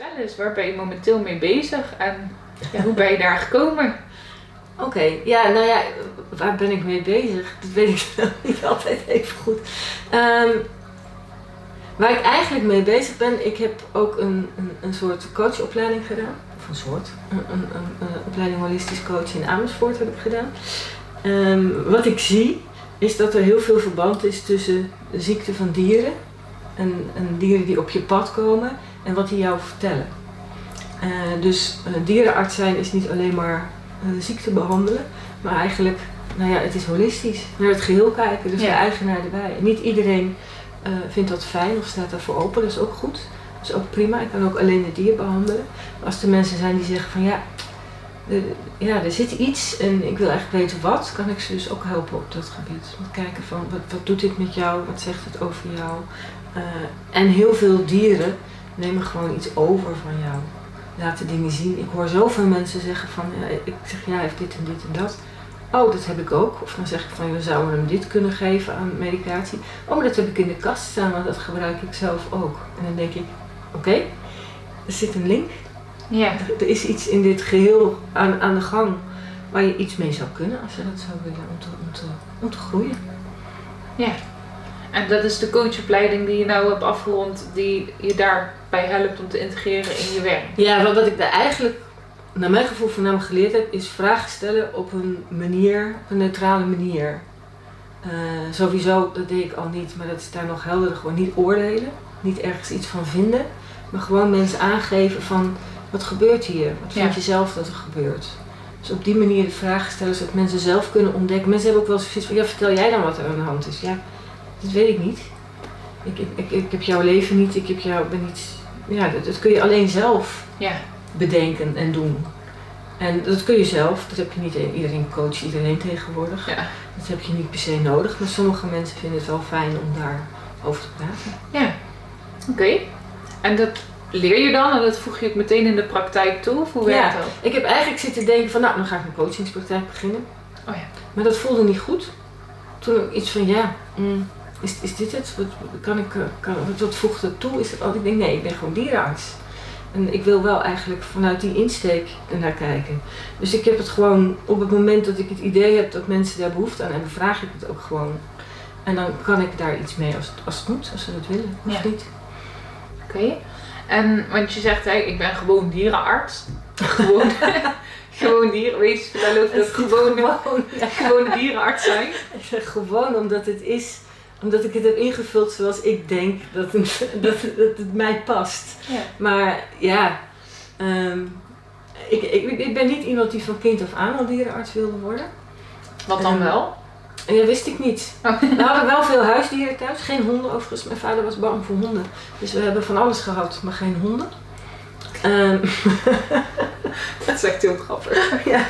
Vertel eens, waar ben je momenteel mee bezig en ja, hoe ben je daar gekomen? Oké, ja, nou ja, waar ben ik mee bezig? Dat weet ik niet altijd even goed. Ehm, waar ik eigenlijk mee bezig ben, ik heb ook een, een, een soort coachopleiding gedaan. Of een soort, een, een, een, een opleiding holistisch coach in Amersfoort heb ik gedaan. Ehm, wat ik zie, is dat er heel veel verband is tussen de ziekte van dieren en, en dieren die op je pad komen en wat die jou vertellen. Eh, dus uh, dierenarts zijn is niet alleen maar uh, de ziekte behandelen, maar eigenlijk, nou ja, het is holistisch. Naar het geheel kijken, dus Ja. de eigenaar erbij. Niet iedereen eh, vindt dat fijn of staat daarvoor open, dat is ook goed. Dat is ook prima. Ik kan ook alleen het dier behandelen. Maar als er mensen zijn die zeggen van ja, er, ja, er zit iets en ik wil eigenlijk weten wat, kan ik ze dus ook helpen op dat gebied. Te kijken van wat, wat doet dit met jou, wat zegt het over jou. Eh, en heel veel dieren nemen gewoon iets over van jou. Laten dingen zien. Ik hoor zoveel mensen zeggen van, ja, ik zeg ja, heeft dit en dit en dat. Oh, dat heb ik ook. Of dan zeg ik van, we zouden hem dit kunnen geven aan medicatie. Oh, maar dat heb ik in de kast staan, want dat gebruik ik zelf ook. En dan denk ik, oké, er zit een link. Ja, Er is iets in dit geheel aan, aan de gang waar je iets mee zou kunnen als je dat zou willen om te, om te, om te groeien. ja. En dat is de coachopleiding die je nou hebt afgerond, die je daarbij helpt om te integreren in je werk. Ja, wat, wat ik daar eigenlijk naar mijn gevoel voornamelijk geleerd heb, is vragen stellen op een manier, op een neutrale manier. Eh, sowieso, dat deed ik al niet, maar dat is daar nog helder. Gewoon niet oordelen, niet ergens iets van vinden, maar gewoon mensen aangeven van wat gebeurt hier? Wat vind Ja. je zelf dat er gebeurt? Dus op die manier de vragen stellen zodat mensen zelf kunnen ontdekken. Mensen hebben ook wel zoiets van, ja vertel jij dan wat er aan de hand is? Ja, dat weet ik niet. Ik, ik, ik, ik heb jouw leven niet, ik heb jou, ben niet, ja dat, dat kun je alleen zelf Ja, bedenken en doen. En dat kun je zelf, dat heb je niet, iedereen coach iedereen tegenwoordig. ja. Dat heb je niet per se nodig, maar sommige mensen vinden het wel fijn om daarover te praten. Ja, oké. En dat leer je dan en dat voeg je ook meteen in de praktijk toe? Of hoe werkt Ja. dat? Ik heb eigenlijk zitten denken van nou, dan ga ik een coachingspraktijk beginnen. Oh ja. Maar dat voelde niet goed. Toen ik iets van ja, mm, is, is dit het? Wat, kan ik, eh, kan, wat, voegt dat toe? Is het altijd? Ik denk nee, ik ben gewoon dierenarts. En ik wil wel eigenlijk vanuit die insteek ernaar kijken. Dus ik heb het gewoon op het moment dat ik het idee heb dat mensen daar behoefte aan hebben, vraag ik het ook gewoon. En dan kan ik daar iets mee als het, als het moet, als ze dat willen. Of Ja. niet. Oké. En want je zegt, ik ben gewoon dierenarts. Gewoon, gewoon dieren. Weet je, vertellen over dat Het gewoon, gewoon, ja. gewoon dierenarts zijn. Gewoon omdat het is, omdat ik het heb ingevuld zoals ik denk dat het, dat, het- dat het mij past. Ja. Maar ja, ehm, ik, ik, ik ben niet iemand die van kind af aan al dierenarts wilde worden. Wat dan Ehm, wel? En dat wist ik niet. Oh. We hadden wel veel huisdieren thuis, geen honden overigens. Mijn vader was bang voor honden. Dus we hebben van alles gehad, maar geen honden. Ehm, Dat is echt heel grappig. ja.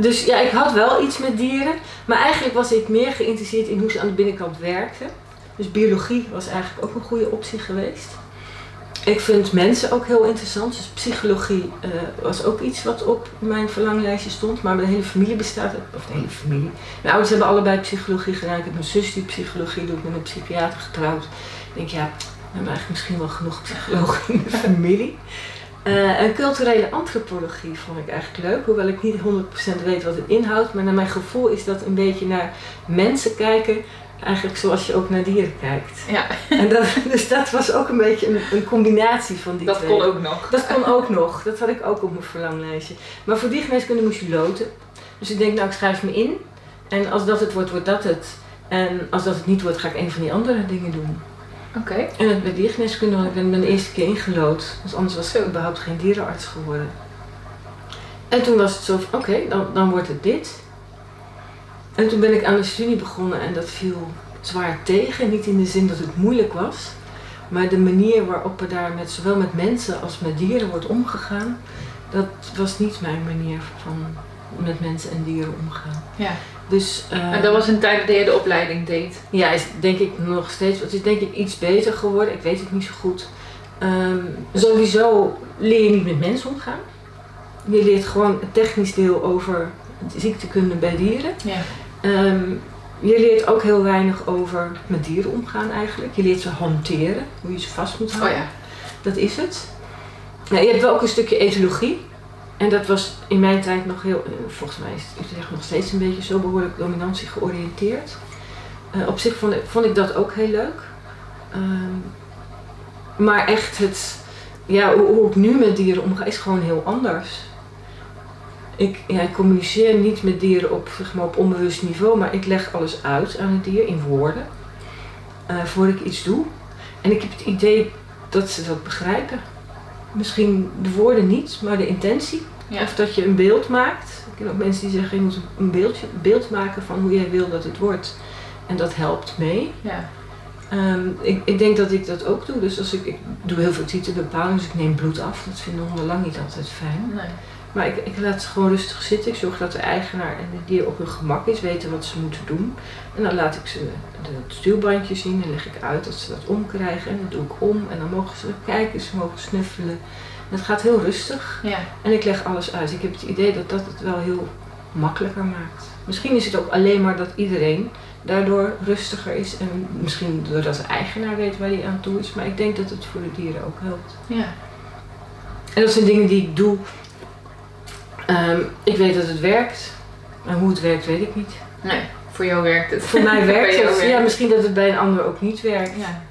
Dus ja, ik had wel iets met dieren. Maar eigenlijk was ik meer geïnteresseerd in hoe ze aan de binnenkant werkten. Dus biologie was eigenlijk ook een goede optie geweest. Ik vind mensen ook heel interessant. Dus psychologie eh, was ook iets wat op mijn verlanglijstje stond. Maar mijn hele familie bestaat of de hele familie. Mijn ouders hebben allebei psychologie gedaan. Ik heb een zus die psychologie doet, met een psychiater getrouwd. Ik denk, ja, we hebben eigenlijk misschien wel genoeg psychologen in de familie. Eh, en culturele antropologie vond ik eigenlijk leuk, hoewel ik niet 100% weet wat het inhoudt. Maar naar mijn gevoel is dat een beetje naar mensen kijken, eigenlijk zoals je ook naar dieren kijkt. Ja, En dat, dus dat was ook een beetje een, een combinatie van die dat twee. kon ook nog. Dat kon ook nog, dat had ik ook op mijn verlanglijstje. Maar voor diergeneeskunde moest je loten. Dus ik denk, nou ik schrijf me in. En als dat het wordt, wordt dat het. En als dat het niet wordt, ga ik een van die andere dingen doen. Oké. En bij diergeneeskunde, want ik ben ben de eerste keer ingelood. Dus anders was ik überhaupt geen dierenarts geworden. En toen was het zo van, oké, dan, dan wordt het dit. En toen ben ik aan de studie begonnen en dat viel zwaar tegen. Niet in de zin dat het moeilijk was. Maar de manier waarop er daar met, zowel met mensen als met dieren wordt omgegaan. Dat was niet mijn manier van met mensen en dieren omgaan. Ja. Dus, eh, En dat was een tijd dat je de opleiding deed. ja, is denk ik nog steeds. Het is denk ik iets beter geworden. Ik weet het niet zo goed. Ehm, sowieso leer je niet met mensen omgaan. Je leert gewoon het technisch deel over ziektekunde bij dieren. Ja. Ehm, je leert ook heel weinig over met dieren omgaan eigenlijk. Je leert ze hanteren, hoe je ze vast moet Oh houden. ja. Dat is het. Nou, je hebt wel ook een stukje etologie. En dat was in mijn tijd nog heel, eh, volgens mij is Utrecht nog steeds een beetje zo behoorlijk dominantie georiënteerd. Uh, op zich vond ik, dat ook heel leuk. Ehm, maar echt het, ja, hoe, ik nu met dieren omga is gewoon heel anders. Ik, ja, ik communiceer niet met dieren op, zeg maar, op onbewust niveau, maar ik leg alles uit aan het dier in woorden. Uh, voordat ik iets doe. En ik heb het idee dat ze dat begrijpen. Misschien de woorden niet, maar de intentie. Of dat je een beeld maakt. Ik ken ook mensen die zeggen je moet een beeldje, beeld maken van hoe jij wil dat het wordt. En dat helpt mee. Ja. Um, ik, ik, denk dat ik dat ook doe. Dus als ik, ik doe heel veel titelbepalingen, dus ik neem bloed af. Dat vinden honden lang niet altijd fijn. Nee. Maar ik, ik laat ze gewoon rustig zitten. Ik zorg dat de eigenaar en de dier op hun gemak is, weten wat ze moeten doen. En dan laat ik ze het stuurbandje zien en leg ik uit dat ze dat omkrijgen. En dat doe ik om. En dan mogen ze kijken, ze mogen snuffelen. Het gaat heel rustig. Ja. En ik leg alles uit. Ik heb het idee dat dat het wel heel makkelijker maakt. Misschien is het ook alleen maar dat iedereen daardoor rustiger is. En misschien doordat de eigenaar weet waar hij aan toe is. Maar ik denk dat het voor de dieren ook helpt. Ja. En dat zijn dingen die ik doe. Um, ik weet dat het werkt. Maar hoe het werkt, weet ik niet. Nee, voor jou werkt het. Voor mij werkt het. Ja, misschien dat het bij een ander ook niet werkt. Ja.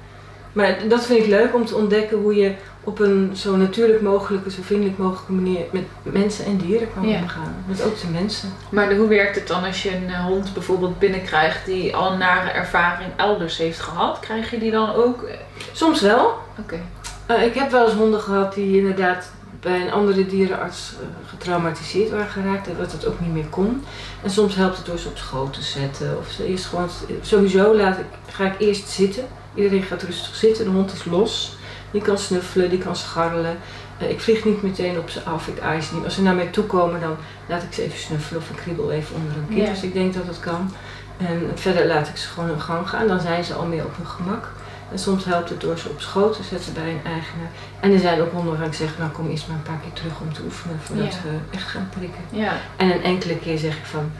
Maar dat vind ik leuk om te ontdekken hoe je op een zo natuurlijk mogelijke, zo vriendelijk mogelijke manier met mensen en dieren kan omgaan. Met ook de mensen. Maar hoe werkt het dan als je een eh, hond bijvoorbeeld binnenkrijgt die al een nare ervaring elders heeft gehad? Krijg je die dan ook? Soms wel. Oké. Eh, ik heb wel eens honden gehad die inderdaad bij een andere dierenarts uh, getraumatiseerd waren geraakt en dat het ook niet meer kon. En soms helpt het door ze op schoot te zetten. Of ze eerst gewoon, sowieso laat ik, ga ik eerst zitten. Iedereen gaat rustig zitten, de hond is los. Die kan snuffelen, die kan scharrelen. Uh, ik vlieg niet meteen op ze af, ik ijs niet. Als ze naar mij toe komen, dan laat ik ze even snuffelen of ik kriebel even onder een kind. Dus ik denk dat het kan. En verder laat ik ze gewoon hun gang gaan. Dan zijn ze al meer op hun gemak. En soms helpt het door ze op schoot te zetten bij een eigenaar. En er zijn ook honden waar ik zeg, nou kom eerst maar een paar keer terug om te oefenen voordat we echt gaan prikken. Ja. En een enkele keer zeg ik van,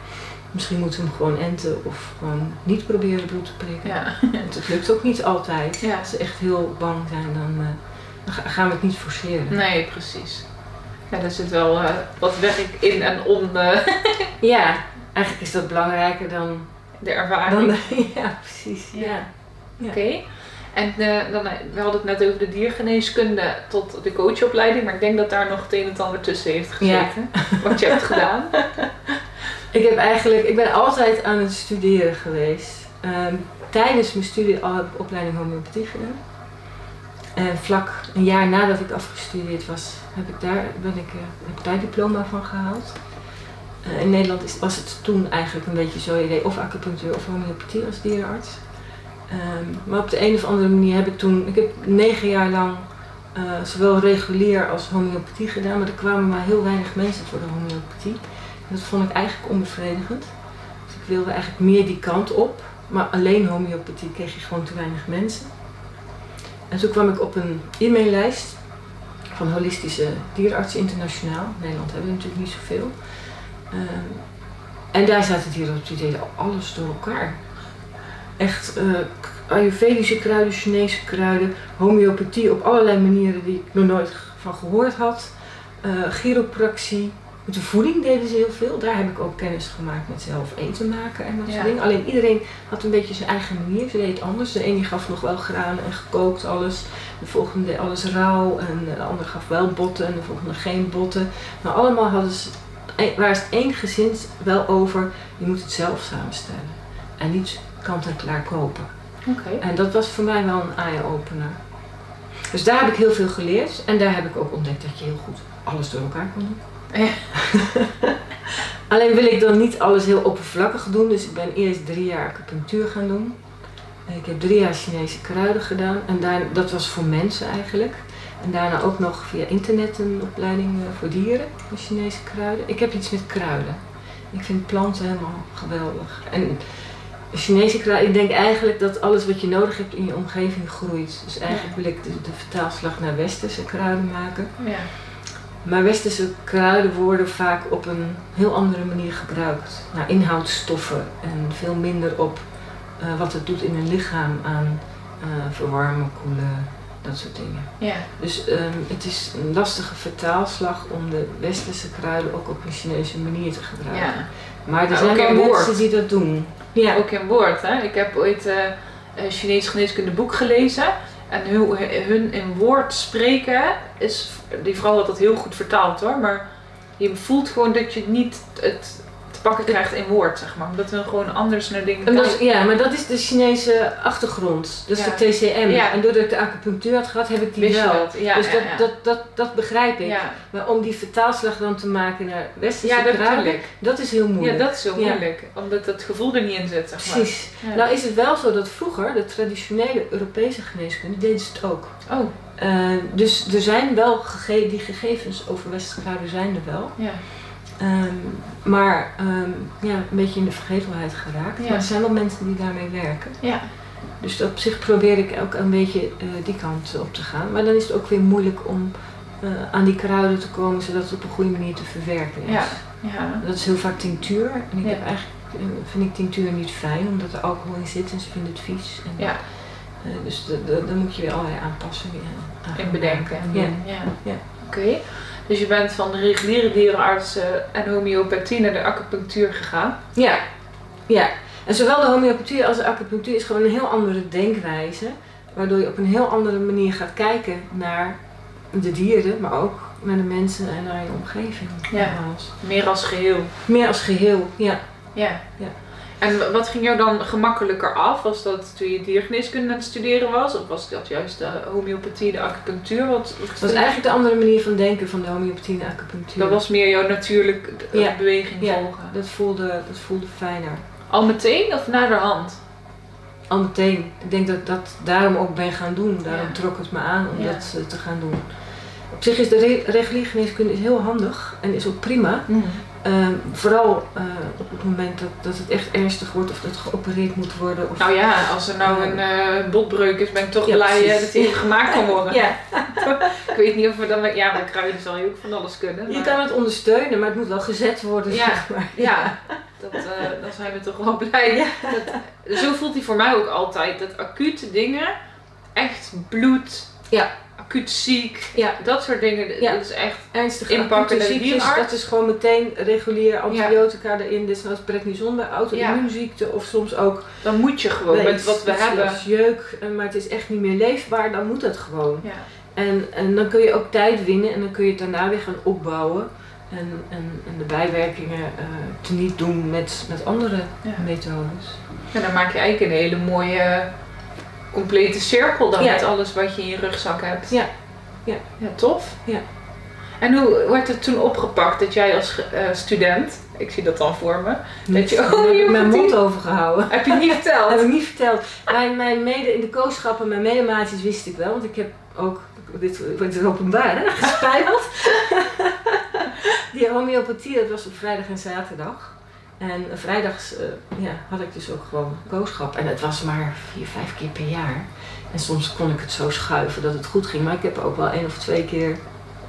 misschien moeten we hem gewoon enten of gewoon niet proberen bloed te prikken. Ja. Want het lukt ook niet altijd. Als ze echt heel bang zijn, dan, uh, dan gaan we het niet forceren. Nee, precies. Ja, er zit wel uh, wat werk in en om. Uh... ja, eigenlijk is dat belangrijker dan de ervaring. Dan, ja, precies. Ja. Oké. En dan, we hadden het net over de diergeneeskunde tot de coachopleiding, maar ik denk dat daar nog het een en ander tussen heeft gezeten. Wat je hebt gedaan. Ik heb eigenlijk, ik ben altijd aan het studeren geweest. Um, tijdens mijn studie al heb ik opleiding homeopathie gedaan. En vlak een jaar nadat ik afgestudeerd was, heb ik daar, ben ik, uh, heb van gehaald. Uh, in Nederland is, was het toen eigenlijk een beetje zo idee of acupunctuur of homeopathie als dierenarts. Um, maar op de een of andere manier heb ik toen, ik heb negen jaar lang uh, zowel regulier als homeopathie gedaan, maar er kwamen maar heel weinig mensen voor de homeopathie. Dat vond ik eigenlijk onbevredigend. Dus ik wilde eigenlijk meer die kant op. Maar alleen homeopathie kreeg je gewoon te weinig mensen. En toen kwam ik op een e-maillijst van Holistische Dierenartsen Internationaal. In Nederland hebben we natuurlijk niet zoveel. Um, en daar zaten dierenartsen die deden alles door elkaar. Echt uh, Ayurvedische kruiden, Chinese kruiden, homeopathie op allerlei manieren die ik nog nooit van gehoord had. Uh, chiropractie, met de voeding deden ze heel veel. Daar heb ik ook kennis gemaakt met zelf eten maken en dat soort dingen. Alleen iedereen had een beetje zijn eigen manier. Ze deed het anders. De ene gaf nog wel granen en gekookt alles. De volgende deed alles rauw. En de andere gaf wel botten en de volgende geen botten. Maar allemaal hadden ze, e- waar is het één gezin wel over. Je moet het zelf samenstellen. En niet kant-en-klaar kopen. Okay. En dat was voor mij wel een eye-opener. Dus daar heb ik heel veel geleerd. En daar heb ik ook ontdekt dat je heel goed alles door elkaar kon doen. Alleen wil ik dan niet alles heel oppervlakkig doen, dus ik ben eerst drie jaar acupunctuur gaan doen. Ik heb drie jaar Chinese kruiden gedaan en daar, dat was voor mensen eigenlijk. En daarna ook nog via internet een opleiding eh, voor dieren, voor Chinese kruiden. Ik heb iets met kruiden. Ik vind planten helemaal geweldig. En Chinese kruiden, ik denk eigenlijk dat alles wat je nodig hebt in je omgeving groeit. Dus eigenlijk wil ik de, de vertaalslag naar westerse kruiden maken. Ja. Maar westerse kruiden worden vaak op een heel andere manier gebruikt. Naar inhoudstoffen en veel minder op uh, wat het doet in een lichaam aan uh, verwarmen, koelen, Dat soort dingen. Ja. Dus ehm, het is een lastige vertaalslag om de westerse kruiden ook op een Chinese manier te gebruiken. ja. Maar er Maar zijn ook mensen woord. die dat doen. Ja, Ook in woord, hè. Ik heb ooit eh een Chinees geneeskunde boek gelezen. En hoe hun in woord spreken is... Die vrouw had dat heel goed vertaald hoor. Maar je voelt gewoon dat je niet het te pakken krijgt in woord, zeg maar. Omdat we gewoon anders naar dingen dat kijken. ja, maar dat is de Chinese achtergrond. Dat is Ja. de TCM. Ja. En doordat ik de acupunctuur had gehad, heb ik die Wist wel. dat? Ja, dus ja, dat, ja. Dat, dat, dat begrijp ik. ja. Maar om die vertaalslag dan te maken naar westerse ja, dat is heel Ja, moeilijk. dat is Ja. moeilijk. Omdat dat gevoel er niet in zit, zeg maar. Precies. Ja. Nou is het wel zo dat vroeger, de traditionele Europese geneeskunde, deden ze het ook. Oh, Eh, dus er zijn wel gege die gegevens over westerse kruiden zijn er wel. ja. Ehm, maar ehm, ja, een beetje in de vergetelheid geraakt. Ja. Maar er zijn wel mensen die daarmee werken. Ja. Dus op zich probeer ik ook een beetje eh, die kant op te gaan. Maar dan is het ook weer moeilijk om eh, aan die kruiden te komen zodat het op een goede manier te verwerken is. Ja. Ja. Dat is heel vaak tinctuur. En ik Ja. heb eigenlijk, eh, vind ik tinctuur niet fijn omdat er alcohol in zit en ze vinden het vies. En, Ja. dus dan moet je weer allerlei aanpassingen aan gaan bedenken. Ja. Ja. Ja. Dus je bent van de reguliere dierenarts eh, en homeopathie naar de acupunctuur gegaan. Ja, ja. En zowel de homeopathie als de acupunctuur is gewoon een heel andere denkwijze. Waardoor je op een heel andere manier gaat kijken naar de dieren, maar ook naar de mensen en naar je omgeving. Ja. nogmaals. Meer als geheel. Meer als geheel, ja. Ja. Ja. En wat ging jou dan gemakkelijker af? Was dat toen je diergeneeskunde aan het studeren was? Of was dat juist de homeopathie, de acupunctuur? Wat, wat Dat was eigenlijk de andere manier van denken van de homeopathie en de acupunctuur. dat was meer jouw natuurlijk Ja. beweging Ja. volgen. dat, voelde, dat voelde fijner. Al meteen of na de hand? Al meteen. Ik denk dat ik dat daarom ook ben gaan doen. Daarom Ja. trok het me aan om dat eh, te gaan doen. Op zich is de re reguliere geneeskunde heel handig en is ook prima. Ehm, vooral eh, op het moment dat, dat het echt ernstig wordt of dat geopereerd moet worden. Of... Nou ja, als er nou een eh, botbreuk is, ben ik toch Ja, blij eh, precies. dat die gemaakt kan worden. Ja, Ik weet niet of we dan... Ja, met kruiden zal je ook van alles kunnen. je kan het ondersteunen, maar het moet wel gezet worden. Ja. Zeg maar. Ja, dat, eh, dan zijn we toch wel blij. Ja. Dat, zo voelt hij voor mij ook altijd. Dat acute dingen, echt bloed, Ja. Acuut ziek, Ja. dat soort dingen. Ja. Dat is echt... Ernstige Inpakken ziektes, dierenarts. dat is gewoon meteen regulier antibiotica erin. Dit is zoals prednison bij auto-immuunziekte of soms ook Dan moet je gewoon met wat we hebben. als jeuk, eh, maar het is echt niet meer leefbaar, dan moet dat gewoon. Ja. En, en dan kun je ook tijd winnen en dan kun je het daarna weer gaan opbouwen. En, en, en de bijwerkingen eh te niet doen met, met andere Ja. methodes. En dan maak je eigenlijk een hele mooie, complete cirkel dan Ja. met alles wat je in je rugzak hebt. Ja. Ja. Ja, tof. Ja. En hoe werd het toen opgepakt dat jij als eh, student, ik zie dat dan voor me, Niet- je- oh, heb ik je mijn mond over gehouden. heb je niet Dat verteld? heb ik niet verteld. Mijn, mijn mede in de kooschappen, mijn medemaatjes wist ik wel, want ik heb ook, dit wordt het openbaar hè, gespijbeld. Die homeopathie, dat was op vrijdag en zaterdag. En vrijdags eh, ja, had ik dus ook gewoon kooschap. En het was maar vier, vijf keer per jaar. En soms kon ik het zo schuiven dat het goed ging. Maar ik heb ook wel één of twee keer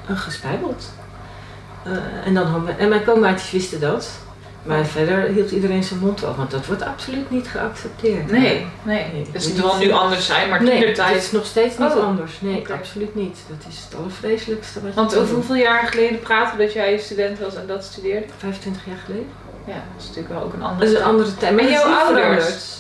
gespijbeld. Eh, en, dan, en mijn koomaatjes wisten dat. Maar verder hield iedereen zijn mond over, want dat wordt absoluut niet geaccepteerd. Nee, Nee, nee. Dus moet het zal nu anders zijn, maar Nee, de het tijd. is nog steeds niet Oh, anders. Nee, absoluut niet. Dat is het allervreselijkste wat je Want over hoeveel jaar geleden praten dat jij student was en dat studeerde? 25 jaar geleden. Ja, dat is natuurlijk wel ook een Dat andere is een tijd. andere tijd. Maar jouw niet ouders?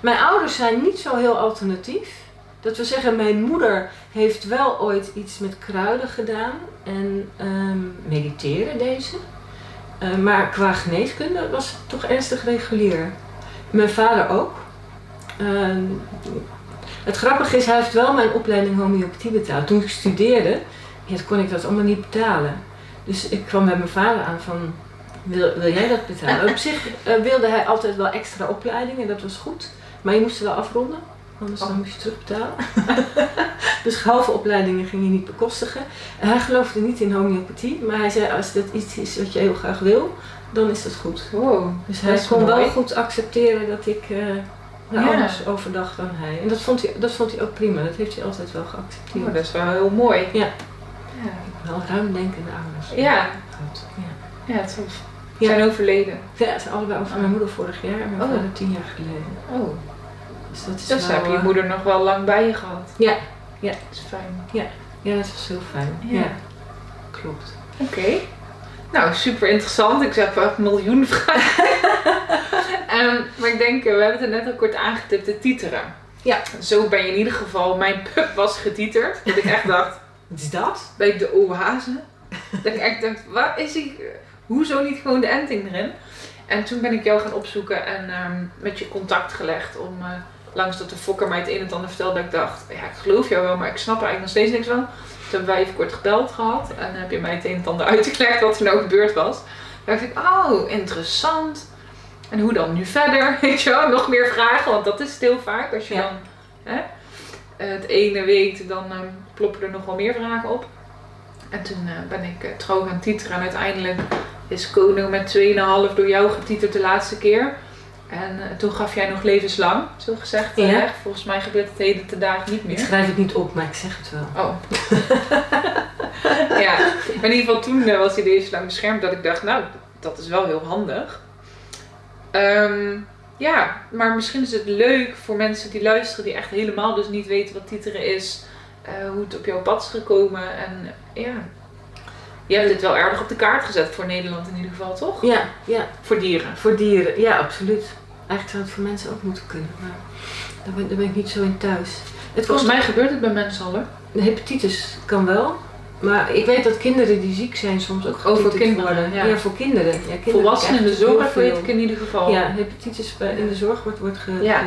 Mijn ouders zijn niet zo heel alternatief. Dat wil zeggen, mijn moeder heeft wel ooit iets met kruiden gedaan. En ehm, mediteren deze. Eh, maar qua geneeskunde was het toch ernstig regulier. Mijn vader ook. Ehm, het grappige is, hij heeft wel mijn opleiding homeopathie betaald. Toen ik studeerde, ja, kon ik dat allemaal niet betalen. Dus ik kwam bij mijn vader aan van, wil, wil jij dat betalen? Op zich eh, wilde hij altijd wel extra opleidingen, dat was goed. Maar je moest ze wel afronden, anders dan Oh. moest je terugbetalen. dus halve opleidingen ging je niet bekostigen. En hij geloofde niet in homeopathie, maar hij zei als dat iets is wat je heel graag wil, dan is dat goed. Wow. Dus hij kon mooi. wel goed accepteren dat ik nou, Ja. anders overdag dan hij. En dat vond, hij, dat vond hij ook prima, dat heeft hij altijd wel geaccepteerd. Oh, dat is wel heel mooi. Ja. Ja, Wel ruimdenkende ouders. Ja. Gehad, ja. ja Ja. zijn overleden. Ja, ze zijn allebei over mijn moeder vorig jaar en mijn Oh. vader tien jaar geleden. Oh. Dus dat is Dus wel, heb je eh, moeder nog wel lang bij je gehad. Ja. Ja. Dat is fijn. Ja, dat was heel fijn. Ja. Ja, klopt. Oké. Nou, super interessant. Ik heb een miljoen vragen. Ehm, maar ik denk, eh, we hebben het er net al kort aangetipt, de titeren. Ja. Zo ben je in ieder geval, mijn pup was getiterd. Dat ik echt dacht, Wat is dat? bij de oase. dat ik echt dacht, waar is hij? Hoezo niet gewoon de enting erin? En toen ben ik jou gaan opzoeken en ehm, met je contact gelegd om eh, langs dat de fokker mij het een en het ander vertelde. Dat ik dacht, ja, ik geloof jou wel, maar ik snap er eigenlijk nog steeds niks van. Toen hebben wij even kort gebeld gehad en heb je mij het een en het ander uitgelegd wat er nou gebeurd was. Toen dacht ik, oh, interessant. En hoe dan nu verder? Weet je wel, nog meer vragen, want dat is heel vaak. Als je Ja. dan hè, eh, het ene weet, dan ehm, ploppen er nog wel meer vragen op. En toen eh, ben ik eh, trouw gaan titeren en uiteindelijk is Kono met 2,5 door jou getiterd de laatste keer. En eh, toen gaf jij nog levenslang, zo gezegd. eh, Ja. Volgens mij gebeurt het heden te dagen niet Ik meer. schrijf het niet op, maar ik zeg het wel. Oh. ja, maar in ieder geval toen eh, was hij levenslang beschermd dat ik dacht, nou, dat is wel heel handig. Ehm, ja, maar misschien is het leuk voor mensen die luisteren die echt helemaal dus niet weten wat titeren is, hoe het op jouw pad is gekomen. En ja, je hebt dit wel erg op de kaart gezet voor Nederland in ieder geval, toch? Ja, ja, Voor dieren. voor dieren. Ja, absoluut. Eigenlijk zou het voor mensen ook moeten kunnen, maar daar ben, daar ben ik niet zo in thuis. Het Volgens mij gebeurt het bij mensen al, hè? de hepatitis kan wel, maar ik weet dat kinderen die ziek zijn soms ook Oh, voor kinderen, worden. ja. voor kinderen. Ja, kinderen Volwassenen in de krijgen zorg weet ik in ieder geval. Ja, hepatitis in de zorg wordt, wordt ge- Ja.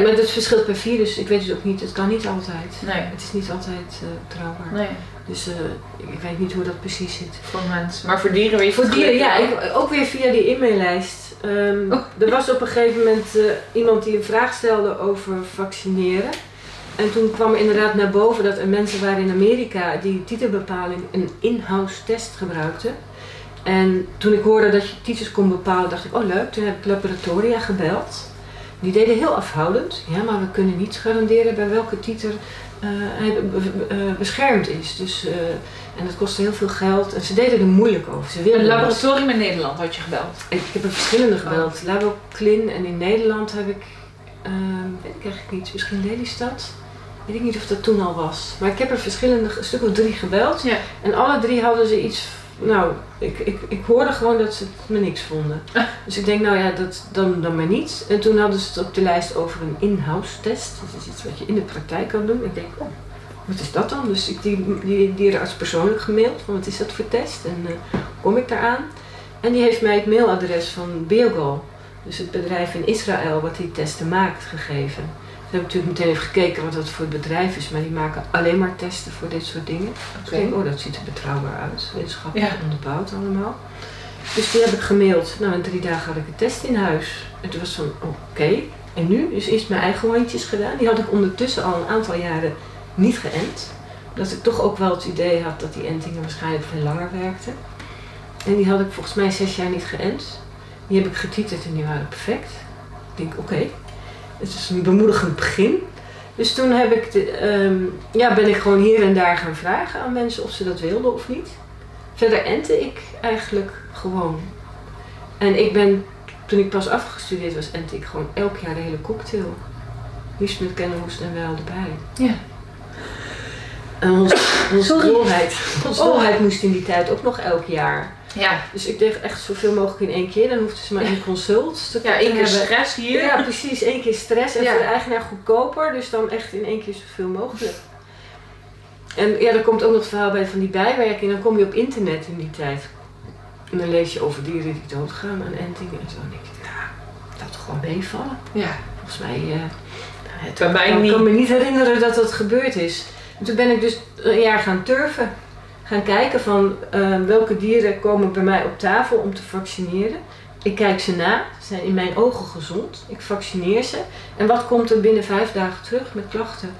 maar dat verschilt per virus. Ik weet het ook niet. Het kan niet altijd. Nee, Het is niet altijd eh betrouwbaar. nee, Dus eh, ik weet niet hoe dat precies zit. voor mensen. Maar voor dieren weet je Voor dieren, ja, ik, ook weer via die e-maillijst. Ehm, Oh. Er was op een gegeven moment eh, iemand die een vraag stelde over vaccineren. En toen kwam er inderdaad naar boven dat er mensen waren in Amerika die titelbepaling een in-house test gebruikten. En toen ik hoorde dat je titels kon bepalen, dacht ik, oh leuk. Toen heb ik laboratoria gebeld. Die deden heel afhoudend. Ja, maar we kunnen niet garanderen bij welke titel eh, hij be- eh, beschermd is. Dus, eh, en dat kostte heel veel geld. En ze deden er moeilijk over. Ze Een wilden dat. laboratorium in Nederland had je gebeld. Ik, ik heb er verschillende gebeld. Laboclin en in Nederland heb ik, ehm weet ik eigenlijk niet, misschien Lelystad. Weet ik niet of dat toen al was. Maar ik heb er verschillende, een stuk of drie gebeld. Ja. En alle drie hadden ze iets, nou, ik, ik, ik hoorde gewoon dat ze het me niks vonden. Dus ik denk, nou ja, dat, dan, dan maar niet. En toen hadden ze het op de lijst over een in-house test. Dat is iets wat je in de praktijk kan doen. Ik denk, oh, wat is dat dan? Dus ik die, die dierenarts persoonlijk gemaild van wat is dat voor test en hoe kom ik daaraan? En die heeft mij het mailadres van Beogal, dus het bedrijf in Israël wat die testen maakt, gegeven. Toen heb ik natuurlijk meteen even gekeken wat dat voor het bedrijf is, maar die maken alleen maar testen voor dit soort dingen. Dus ik denk, oh dat ziet er betrouwbaar uit, wetenschappelijk Ja. onderbouwd allemaal. Dus die heb ik gemaild. Nou, in drie dagen had ik een test in huis. En toen was van, oké. En nu? Dus eerst mijn eigen hondjes gedaan. Die had ik ondertussen al een aantal jaren niet geënt. Omdat ik toch ook wel het idee had dat die entingen waarschijnlijk veel langer werkten. En die had ik volgens mij zes jaar niet geënt. Die heb ik getiteld en die waren perfect. Ik denk, oké. Het is een bemoedigend begin. Dus toen heb ik de, ehm, ja, ben ik gewoon hier en daar gaan vragen aan mensen of ze dat wilden of niet. Verder entte ik eigenlijk gewoon. En ik ben, toen ik pas afgestudeerd was, entte ik gewoon elk jaar de hele cocktail. Liefst met kennenhoest en wel erbij. Ja. En onze, dolheid, onze Oh. dolheid moest in die tijd ook nog elk jaar. Ja, Dus ik deed echt zoveel mogelijk in één keer. Dan hoefden ze maar één consult te ja één keer hebben. stress hier. Ja, precies. Eén keer stress en Ja. voor de eigenaar goedkoper. Dus dan echt in één keer zoveel mogelijk. En ja, er komt ook nog het verhaal bij van die bijwerking. Dan kom je op internet in die tijd. En dan lees je over dieren die doodgaan aan entingen en zo. En ik nou, dat toch gewoon meevallen. Ja. Volgens mij... eh, het, Bij mij ik niet. kan me niet herinneren dat dat gebeurd is. En toen ben ik dus een jaar gaan turven. Gaan kijken van eh, welke dieren komen bij mij op tafel om te vaccineren. Ik kijk ze na. Ze zijn in mijn ogen gezond. Ik vaccineer ze. En wat komt er binnen vijf dagen terug met klachten?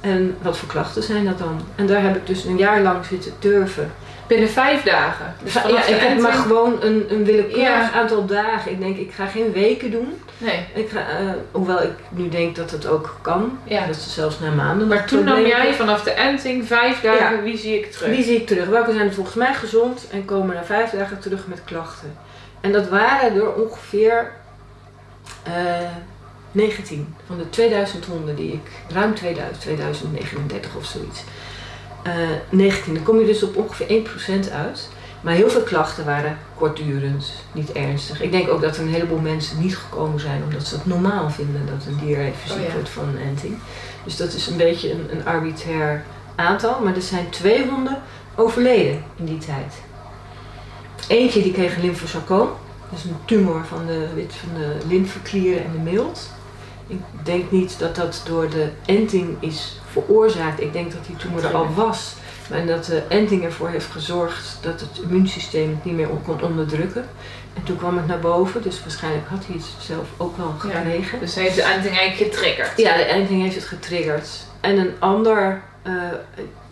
En wat voor klachten zijn dat dan? En daar heb ik dus een jaar lang zitten turven. Binnen vijf dagen. Dus ja, ik heb maar gewoon een, een willekeurig Ja. aantal dagen. Ik denk, ik ga geen weken doen. Nee. Ik ga, eh, hoewel ik nu denk dat het ook kan. Ja. Dat ze zelfs na maanden Maar toen nam jij vanaf de enting vijf dagen, wie zie ik terug? Die zie ik terug. Welke zijn volgens mij gezond en komen na vijf dagen terug met klachten. En dat waren er ongeveer eh 19 van de 2000 honden die ik, ruim 2000, 2039 of zoiets. Eh 19, dan kom je dus op ongeveer 1% uit. Maar heel veel klachten waren kortdurend, niet ernstig. Ik denk ook dat er een heleboel mensen niet gekomen zijn omdat ze het normaal vinden dat een dier even ziek Oh ja. wordt van een enting. Dus dat is een beetje een, een arbitrair aantal. Maar er zijn twee honden overleden in die tijd. Eentje die kreeg een lymfosarcoom. Dat is een tumor van de, wit van de lymfeklieren en de milt. Ik denk niet dat dat door de enting is veroorzaakt. Ik denk dat die tumor er al was. En dat de enting ervoor heeft gezorgd dat het immuunsysteem het niet meer on- kon onderdrukken. En toen kwam het naar boven, dus waarschijnlijk had hij het zelf ook wel Ja. gekregen. Dus hij heeft de enting eigenlijk getriggerd. Ja, de enting heeft het getriggerd. En een ander, eh,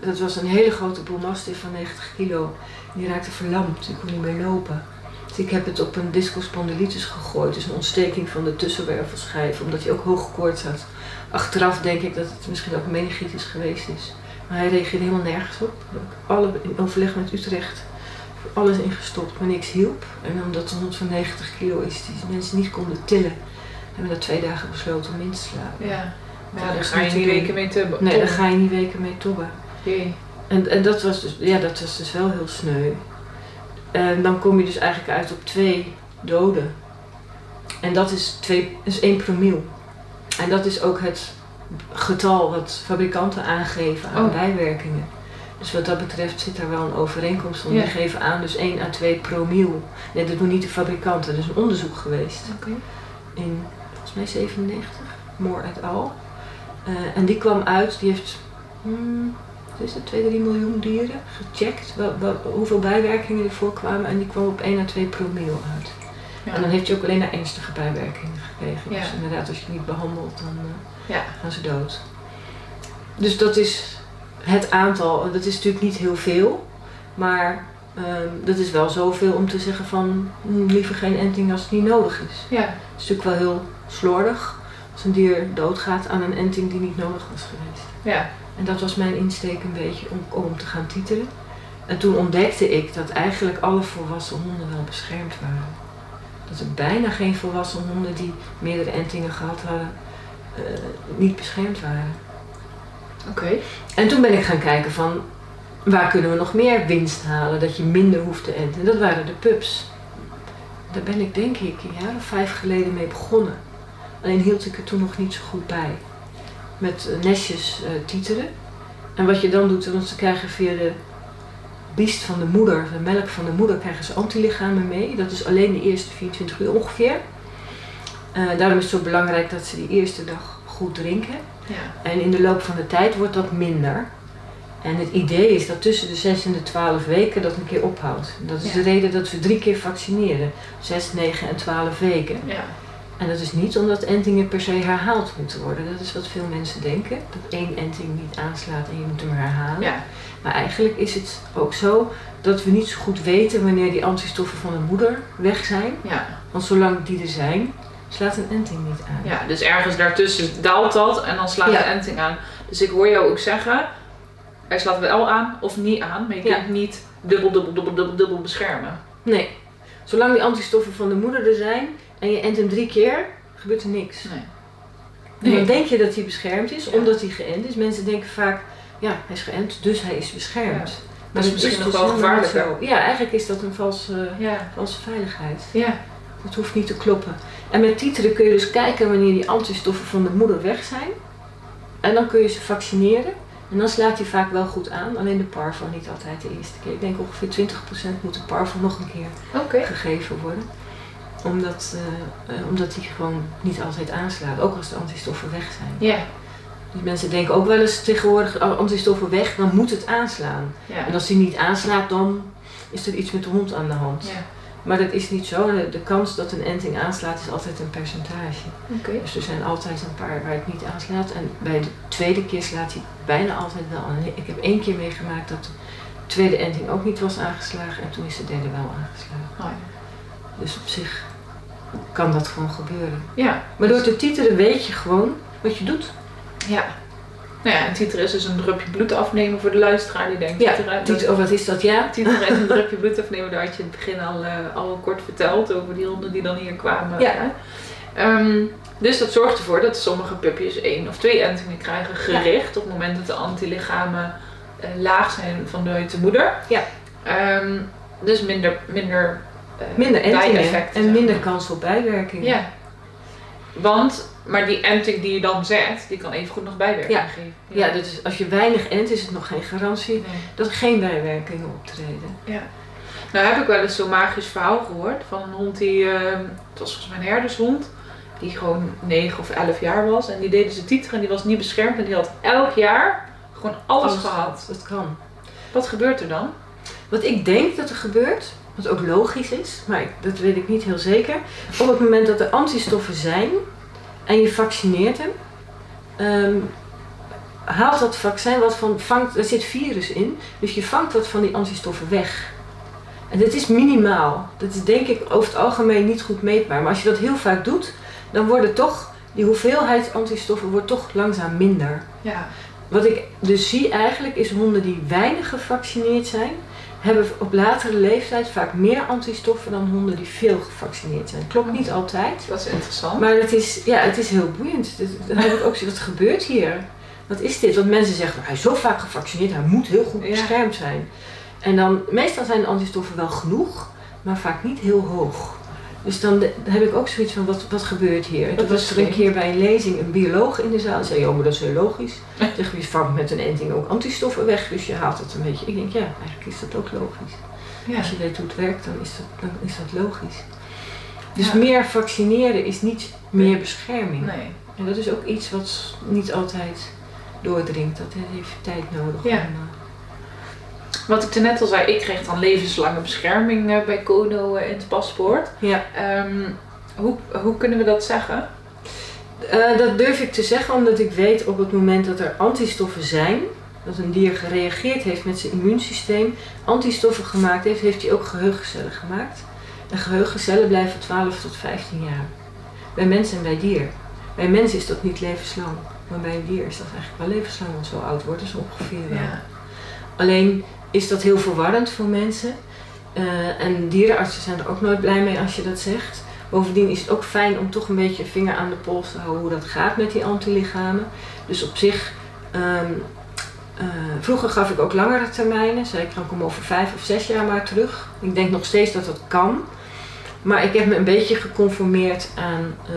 dat was een hele grote boelmastiff van 90 kilo. Die raakte verlamd, die kon niet meer lopen. Dus ik heb het op een discospondylitis gegooid. Dus een ontsteking van de tussenwervelschijf, omdat hij ook hoge koorts had. Achteraf denk ik dat het misschien ook meningitis geweest is. Maar hij reageerde helemaal nergens op. Ik heb alle, in overleg met Utrecht alles ingestopt, maar niks hielp. En omdat het 190 kilo is, die mensen niet konden tillen, hebben we na twee dagen besloten om in te slapen. Ja. Maar ja, daar ga je niet weken mee te Nee, daar ga je niet weken mee tobben. Jee. En, en dat, was dus, ja, dat was dus wel heel sneu. En dan kom je dus eigenlijk uit op twee doden. En dat is, twee, is 1 promiel. En dat is ook het getal wat fabrikanten aangeven aan Oh. bijwerkingen. Dus wat dat betreft zit daar wel een overeenkomst. Ja. Die geven aan dus 1 à 2 promiel. Nee, dat doen niet de fabrikanten. Er is een onderzoek geweest in volgens mij 97, Moore et al. Eh, en die kwam uit, die heeft, hmm, wat is het, 2, 3 miljoen dieren gecheckt, wel, wel- hoeveel bijwerkingen er voorkwamen en die kwam op 1 à 2 promiel uit. Ja. En dan heeft hij ook alleen naar ernstige bijwerkingen gekregen. Dus inderdaad, als je niet behandelt, dan eh, Ja. gaan ze dood. Dus dat is het aantal, dat is natuurlijk niet heel veel, maar ehm, dat is wel zoveel om te zeggen van hmm, liever geen enting als het niet nodig is. Ja. Het is natuurlijk wel heel slordig als een dier doodgaat aan een enting die niet nodig was geweest. Ja. En dat was mijn insteek een beetje om, om te gaan titelen. En toen ontdekte ik dat eigenlijk alle volwassen honden wel beschermd waren. Dat er bijna geen volwassen honden die meerdere entingen gehad hadden, eh, niet beschermd waren. Oké. En toen ben ik gaan kijken van waar kunnen we nog meer winst halen, dat je minder hoeft te enten. En dat waren de pups. Daar ben ik denk ik een jaar of vijf geleden mee begonnen. Alleen hield ik er toen nog niet zo goed bij. Met eh, nestjes eh titeren. En wat je dan doet, want ze krijgen via de biest van de moeder, de melk van de moeder, krijgen ze antilichamen mee. Dat is alleen de eerste 24 uur ongeveer. Eh, daarom is het zo belangrijk dat ze die eerste dag goed drinken. Ja. En in de loop van de tijd wordt dat minder. En het idee is dat tussen de 6 en de 12 weken dat een keer ophoudt. Dat is Ja. de reden dat we drie keer vaccineren. 6, 9 en 12 weken. Ja. En dat is niet omdat entingen per se herhaald moeten worden. Dat is wat veel mensen denken. Dat één enting niet aanslaat en je moet hem herhalen. Ja. Maar eigenlijk is het ook zo dat we niet zo goed weten wanneer die antistoffen van de moeder weg zijn. Ja. Want zolang die er zijn, slaat een enting niet aan. Ja, dus ergens daartussen daalt dat en dan slaat Ja. de enting aan. Dus ik hoor jou ook zeggen, hij slaat wel aan of niet aan, maar je Ja. kunt niet dubbel, dubbel, dubbel, dubbel, dubbel beschermen. Nee. Zolang die antistoffen van de moeder er zijn en je ent hem drie keer, gebeurt er niks. Nee. En dan denk je dat hij beschermd is, Ja. omdat hij geënt is. Mensen denken vaak, ja, hij is geënt, dus hij is beschermd. Ja. Maar is dat misschien nog dus wel helemaal niet gevaarlijker. zo. Ja, eigenlijk is dat een valse, Ja. valse veiligheid. Ja. Dat hoeft niet te kloppen. En met titeren kun je dus kijken wanneer die antistoffen van de moeder weg zijn. En dan kun je ze vaccineren. En dan slaat hij vaak wel goed aan. Alleen de parvo niet altijd de eerste keer. Ik denk ongeveer 20% moet de parvo nog een keer gegeven worden. Omdat, eh, omdat die gewoon niet altijd aanslaat. Ook als de antistoffen weg zijn. Ja. Dus mensen denken ook wel eens tegenwoordig "Oh, antistoffen weg, dan moet het aanslaan. Ja. En als die niet aanslaat, dan is er iets met de hond aan de hand. Ja. Maar dat is niet zo. De- De kans dat een enting aanslaat is altijd een percentage. Dus er zijn altijd een paar waar het niet aanslaat. En bij de tweede keer slaat hij bijna altijd wel aan. Ik heb één keer meegemaakt dat de tweede enting ook niet was aangeslagen. En toen is de derde wel aangeslagen. Oh, Dus op zich kan dat gewoon gebeuren. ja. Maar door te titelen weet je gewoon wat je doet. Ja. Nou ja, en titer is dus een drupje bloed afnemen voor de luisteraar die denkt, Ja, titer, oh, wat is dat? Ja? Titer is een drupje bloed afnemen, daar had je in het begin al, eh, al kort verteld over die honden die dan hier kwamen. Ja. Ehm, dus dat zorgt ervoor dat sommige pupjes één of twee entingen krijgen gericht op het moment dat de antilichamen eh, laag zijn vanuit de moeder. Ja. Ehm, dus minder, minder, eh, Minder entingen en minder kans op bijwerkingen. Ja. Want, maar die enting die je dan zet, die kan evengoed nog bijwerkingen Ja. geven. Ja, dus als je weinig ent, is het nog geen garantie Nee. dat er geen bijwerkingen optreden. Ja. Nou heb ik wel eens zo'n magisch verhaal gehoord van een hond die, eh, het was volgens mij een herdershond, die gewoon 9 of 11 jaar was. En die deden ze titeren en die was niet beschermd en die had elk jaar gewoon alles, gehad. Dat kan. Wat gebeurt er dan? Wat ik denk dat er gebeurt, wat ook logisch is, maar ik- dat weet ik niet heel zeker. Op het moment dat er antistoffen zijn en je vaccineert hem, ehm, haalt dat vaccin wat van, vangt, er zit virus in, dus je vangt wat van die antistoffen weg. En dat is minimaal. Dat is denk ik over het algemeen niet goed meetbaar. Maar als je dat heel vaak doet, dan wordt toch, die hoeveelheid antistoffen wordt toch langzaam minder. Ja. Wat ik dus zie eigenlijk is honden die weinig gevaccineerd zijn, hebben op latere leeftijd vaak meer antistoffen dan honden die veel gevaccineerd zijn. Klopt niet altijd, Dat is interessant. maar het is, ja, het is heel boeiend. Dan heb ik ook wat gebeurt hier? Wat is dit? Want mensen zeggen, hij is zo vaak gevaccineerd, hij moet heel goed beschermd zijn. En dan, meestal zijn de antistoffen wel genoeg, maar vaak niet heel hoog. Dus dan, heb ik ook zoiets van, wat, wat gebeurt hier? En Dat toen was er een keer bij een lezing een bioloog in de zaal. Zei, ja, maar dat is heel logisch. Zeg, je vangt met een enting ook antistoffen weg, dus je haalt het een beetje. Ik denk, ja, eigenlijk is dat ook logisch. Ja. Als je weet hoe het werkt, dan is dat, dan is dat logisch. Dus Ja. meer vaccineren is niet meer bescherming. Nee. En dat is ook iets wat niet altijd doordringt. Dat heeft tijd nodig. Ja. om, eh, Wat ik net al zei, ik kreeg dan levenslange bescherming eh, bij Kono eh, in het paspoort. ja. Ehm, hoe, hoe kunnen we dat zeggen? Eh, dat durf ik te zeggen omdat ik weet op het moment dat er antistoffen zijn, dat een dier gereageerd heeft met zijn immuunsysteem, antistoffen gemaakt heeft, heeft hij ook geheugencellen gemaakt. En geheugencellen blijven 12 tot 15 jaar. Bij mens en bij dier. Bij mens is dat niet levenslang, maar bij een dier is dat eigenlijk wel levenslang, want zo oud worden ze ongeveer wel. Ja. Alleen is dat heel verwarrend voor mensen. Eh, en dierenartsen zijn er ook nooit blij mee als je dat zegt. Bovendien is het ook fijn om toch een beetje een vinger aan de pols te houden hoe dat gaat met die antilichamen. Dus op zich, ehm, eh, vroeger gaf ik ook langere termijnen. Zei ik, dan kom over vijf of zes jaar maar terug. Ik denk nog steeds dat dat kan. Maar ik heb me een beetje geconformeerd aan eh,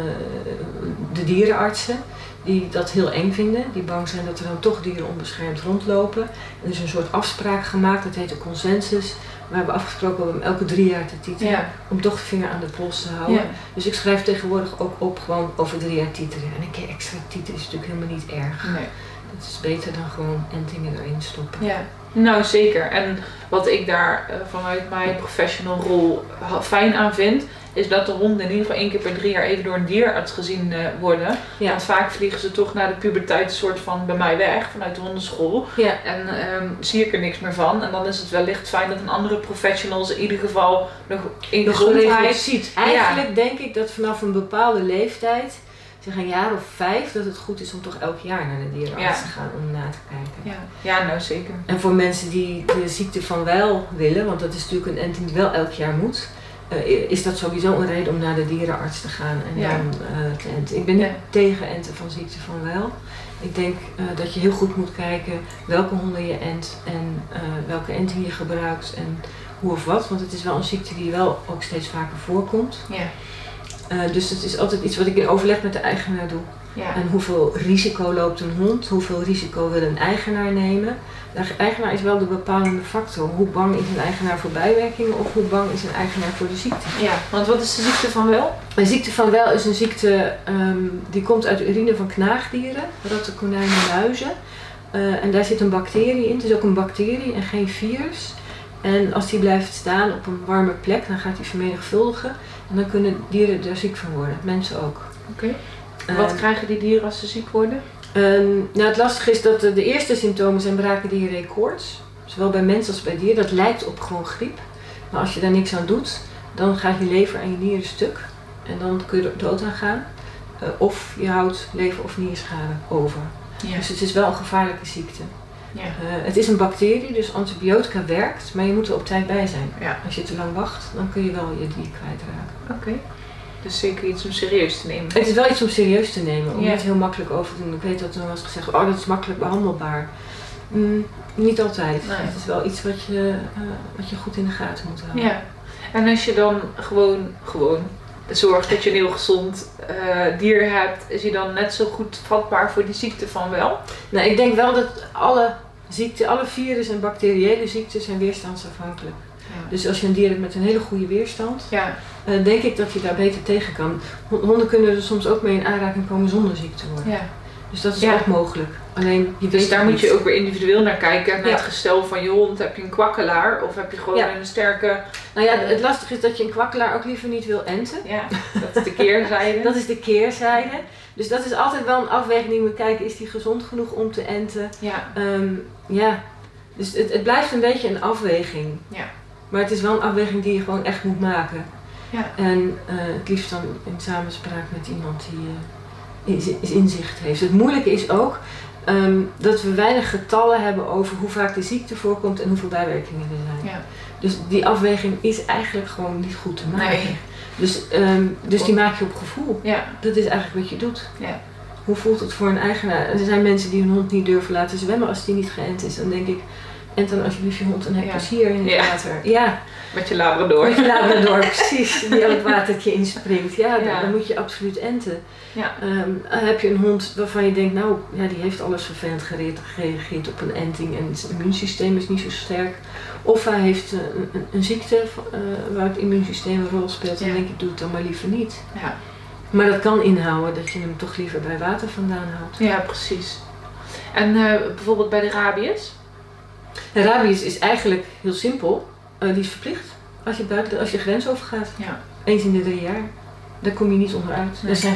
de dierenartsen. Die dat heel eng vinden. Die bang zijn dat er dan toch dieren onbeschermd rondlopen. Er is een soort afspraak gemaakt, dat heet de consensus. We hebben afgesproken om elke drie jaar te titelen. Ja. Om toch de vinger aan de pols te houden. Ja. Dus ik schrijf tegenwoordig ook op gewoon over drie jaar titelen. En een keer extra titelen is natuurlijk helemaal niet erg. Nee. Het is beter dan gewoon entingen erin stoppen. Ja, nou zeker. En wat ik daar eh, vanuit mijn professional rol fijn aan vind, is dat de honden in ieder geval één keer per drie jaar even door een dierarts gezien eh, worden. Ja. Want vaak vliegen ze toch na de puberteit een soort van bij mij weg, vanuit de hondenschool. Ja. En ehm, zie ik er niks meer van. En dan is het wellicht fijn dat een andere professional ze in ieder geval nog in De gezondheid... ziet. Eigenlijk denk ik dat vanaf een bepaalde leeftijd, zeg een jaar of vijf, dat het goed is om toch elk jaar naar de dierenarts Ja. te gaan om na te kijken. Ja, ja, nou zeker. En voor mensen die de ziekte van wel willen, want dat is natuurlijk een enting die wel elk jaar moet, eh, is dat sowieso een reden om naar de dierenarts te gaan en Ja. dan eh, te enten. Ik ben niet Ja. tegen enten van ziekte van wel. Ik denk eh, dat je heel goed moet kijken welke honden je ent en welke enting je gebruikt en hoe of wat. Want het is wel een ziekte die wel ook steeds vaker voorkomt. Ja, dus het is altijd iets wat ik in overleg met de eigenaar doe. ja. En hoeveel risico loopt een hond? Hoeveel risico wil een eigenaar nemen? De eigenaar is wel de bepalende factor. Hoe bang is een eigenaar voor bijwerkingen of hoe bang is een eigenaar voor de ziekte? ja, want wat is de ziekte van wel? Een ziekte van wel is een ziekte ehm, die komt uit de urine van knaagdieren, ratten, konijnen, muizen. Eh, en daar zit een bacterie in. Het is ook een bacterie en geen virus. En als die blijft staan op een warme plek, dan gaat die vermenigvuldigen. En dan kunnen dieren er ziek van worden, mensen ook. Oké. Wat Ehm, krijgen die dieren als ze ziek worden? Ehm, nou, het lastige is dat de, de eerste symptomen zijn brakendiarree koorts. Zowel bij mensen als bij dieren. Dat lijkt op gewoon griep. Maar als je daar niks aan doet, dan gaat je lever en je nieren stuk. En dan kun je er dood aan gaan. Eh, of je houdt lever- of nierschade over. Ja. Dus het is wel een gevaarlijke ziekte. Ja. Eh, het is een bacterie, dus antibiotica werkt. Maar je moet er op tijd bij zijn. Ja. Als je te lang wacht, dan kun je wel je dier kwijtraken. Oké. Dus zeker iets om serieus te nemen. Het is wel iets om serieus te nemen, om Ja. niet heel makkelijk over te doen. Ik weet dat er eens gezegd oh dat is makkelijk behandelbaar. Mm, niet altijd. Nee. Het is wel iets wat je, eh, wat je goed in de gaten moet houden. Ja. En als je dan gewoon, gewoon zorgt dat je een heel gezond eh, dier hebt, is je dan net zo goed vatbaar voor die ziekte van wel? Nou, ik denk wel dat alle ziekten, alle virus- en bacteriële ziekten zijn weerstandsafhankelijk. Dus als je een dier hebt met een hele goede weerstand, Ja, eh, denk ik dat je daar beter tegen kan. Hon- Honden kunnen er soms ook mee in aanraking komen zonder ziek te worden. ja. Dus dat is Ja. ook mogelijk. Alleen je Dus daar moet je ook weer individueel naar kijken. Naar Ja. het gestel van je hond. Heb je een kwakkelaar of heb je gewoon Ja. een sterke... Nou ja, het lastige is dat je een kwakkelaar ook liever niet wil enten. Ja, dat is de keerzijde. Dat is de keerzijde. Dus dat is altijd wel een afweging die we kijken, is die gezond genoeg om te enten? Ja, Ehm, ja, dus het, het blijft een beetje een afweging. Ja. Maar het is wel een afweging die je gewoon echt moet maken. Ja. En eh, het liefst dan in samenspraak met iemand die eh, inzicht heeft. Het moeilijke is ook ehm, dat we weinig getallen hebben over hoe vaak de ziekte voorkomt en hoeveel bijwerkingen er zijn. Ja. Dus die afweging is eigenlijk gewoon niet goed te maken. nee. Dus, ehm, dus die maak je op gevoel. Ja, Dat is eigenlijk wat je doet. Ja. Hoe voelt het voor een eigenaar? Er zijn mensen die hun hond niet durven laten zwemmen als die niet geënt is. Dan denk ik, ent dan alsjeblieft je hond en heb Ja. plezier in het water. Ja, met je labrador. met je labrador, precies. Die op het watertje inspringt. Ja, dan, moet je absoluut enten. Ja. Ehm, heb je een hond waarvan je denkt, nou, ja, die heeft alles vervelend gere- gereageerd op een enting en het immuunsysteem is niet zo sterk. Of hij heeft eh, een, een, een ziekte eh, waar het immuunsysteem een rol speelt. Dan Ja. denk ik, doe het dan maar liever niet. Ja. Maar dat kan inhouden dat je hem toch liever bij water vandaan houdt. ja, precies. En eh, bijvoorbeeld bij de rabies? En rabies is eigenlijk heel simpel. Eh, die is verplicht als je, buiten, als je grens overgaat. Ja. Eens in de drie jaar. Daar kom je niet onderuit. Nee. Zijn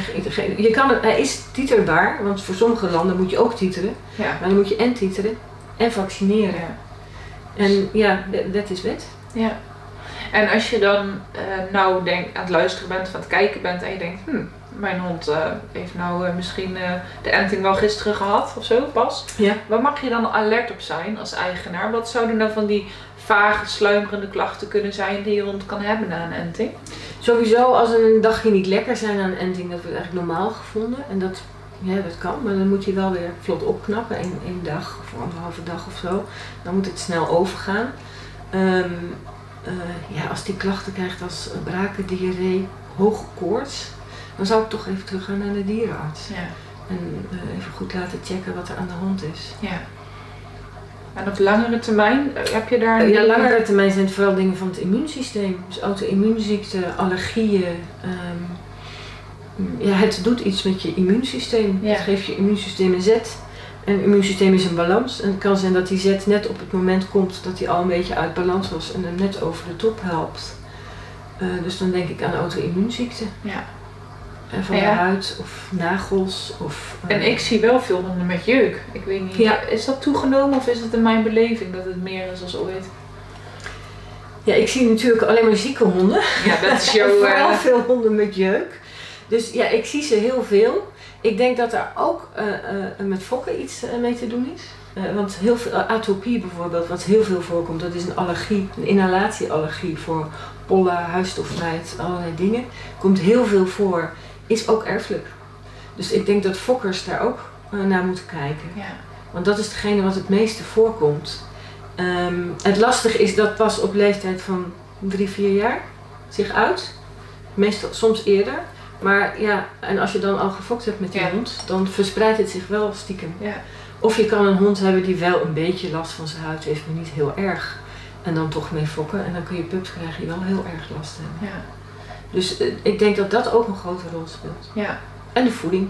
je kan, het- hij is titerbaar, want voor sommige landen moet je ook titeren. Ja. Maar dan moet je en titeren en vaccineren. Ja. En ja, dat is wet. ja. En als je dan eh, nou denk, aan het luisteren bent aan het kijken bent en je denkt, hm, mijn hond eh, heeft nou eh, misschien eh, de enting wel gisteren gehad of zo pas. Ja. Waar mag je dan alert op zijn als eigenaar? Wat zouden nou van die vage, sluimerende klachten kunnen zijn die je hond kan hebben na een enting? Sowieso, als er een dagje niet lekker zijn aan een enting, dat wordt eigenlijk normaal gevonden. En dat, ja, dat kan, maar dan moet je wel weer vlot opknappen. Eén één dag of anderhalve dag of zo. Dan moet het snel overgaan. Ehm, eh, ja, als die klachten krijgt als braken, diarree, hoge koorts, dan zou ik toch even teruggaan naar de dierenarts. Ja. En eh, even goed laten checken wat er aan de hand is. ja. En op langere termijn eh, heb je daar... Eh, Ja, langere termijn zijn het vooral dingen van het immuunsysteem. Dus auto-immuunziekten, allergieën. ehm, ja, het doet iets met je immuunsysteem. Ja. Het geeft je immuunsysteem een zet. En het immuunsysteem is een balans. En het kan zijn dat die zet net op het moment komt dat hij al een beetje uit balans was en hem net over de top helpt. Dus dan denk ik aan auto-immuunziekten. Ja. En van Ja. de huid of nagels. Of, eh, En ik zie wel veel honden met jeuk. Ik weet niet, Ja. is dat toegenomen of is het in mijn beleving dat het meer is als ooit? Ja, ik zie natuurlijk alleen maar zieke honden. Ja, dat is jouw... vooral eh, veel honden met jeuk. Dus ja, ik zie ze heel veel. Ik denk dat daar ook eh, eh, met fokken iets eh, mee te doen is. Eh, want heel veel, atopie bijvoorbeeld, wat heel veel voorkomt, dat is een allergie, een inhalatieallergie voor pollen, huisstofmijt, allerlei dingen. Komt heel veel voor, is ook erfelijk. Dus ik denk dat fokkers daar ook eh, naar moeten kijken. ja. Want dat is degene wat het meeste voorkomt. Ehm, het lastige is dat pas op leeftijd van drie, vier jaar zich uit. Meestal, soms eerder. Maar ja, en als je dan al gefokt hebt met die Ja. hond, dan verspreidt het zich wel stiekem. Ja. Of je kan een hond hebben die wel een beetje last van zijn huid heeft, maar niet heel erg. En dan toch mee fokken. En dan kun je pups krijgen die wel heel erg last hebben. Ja. Dus eh, ik denk dat dat ook een grote rol speelt. Ja. En de voeding.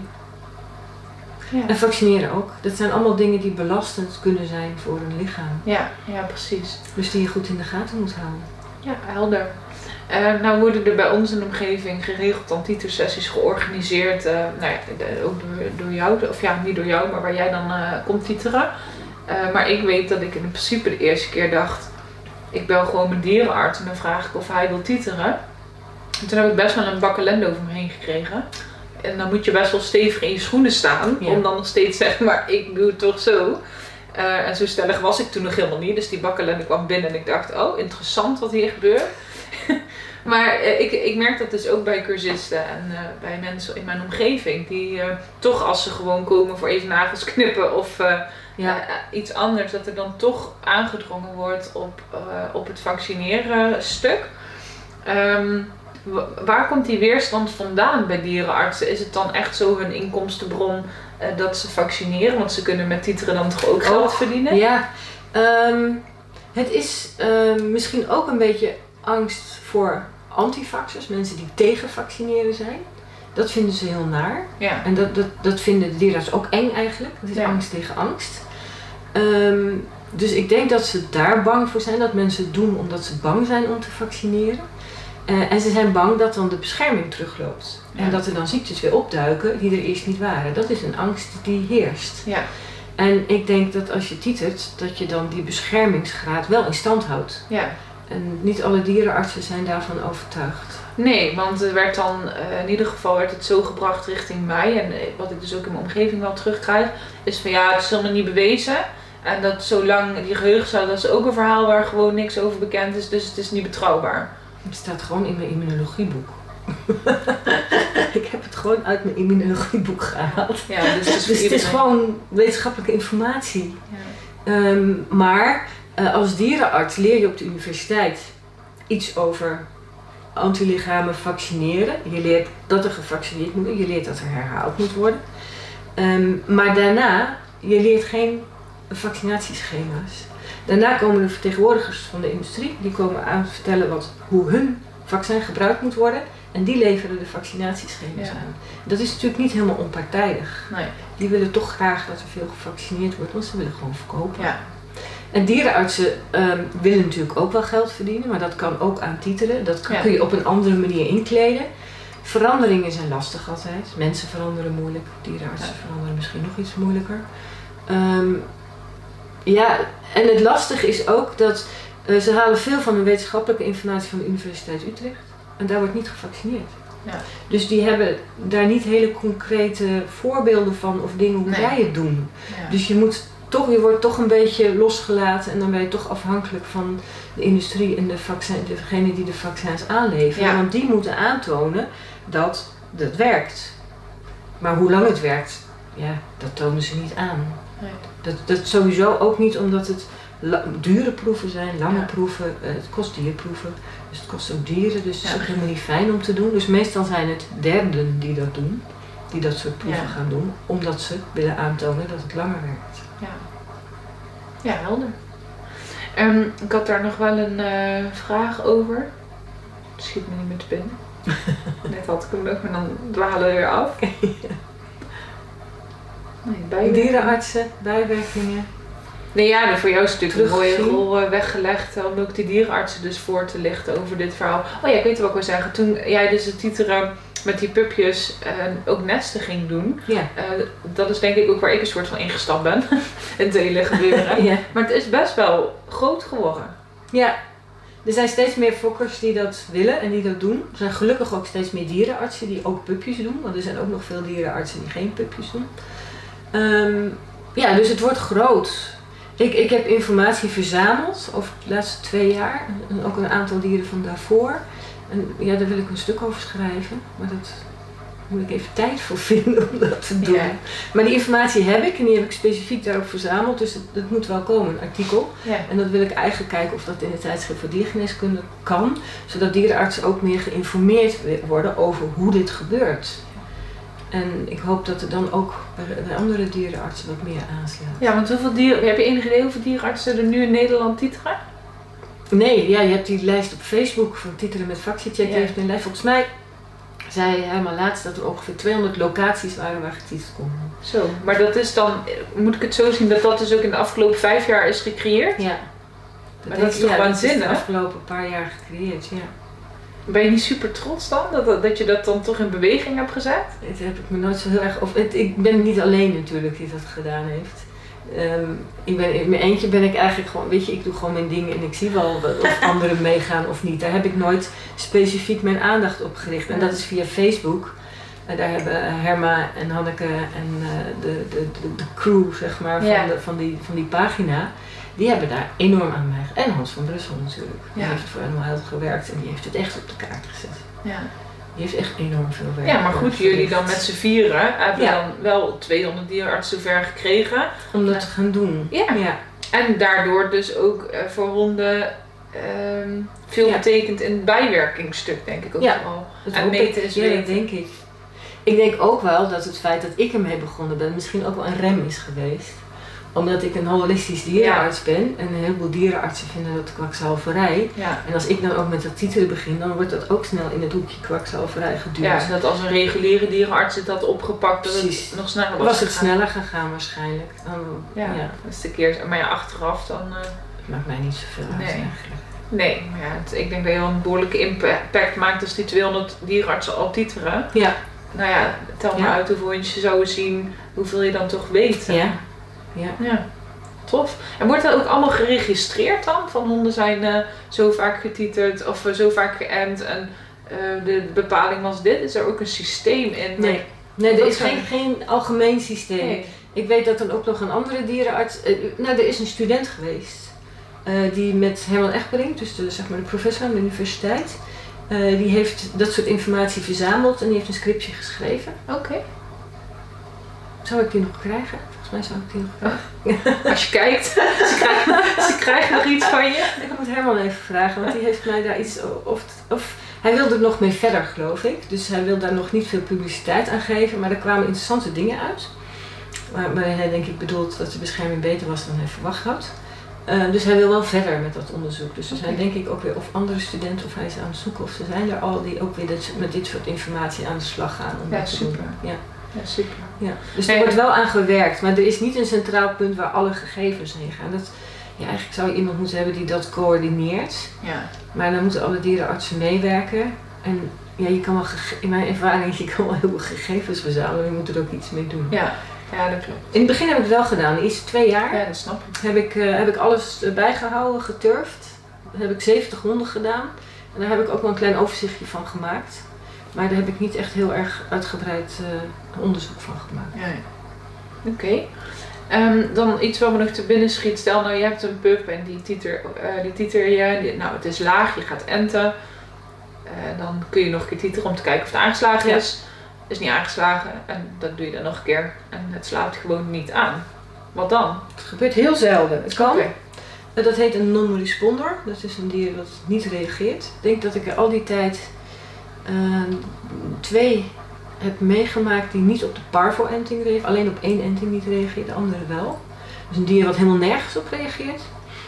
Ja. En vaccineren ook. Dat zijn allemaal dingen die belastend kunnen zijn voor een lichaam. Ja, ja, precies. Dus die je goed in de gaten moet houden. Ja, helder. Eh, nou worden er bij ons in de omgeving geregeld dan titersessies georganiseerd. eh, nou ja, de- ook door, door jou, of ja, niet door jou, maar waar jij dan komt titeren. Maar ik weet dat ik in principe de eerste keer dacht, ik bel gewoon mijn dierenarts en dan vraag ik of hij wil titeren. En toen heb ik best wel een bak ellende over me heen gekregen. En dan moet je best wel stevig in je schoenen staan, Ja. om dan nog steeds te zeggen, maar ik doe het toch zo. Eh, en zo stellig was ik toen nog helemaal niet. Dus die bak ellende kwam binnen en ik dacht, oh, interessant wat hier gebeurt. Maar eh, ik, ik merk dat dus ook bij cursisten en eh, bij mensen in mijn omgeving. Die toch als ze gewoon komen voor even nagels knippen of Ja. iets anders. Dat er dan toch aangedrongen wordt op, op het vaccineren stuk. Ehm, waar komt die weerstand vandaan bij dierenartsen? Is het dan echt zo hun inkomstenbron eh, dat ze vaccineren? Want ze kunnen met titeren dan toch ook geld verdienen? Ja, ehm, het is ehm, misschien ook een beetje angst voor antivaxers, mensen die tegen vaccineren zijn. Dat vinden ze heel naar. Ja. En dat, dat, dat vinden de dierenartsen ook eng eigenlijk. Het is Ja. angst tegen angst. Ehm, dus ik denk dat ze daar bang voor zijn, dat mensen het doen omdat ze bang zijn om te vaccineren. Eh, en ze zijn bang dat dan de bescherming terugloopt. Ja. En dat er dan ziektes weer opduiken die er eerst niet waren. Dat is een angst die heerst. Ja. En ik denk dat als je titert, dat je dan die beschermingsgraad wel in stand houdt. ja. En niet alle dierenartsen zijn daarvan overtuigd. Nee, want er werd dan, eh, in ieder geval werd het zo gebracht richting mij. En eh, wat ik dus ook in mijn omgeving wel terugkrijg, is van ja, het is helemaal niet bewezen. En dat zolang die geheugencel, dat is ook een verhaal waar gewoon niks over bekend is, dus het is niet betrouwbaar. Het staat gewoon in mijn immunologieboek. ik heb het gewoon uit mijn immunologieboek gehaald. Ja, dus het is, Dus het is iedereen- gewoon wetenschappelijke informatie. Ja. Ehm, maar eh, als dierenarts leer je op de universiteit iets over antilichamen vaccineren. Je leert dat er gevaccineerd moet worden. Je leert dat er herhaald moet worden. Ehm, maar daarna, je leert geen vaccinatieschema's. Daarna komen de vertegenwoordigers van de industrie. Die komen aan vertellen wat, hoe hun vaccin gebruikt moet worden. En die leveren de vaccinatieschema's Ja. aan. Dat is natuurlijk niet helemaal onpartijdig. Nee. Die willen toch graag dat er veel gevaccineerd wordt, want ze willen gewoon verkopen. Ja. En dierenartsen ehm, willen natuurlijk ook wel geld verdienen, maar dat kan ook aan titelen. Dat kan- Ja. kun je op een andere manier inkleden. Veranderingen zijn lastig altijd. Mensen veranderen moeilijk, dierenartsen veranderen misschien nog iets moeilijker. Ehm, ja, en het lastige is ook dat eh, ze halen veel van hun wetenschappelijke informatie van de Universiteit Utrecht. En daar wordt niet gevaccineerd. Ja. Dus die hebben daar niet hele concrete voorbeelden van of dingen hoe Nee. zij het doen. Ja. Dus je moet toch, je wordt toch een beetje losgelaten en dan ben je toch afhankelijk van de industrie en de vaccin, degene die de vaccins aanleveren. Ja. Want die moeten aantonen dat dat werkt. Maar hoe lang het werkt, ja, dat tonen ze niet aan. Nee. Dat, dat sowieso ook niet omdat het dure proeven zijn, lange Ja. proeven. eh, het kost dierproeven, dus het kost ook dieren. Dus het is Ja. ook helemaal niet fijn om te doen. Dus meestal zijn het derden die dat doen, die dat soort proeven Ja. gaan doen, omdat ze willen aantonen dat het langer werkt. Ja, ja helder. Ehm, ik had daar nog wel een eh, vraag over. Schiet me niet meer te binnen. Net had ik hem nog, maar dan dwalen we weer af. Nee, bij Dierenartsen, bijwerkingen. Nee, ja, voor jou is het natuurlijk een mooie rol eh, weggelegd om ook die dierenartsen dus voor te lichten over dit verhaal. Oh ja, ik weet wat ik wil zeggen. Toen jij dus het titeren met die pupjes en ook nesten ging doen, Ja. eh, dat is denk ik ook waar ik een soort van ingestapt ben. het hele gebeuren. ja. Maar het is best wel groot geworden. Ja. Er zijn steeds meer fokkers die dat willen en die dat doen. Er zijn gelukkig ook steeds meer dierenartsen die ook pupjes doen. Want er zijn ook nog veel dierenartsen die geen pupjes doen. Ehm, ja, dus het wordt groot. Ik, ik heb informatie verzameld over de laatste twee jaar. En ook een aantal dieren van daarvoor. En ja, daar wil ik een stuk over schrijven. Maar dat moet ik even tijd voor vinden om dat te doen. Ja. Maar die informatie heb ik en die heb ik specifiek daarop verzameld. Dus het moet wel komen, een artikel. Ja. En dat wil ik eigenlijk kijken of dat in het tijdschrift voor diergeneeskunde kan. Zodat dierenartsen ook meer geïnformeerd worden over hoe dit gebeurt. En ik hoop dat er dan ook bij, andere dierenartsen wat meer aanslaat. Ja, want hoeveel dieren, heb je enig idee hoeveel dierenartsen er nu in Nederland titeren? Nee, ja, je hebt die lijst op Facebook van Titelen met Vaccicheck. Ja. Die heeft een lijst. Volgens mij zei helemaal laatst dat er ongeveer 200 locaties waren waar getiteld kon worden. Zo, maar dat is dan, moet ik het zo zien dat dat dus ook in de afgelopen vijf jaar is gecreëerd? Ja. Maar dat is toch ja, waanzinnig? Dat is de afgelopen paar jaar gecreëerd, ja. Ben je niet super trots dan, dat, dat, je dat dan toch in beweging hebt gezet? Het heb ik me nooit zo heel erg. Of het, ik ben niet alleen natuurlijk die dat gedaan heeft. Ehm, ik ben, in mijn eentje ben ik eigenlijk gewoon, weet je, ik doe gewoon mijn dingen en ik zie wel of anderen meegaan of niet. Daar heb ik nooit specifiek mijn aandacht op gericht. En dat is via Facebook. En daar hebben Herma en Hanneke en eh, de, de, de, de crew, zeg maar, van, Ja. de, van, die, van die pagina. Die hebben daar enorm aan mij. En Hans van Brussel natuurlijk. Die Ja. heeft voor Animal Health gewerkt en die heeft het echt op de kaart gezet. Ja. Die heeft echt enorm veel werk. ja, maar goed, jullie dan met z'n vieren hebben Ja. dan wel 200 dierenartsen zover gekregen. Om dat te gaan doen. Ja. ja. En daardoor dus ook eh, voor honden ehm, veel Ja. betekent in het bijwerkingsstuk, denk ik ook Ja. vooral. Dat En meten is weten. denk ik. Ik denk ook wel dat het feit dat ik ermee begonnen ben misschien ook wel een rem is geweest. Omdat ik een holistisch dierenarts ben en een heleboel dierenartsen vinden dat kwakzalverij. Ja. En als ik dan ook met dat titelen begin, dan wordt dat ook snel in het hoekje kwakzalverij geduwd. ja, dat als een reguliere dierenarts het had opgepakt, dat Precies. het nog sneller was. Dan was het gegaan. sneller gegaan waarschijnlijk. Dan, Ja, ja. dat is de keer. Maar ja, achteraf dan. eh, Het maakt mij niet zoveel uit Nee. eigenlijk. nee, maar ja, het- ik denk dat je wel een behoorlijke impact maakt als die 200 dierenartsen al titeren. Ja, Nou ja, tel maar uit hoeveel je zou zien, hoeveel je dan toch weet. ja, ja. Ja, tof. En wordt dat ook allemaal geregistreerd dan? Van honden zijn eh, zo vaak getiteld of eh, zo vaak geënt en eh, de bepaling was dit. Is er ook een systeem in? Nee, nee er Dat is geen, geen algemeen systeem. Nee. Ik weet dat dan ook nog een andere dierenarts. nou, er is een student geweest. die met Herman Echtbering, dus de, zeg maar de professor aan de universiteit. die heeft dat soort informatie verzameld en die heeft een scriptje geschreven. Oké. Zou ik die nog krijgen? Volgens mij zou ik die krijgen. Als je kijkt, ze krijgen, ze nog iets van je. Ik moet Herman even vragen, want die heeft mij daar iets. Of, of hij wilde er nog mee verder, geloof ik. Dus hij wil daar nog niet veel publiciteit aan geven, maar er kwamen interessante dingen uit. Maar, maar hij denk ik bedoelt dat de bescherming beter was dan hij verwacht had. Eh, dus hij wil wel verder met dat onderzoek. Dus er zijn Oké. denk ik ook weer of andere studenten of hij is aan het zoeken of ze zijn er al die ook weer dit, met dit soort informatie aan de slag gaan. Om Ja, dat te super. doen. Ja, Ja, super. ja. Dus er wordt wel aan gewerkt, maar er is niet een centraal punt waar alle gegevens heen gaan. Dat, ja, eigenlijk zou je iemand moeten hebben die dat coördineert. Ja. Maar dan moeten alle dierenartsen meewerken. En ja, je kan wel, in mijn ervaring, je kan wel heel veel gegevens verzamelen. Je moet er ook iets mee doen. Ja. ja, dat klopt. In het begin heb ik het wel gedaan. De eerste twee jaar Ja, dat snap ik. heb, ik, eh, heb ik alles eh, bijgehouden, geturfd. Heb ik 70 honden gedaan. En daar heb ik ook wel een klein overzichtje van gemaakt. Maar daar heb ik niet echt heel erg uitgebreid eh, onderzoek van gemaakt. Ja, ja. Oké. Ehm, dan iets wat me nog te binnen schiet. Stel nou, je hebt een pup en die titer, eh, die titer je. Die- nou, het is laag, je gaat enten. Eh, dan kun je nog een keer titeren om te kijken of het aangeslagen Ja. is. Is niet aangeslagen en dat doe je dan nog een keer. En het slaat gewoon niet aan. Wat dan? Het gebeurt heel zelden. Het kan. Oké. Eh, Dat heet een non-responder. Dat is een dier dat niet reageert. Ik denk dat ik er al die tijd eh, twee heb meegemaakt die niet op de parvo-enting reageert. Alleen op één enting niet reageert, de andere wel. Dus een dier wat helemaal nergens op reageert.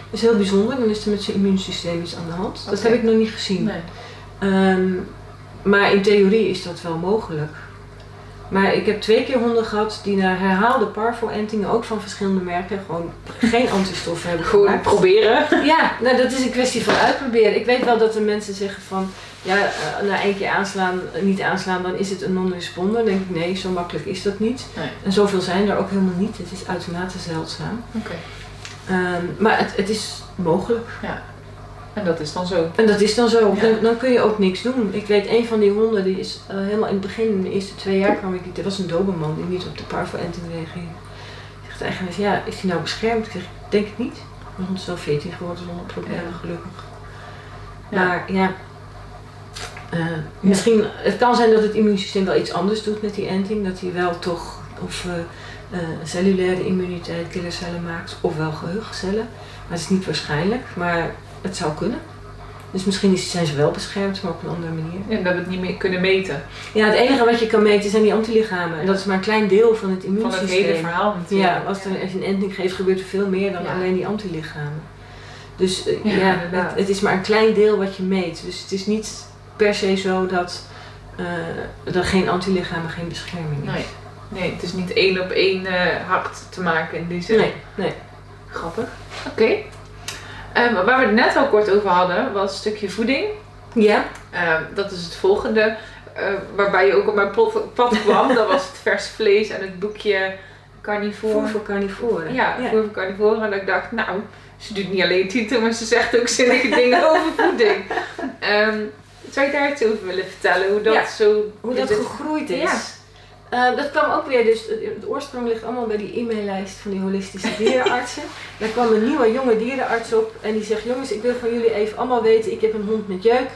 Dat is heel bijzonder. Dan is er met zijn immuunsysteem iets aan de hand. Dat heb ik nog niet gezien. Nee. Ehm, maar in theorie is dat wel mogelijk. Maar ik heb twee keer honden gehad die na herhaalde parvo-entingen, ook van verschillende merken, gewoon geen antistoffen hebben Gewoon gemaakt. proberen. Ja, nou dat is een kwestie van uitproberen. Ik weet wel dat er mensen zeggen van, ja, eh, na één keer aanslaan, eh, niet aanslaan, dan is het een non-responder. Dan denk ik, nee, zo makkelijk is dat niet. Nee. En zoveel zijn er ook helemaal niet. Het is uitermate zeldzaam. Oké. Ehm, maar het, het is mogelijk. En dat is dan zo. En dat is dan zo. Ja. Dan, dan kun je ook niks doen. Ik weet, een van die honden, die is eh, helemaal in het begin, in de eerste twee jaar kwam ik, er was een doberman die niet op de parvo-enting reageerde. Ik zeg eigenlijk, ja, is hij nou beschermd? Ik zeg, ik denk het niet. Mijn hond is wel 14 geworden zonder problemen, Ja. gelukkig. Ja. Maar ja, eh, misschien, het kan zijn dat het immuunsysteem wel iets anders doet met die enting. Dat hij wel toch of eh, cellulaire immuniteit, killercellen maakt, of wel geheugencellen. Maar het is niet waarschijnlijk, maar het zou kunnen. Dus misschien is- zijn ze wel beschermd, maar op een andere manier. En dat we het niet meer kunnen meten. Ja, het enige wat je kan meten zijn die antilichamen. En dat is maar een klein deel van het Van het immuunsysteem. hele verhaal natuurlijk. Ja, als, er, als je een enting geeft, gebeurt er veel meer dan Ja. alleen die antilichamen. Dus eh, Ja, het, het is maar een klein deel wat je meet. Dus het is niet per se zo dat eh, er geen antilichamen, geen bescherming is. Nee. nee, het is niet één op één eh, hard te maken in die zin. nee. nee. Grappig. Oké. Ehm, waar we het net al kort over hadden, was een stukje voeding. Ja, Ehm, dat is het volgende. eh, waarbij je ook op mijn pad kwam. dat was het vers vlees en het boekje carnivore. voer voor carnivoren. Ja, voer voor carnivore. En ik dacht, nou, ze doet niet alleen titel, maar ze zegt ook zinnige dingen over voeding. Ehm, zou je daar iets over willen vertellen? Hoe dat Ja, zo... Hoe dat gegroeid is. Ja. Uh, dat kwam ook weer, dus het oorsprong ligt allemaal bij die e-maillijst van die holistische dierenartsen. Daar kwam een nieuwe jonge dierenarts op en die zegt: Jongens, ik wil van jullie even allemaal weten: ik heb een hond met jeuk.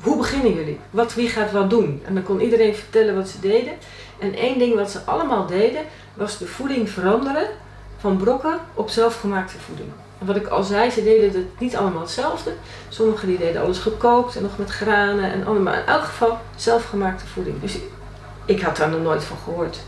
Hoe beginnen jullie? Wat, wie gaat wat doen? En dan kon iedereen vertellen wat ze deden. En één ding wat ze allemaal deden, was de voeding veranderen van brokken op zelfgemaakte voeding. En wat ik al zei, ze deden het niet allemaal hetzelfde. Sommigen die deden alles gekookt en nog met granen en allemaal. In elk geval zelfgemaakte voeding. Dus ik had daar nog nooit van gehoord.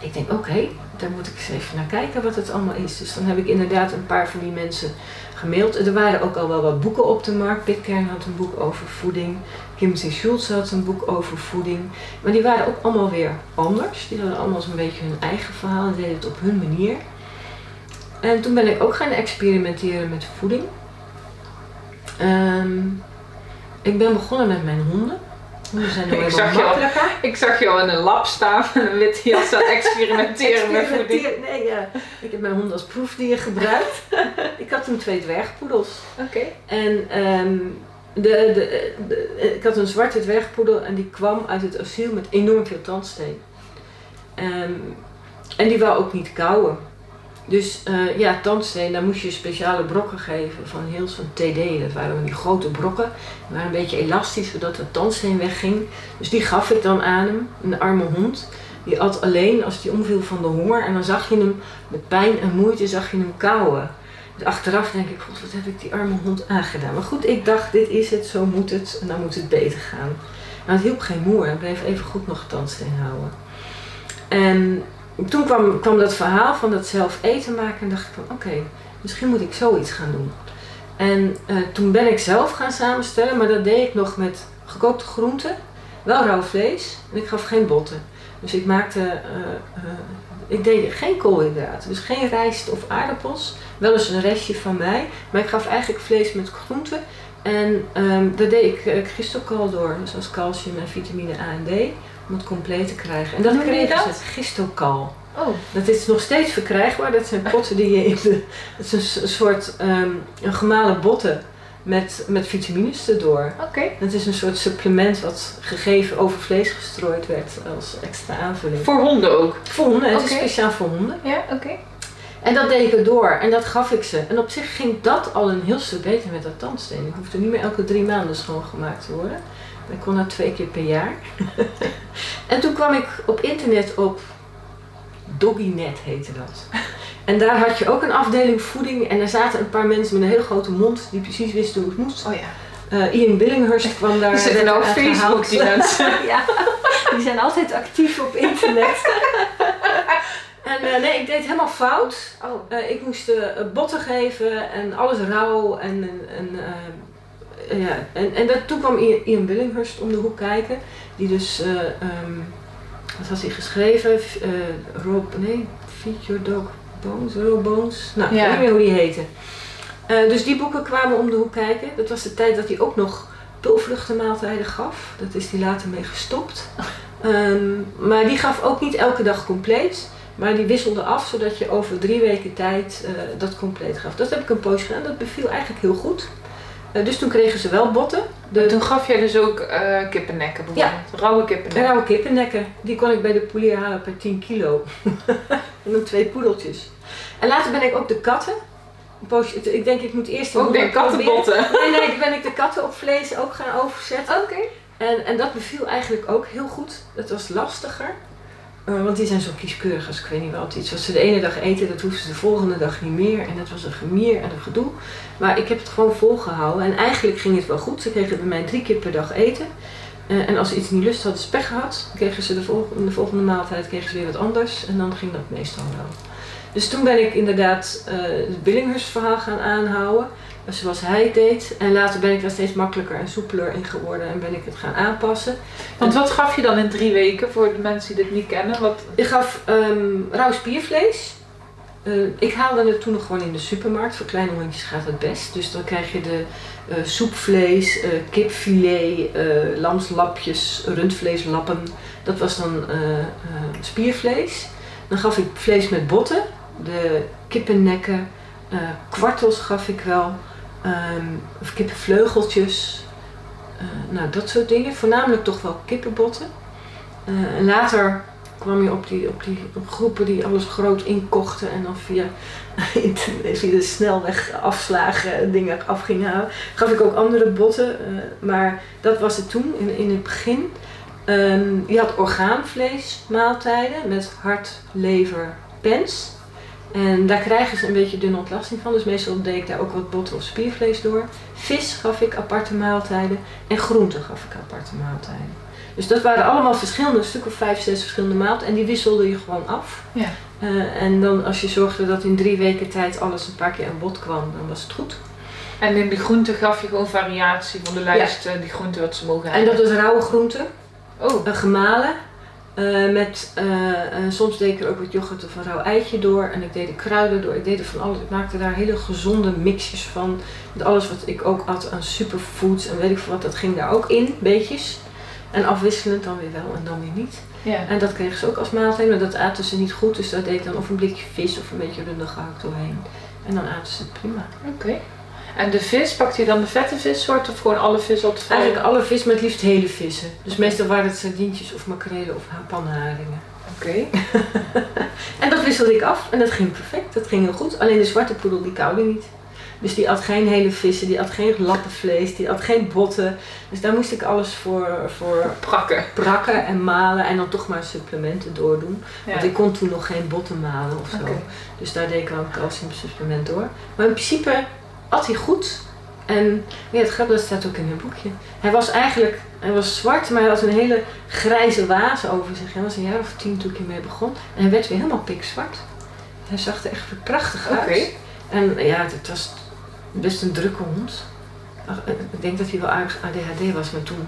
Ik denk, oké, daar moet ik eens even naar kijken wat het allemaal is. Dus dan heb ik inderdaad een paar van die mensen gemaild. Er waren ook al wel wat boeken op de markt. Pitcairn had een boek over voeding. Kimsey Schultz had een boek over voeding. Maar die waren ook allemaal weer anders. Die hadden allemaal zo'n beetje hun eigen verhaal en deden het op hun manier. En toen ben ik ook gaan experimenteren met voeding. Ehm, ik ben begonnen met mijn honden. Zijn ik zag, je ik zag je al in een lab staan met een witte jas aan experimenteren met voeding. Nee, ja. ik heb mijn honden als proefdier gebruikt. ik had toen twee dwergpoedels. Oké. En um, de, de, ik had een zwarte dwergpoedel en die kwam uit het asiel met enorm veel tandsteen. Um, en die wou ook niet kauwen. Dus uh, ja, tandsteen, daar moest je speciale brokken geven van Heels van TD. Dat waren die grote brokken. Die waren een beetje elastisch, zodat de tandsteen wegging. Dus die gaf ik dan aan hem, een arme hond. Die at alleen als hij omviel van de honger. En dan zag je hem met pijn en moeite zag je hem kauwen. Dus achteraf denk ik, god, wat heb ik die arme hond aangedaan. Maar goed, ik dacht, dit is het, zo moet het. En dan moet het beter gaan. Maar het hielp geen moer. Hij bleef even goed nog tandsteen houden. En toen kwam, kwam dat verhaal van dat zelf eten maken en dacht ik van oké, misschien moet ik zoiets gaan doen. En uh, toen ben ik zelf gaan samenstellen, maar dat deed ik nog met gekookte groenten, wel rauw vlees en ik gaf geen botten. Dus ik maakte, uh, uh, ik deed geen koolhydraten, dus geen rijst of aardappels, wel eens een restje van mij, maar ik gaf eigenlijk vlees met groenten en um, daar deed ik uh, door, zoals calcium en vitamine A en D om het compleet te krijgen. En dat kreeg je dat? Gistokal. Oh. Dat is nog steeds verkrijgbaar. Dat zijn potten die je in de. Het is een, soort um, een gemalen botten met, met vitamines erdoor. Oké. Okay. Dat is een soort supplement wat gegeven over vlees gestrooid werd als extra aanvulling. Voor honden ook? Voor honden, het is speciaal voor honden. Ja, oké. En dat deed ik erdoor en dat gaf ik ze. En op zich ging dat al een heel stuk beter met dat tandsteen. Ik hoefde niet meer elke drie maanden schoongemaakt te worden. Ik kon dat twee keer per jaar. en toen kwam ik op internet op Doggynet heette dat. En daar had je ook een afdeling voeding en er zaten een paar mensen met een hele grote mond die precies wisten hoe het moest. Oh ja. Uh, Ian Billinghurst kwam daar. Die zitten nou op Facebook, die mensen. ja, die zijn altijd actief op internet. en uh, nee, ik deed helemaal fout. Oh. Uh, ik moest botten geven en alles rauw en, en ja, en, en dat, toen kwam Ian Billinghurst om de hoek kijken, die dus, uh, um, wat had hij geschreven? Uh, Rob, nee, Feed Your Dog Bones, Raw Bones, nou, ik weet niet meer hoe die heette. Uh, dus die boeken kwamen om de hoek kijken. Dat was de tijd dat hij ook nog pulvruchtenmaaltijden gaf. Dat is hij later mee gestopt. Um, maar die gaf ook niet elke dag compleet. Maar die wisselde af, zodat je over drie weken tijd dat compleet gaf. Dat heb ik een poosje gedaan. Dat beviel eigenlijk heel goed. Uh, dus toen kregen ze wel botten. De... Toen gaf jij dus ook uh, kippennekken bijvoorbeeld? Ja. Rauwe kippennekken? Rauwe kippennekken. Die kon ik bij de poelier halen per 10 kilo. en dan twee poedeltjes. En later ben ik ook de katten. Ik denk ik moet eerst... Ook de kattenbotten? Nee, nee, toen ben ik de katten op vlees ook gaan overzetten. Oké. Okay. En, en dat beviel eigenlijk ook heel goed. Dat was lastiger. Uh, want die zijn zo kieskeurig als ik weet niet wat. Iets wat ze de ene dag eten, dat hoeven ze de volgende dag niet meer. En dat was een gemier en een gedoe. Maar ik heb het gewoon volgehouden. En eigenlijk ging het wel goed. Ze kregen bij mij drie keer per dag eten. Uh, en als ze iets niet lust hadden, pech gehad. Kregen ze de volgende, de volgende maaltijd kregen ze weer wat anders. En dan ging dat meestal wel. Dus toen ben ik inderdaad uh, het Billinghurst verhaal gaan aanhouden zoals hij het deed. En later ben ik daar steeds makkelijker en soepeler in geworden en ben ik het gaan aanpassen. Want wat gaf je dan in drie weken voor de mensen die dit niet kennen? Wat... Ik gaf um, rauw spiervlees. Uh, ik haalde het toen nog gewoon in de supermarkt. Voor kleine hondjes gaat het best. Dus dan krijg je de uh, soepvlees, uh, kipfilet, lamslapjes, rundvleeslappen. Dat was dan spiervlees. Dan gaf ik vlees met botten, de kippennekken, kwartels gaf ik wel. Um, of kippenvleugeltjes. Uh, nou, dat soort dingen. Voornamelijk toch wel kippenbotten. En later kwam je op die, op die groepen die alles groot inkochten en dan via, via de snelweg afslagen dingen af gingen halen. Gaf ik ook andere botten, eh, maar dat was het toen in, in het begin. Ehm, je had orgaanvlees maaltijden met hart, lever, pens. En daar krijgen ze een beetje dunne ontlasting van. Dus meestal deed ik daar ook wat botten of spiervlees door. Vis gaf ik aparte maaltijden. En groenten gaf ik aparte maaltijden. Dus dat waren allemaal verschillende, een stuk of vijf, zes verschillende maaltijden. En die wisselde je gewoon af. Ja. Uh, en dan als je zorgde dat in drie weken tijd alles een paar keer aan bod kwam, dan was het goed. En in de groenten gaf je gewoon variatie van de lijst, ja. die groenten wat ze mogen hebben. En dat was rauwe groenten. Oh. Uh, gemalen. Uh, met, soms deed ik er ook wat yoghurt of een rauw eitje door. En ik deed de kruiden door. Ik deed er van alles. Ik maakte daar hele gezonde mixjes van. Met alles wat ik ook at aan superfoods en weet ik veel wat. Dat ging daar ook in, beetjes. En afwisselend dan weer wel en dan weer niet. Ja. En dat kregen ze ook als maaltijd, maar dat aten ze niet goed. Dus daar deed ik dan of een blikje vis of een beetje runde gehakt doorheen. En dan aten ze het prima. Oké. Okay. En de vis, pakte je dan de vette vissoort of gewoon alle vis op de Eigenlijk alle vis, maar het liefst hele vissen. Dus meestal waren het sardientjes of makrelen of panharingen. Oké. Okay. en dat wisselde ik af en dat ging perfect. Dat ging heel goed. Alleen de zwarte poedel die koude niet. Dus die at geen hele vissen, die at geen lappenvlees, die at geen botten. Dus daar moest ik alles voor, voor prakken. prakken en malen en dan toch maar supplementen doordoen. Ja. Want ik kon toen nog geen botten malen of zo. Dus daar deed ik wel een calciumsupplement door. Maar in principe at hij goed. En ja, het grappige dat staat ook in mijn boekje. Hij was eigenlijk, hij was zwart, maar hij had een hele grijze waas over zich. Hij was een jaar of tien toen ik hiermee begon. En hij werd weer helemaal pikzwart. Hij zag er echt prachtig uit. En ja, het was best een drukke hond. Ach, Ik denk dat hij wel aardig ADHD was, maar toen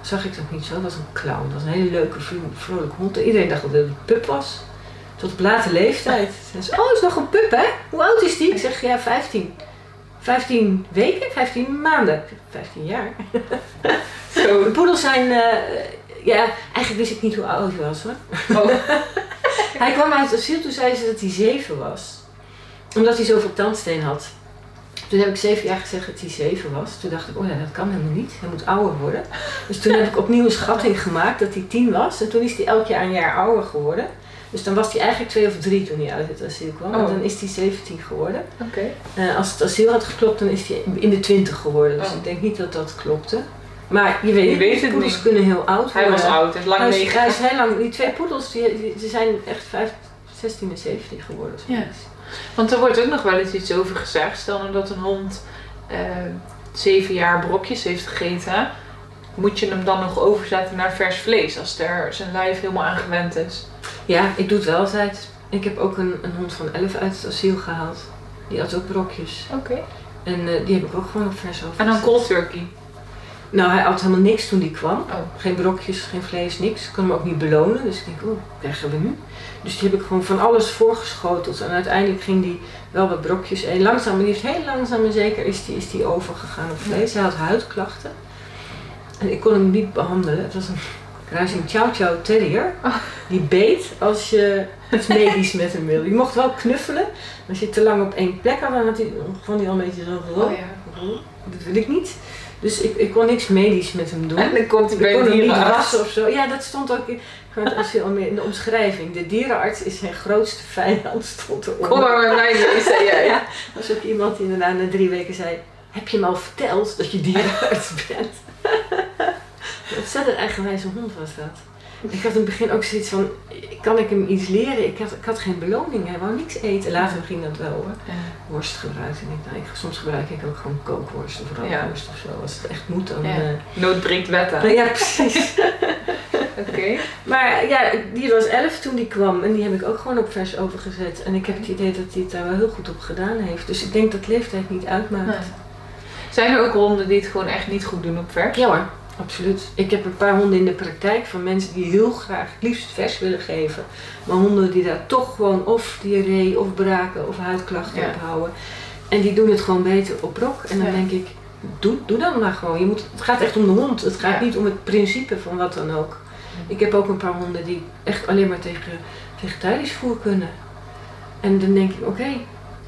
zag ik dat niet zo. Het was een clown. Het was een hele leuke, vrolijke hond. Iedereen dacht dat het een pup was. Tot op late leeftijd. Ze oh, is nog een pup, hè? Hoe oud is die? Ik zeg, ja, 15. 15 weken? 15 maanden? 15 jaar. Zo. De poedels zijn, uh, ja, eigenlijk wist ik niet hoe oud hij was hoor. Oh. hij kwam uit het asiel, toen zei ze dat hij 7 was. Omdat hij zoveel tandsteen had. Toen heb ik zeven jaar gezegd dat hij zeven was. Toen dacht ik, oh ja, dat kan helemaal niet. Hij moet ouder worden. Dus toen heb ik opnieuw een schatting gemaakt dat hij tien was. En toen is hij elk jaar een jaar ouder geworden. Dus dan was hij eigenlijk twee of drie toen hij uit het asiel kwam. En Oh. dan is hij 17 geworden. Oké. Eh, als het asiel had geklopt, dan is hij in de 20 geworden. Dus Oh. ik denk niet dat dat klopte. Maar je weet, Je weet het poedels niet. kunnen heel oud worden. Hij was oud lang Hij is, hij is heel lang. Die twee poedels, die, die, die zijn echt vijf, 16 en 17 geworden. Ja. Want er wordt ook nog wel eens iets over gezegd. Stel nou dat een hond eh, zeven jaar brokjes heeft gegeten. Moet je hem dan nog overzetten naar vers vlees als er zijn lijf helemaal aan gewend is? Ja, ik doe het wel altijd. Ik heb ook een, een hond van 11 uit het asiel gehaald. Die had ook brokjes. Oké. En eh, die heb ik ook gewoon op vers over. En dan cold turkey. Nou, hij at helemaal niks toen die kwam. Oh. Geen brokjes, geen vlees, niks. Ik kon hem ook niet belonen. Dus ik denk, wat krijgen we nu? Dus die heb ik gewoon van alles voorgeschoteld. En uiteindelijk ging die wel wat brokjes eten. Langzaam, maar liefst heel langzaam en zeker is die, is die overgegaan op vlees. Hij had huidklachten. En ik kon hem niet behandelen. Het was een kruising Chow Chow Terrier. Oh. Die beet als je iets medisch met hem wilde. Je mocht wel knuffelen. maar Als je te lang op één plek had, dan had hij, al een beetje zo... Oh ja. Dat wil ik niet. Dus ik, ik kon niks medisch met hem doen. En dan komt hij Ik bij kon een hem niet wassen of zo. Ja, dat stond ook in, als je al meer in de omschrijving. De dierenarts is zijn grootste vijand, stond eronder. Kom maar met mij mee, zei jij. Ja, ook iemand die inderdaad na drie weken zei... Heb je hem al verteld dat je dierenarts bent? Een ontzettend eigenwijze hond was dat. Ik had in het begin ook zoiets van... Kan ik hem iets leren? Ik had, ik had geen beloning. Hij wou niks eten. Later ging dat wel hoor. Ja. Worst gebruikt. En ik, nou, ik, soms gebruik ik ook gewoon kookworst of Ja. rookworst of zo. Als het echt moet dan... Ja. eh, Nood breekt wetten. nou ja, precies. Oké. Maar ja, die was 11 toen die kwam en die heb ik ook gewoon op vers overgezet. En ik heb het idee dat hij het daar wel heel goed op gedaan heeft. Dus ik denk dat leeftijd niet uitmaakt. Nee. Zijn er ook honden die het gewoon echt niet goed doen op vers? Ja hoor, absoluut. Ik heb een paar honden in de praktijk van mensen die heel graag het liefst vers willen geven. Maar honden die daar toch gewoon of diarree of braken of huidklachten Ja. op houden. En die doen het gewoon beter op brok. En dan Ja. denk ik, doe, doe dan maar gewoon. Je moet, het gaat echt om de hond. Het gaat Ja. niet om het principe van wat dan ook. Ik heb ook een paar honden die echt alleen maar tegen vegetarisch voer kunnen. En dan denk ik, oké.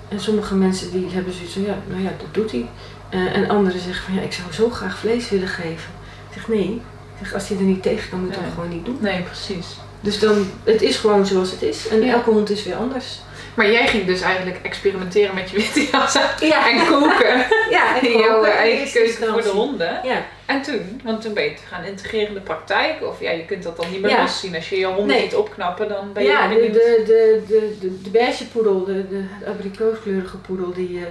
En sommige mensen die hebben zoiets van, ja, nou ja, dat doet hij. Eh, en anderen zeggen van, ja, ik zou zo graag vlees willen geven. Ik zeg, nee. Ik zeg, als hij er niet tegen kan, moet je Nee. dat gewoon niet doen. Nee, precies. Dus dan, het is gewoon zoals het is. En Ja. elke hond is weer anders. Maar jij ging dus eigenlijk experimenteren met je witte jas Ja, en koken ja en jouw eigen keuze voor de honden. Ja, En toen, want toen ben je gaan integreren in de praktijk. Of ja, je kunt dat dan niet meer Ja. loszien. Als je je honden Nee. ziet opknappen, dan ben je ja de, de, de, de, de, de beige poedel, de, de abrikooskleurige poedel, die, eh,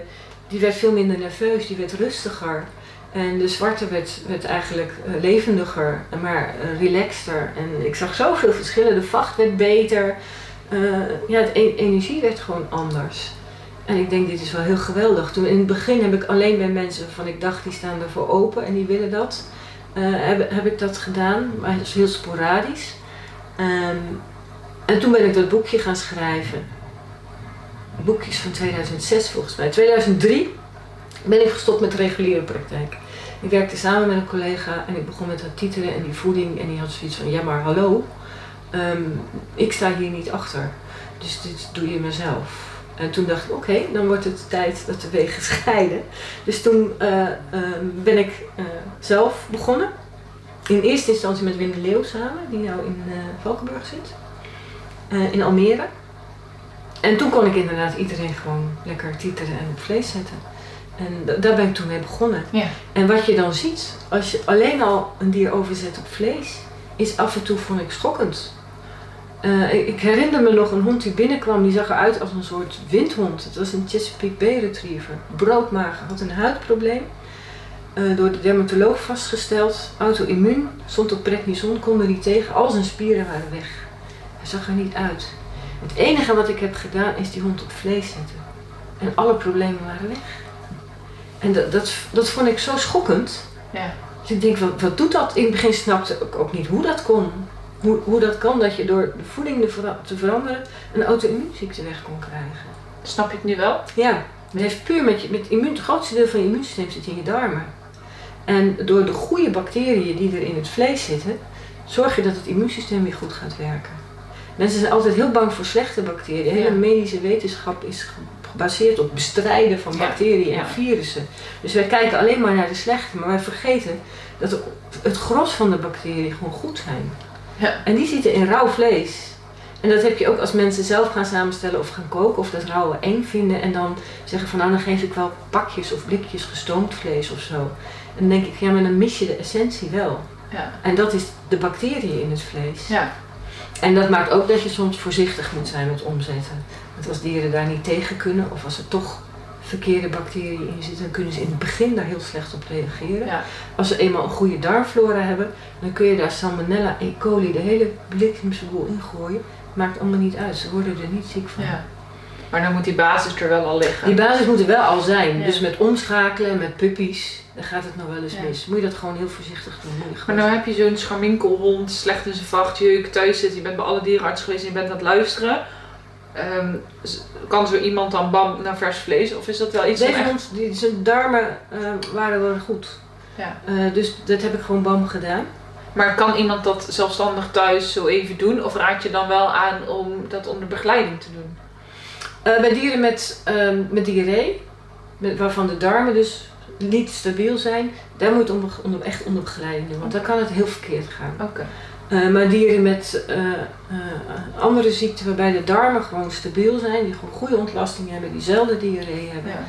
die werd veel minder nerveus, die werd rustiger. En de zwarte werd, eigenlijk eh, levendiger, maar eh, relaxter. En ik zag zoveel verschillen. De vacht werd beter. Eh, ja, de energie werd gewoon anders. En ik denk, dit is wel heel geweldig. Toen in het begin heb ik alleen bij mensen waarvan ik dacht, die staan ervoor open en die willen dat. heb, heb ik dat gedaan, maar dat is heel sporadisch. Ehm, en toen ben ik dat boekje gaan schrijven. Het boekje is van 2006 volgens mij. 2003 ben ik gestopt met de reguliere praktijk. Ik werkte samen met een collega en ik begon met dat titelen en die voeding. En die had zoiets van, ja maar hallo, ehm, ik sta hier niet achter. Dus dit doe je mezelf. En toen dacht ik, oké, dan wordt het tijd dat de wegen scheiden. Dus toen eh, ehm, ben ik eh, zelf begonnen. In eerste instantie met Wim de Leeuw samen, die nou in eh, Valkenburg zit. In Almere. En toen kon ik inderdaad iedereen gewoon lekker titeren en vlees zetten. En da- daar ben ik toen mee begonnen. Ja. En wat je dan ziet, als je alleen al een dier overzet op vlees, is af en toe vond ik schokkend. Eh, ik- ik herinner me nog een hond die binnenkwam, die zag eruit als een soort windhond. Het was een Chesapeake Bay Retriever. Broodmager, had een huidprobleem. Eh, door de dermatoloog vastgesteld. Auto-immuun, stond op prednison, kon er niet tegen. Al zijn spieren waren weg. Hij zag er niet uit. Het enige wat ik heb gedaan is die hond op vlees zetten. En alle problemen waren weg. En dat, dat, dat vond ik zo schokkend. Ja. Dus ik denk, wat, wat doet dat? In het begin snapte ik ook niet hoe dat kon. Hoe, hoe dat kan dat je door de voeding te vera- te veranderen een auto-immuunziekte weg kon krijgen. Snap je het nu wel? Ja, het heeft puur met, je, met immuun, het grootste deel van je immuunsysteem zit in je darmen. En door de goede bacteriën die er in het vlees zitten, zorg je dat het immuunsysteem weer goed gaat werken. Mensen zijn altijd heel bang voor slechte bacteriën. De hele Ja. medische wetenschap is gebaseerd op bestrijden van bacteriën en virussen. Dus wij kijken alleen maar naar de slechte, maar wij vergeten dat het- het gros van de bacteriën gewoon goed zijn. Ja. En die zitten in rauw vlees. En dat heb je ook als mensen zelf gaan samenstellen of gaan koken of dat rauwe eng vinden en dan zeggen van nou dan geef ik wel pakjes of blikjes gestoomd vlees of zo. En dan denk ik ja maar dan mis je de essentie wel. Ja. En dat is de bacteriën in het vlees. Ja. En dat maakt ook dat je soms voorzichtig moet zijn met omzetten. Want als dieren daar niet tegen kunnen of als er toch verkeerde bacteriën in zitten, dan kunnen ze in het begin daar heel slecht op reageren. Ja. Als ze eenmaal een goede darmflora hebben, dan kun je daar salmonella, E. coli, de hele bliksemse boel ingooien. Maakt allemaal niet uit, ze worden er niet ziek van. ja. Maar dan moet die basis er wel al liggen. Die basis moet er wel al zijn. Ja. Dus met omschakelen, met puppies, dan gaat het nog wel eens Ja. mis. Moet je dat gewoon heel voorzichtig doen. Moet je Maar nou heb je zo'n scharminkelhond, slecht in zijn vacht, jeuk, thuis zit, je bent bij alle dierenarts geweest en je bent aan het luisteren. Ehm, kan zo iemand dan bam naar vers vlees? Of is dat wel iets Deze echt- hond, die, zijn darmen eh, waren wel goed. Ja. Eh, dus dat heb ik gewoon bam gedaan. Maar kan iemand dat zelfstandig thuis zo even doen? Of raad je dan wel aan om dat onder begeleiding te doen? Eh, bij dieren met, ehm, met diarree, met, waarvan de darmen dus niet stabiel zijn, daar moet je onder, onder, echt onder begeleiding doen. Want dan kan het heel verkeerd gaan. Oké. Eh, maar dieren met eh, eh, andere ziekten waarbij de darmen gewoon stabiel zijn, die gewoon goede ontlasting hebben, die zelden diarree hebben. Ja.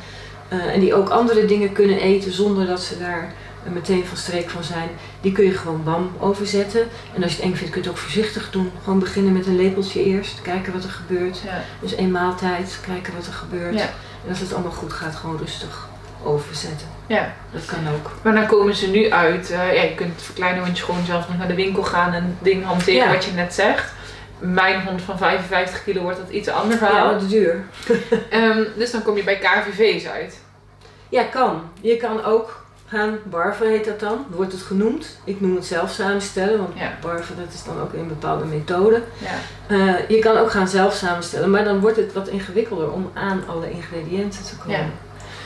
en die ook andere dingen kunnen eten zonder dat ze daar meteen van streek van zijn, die kun je gewoon bam overzetten. En als je het eng vindt kun je het ook voorzichtig doen. Gewoon beginnen met een lepeltje eerst, kijken wat er gebeurt. Ja. Dus één maaltijd, kijken wat er gebeurt. Ja. En als het allemaal goed gaat, gewoon rustig overzetten. Ja. Dat kan ook. Maar dan komen ze nu uit. eh, ja, je kunt voor kleine hondjes gewoon zelf nog naar de winkel gaan en dingen hanteren Ja. wat je net zegt. Mijn hond van 55 kilo wordt dat iets ander Ja, verhaal. wat duur. Ehm, dus dan kom je bij KVV's uit. Ja, kan. Je kan ook gaan, barven heet dat dan, wordt het genoemd. Ik noem het zelf samenstellen, want Ja. barven dat is dan ook een bepaalde methode. Ja. Eh, je kan ook gaan zelf samenstellen, maar dan wordt het wat ingewikkelder om aan alle ingrediënten te komen. Ja.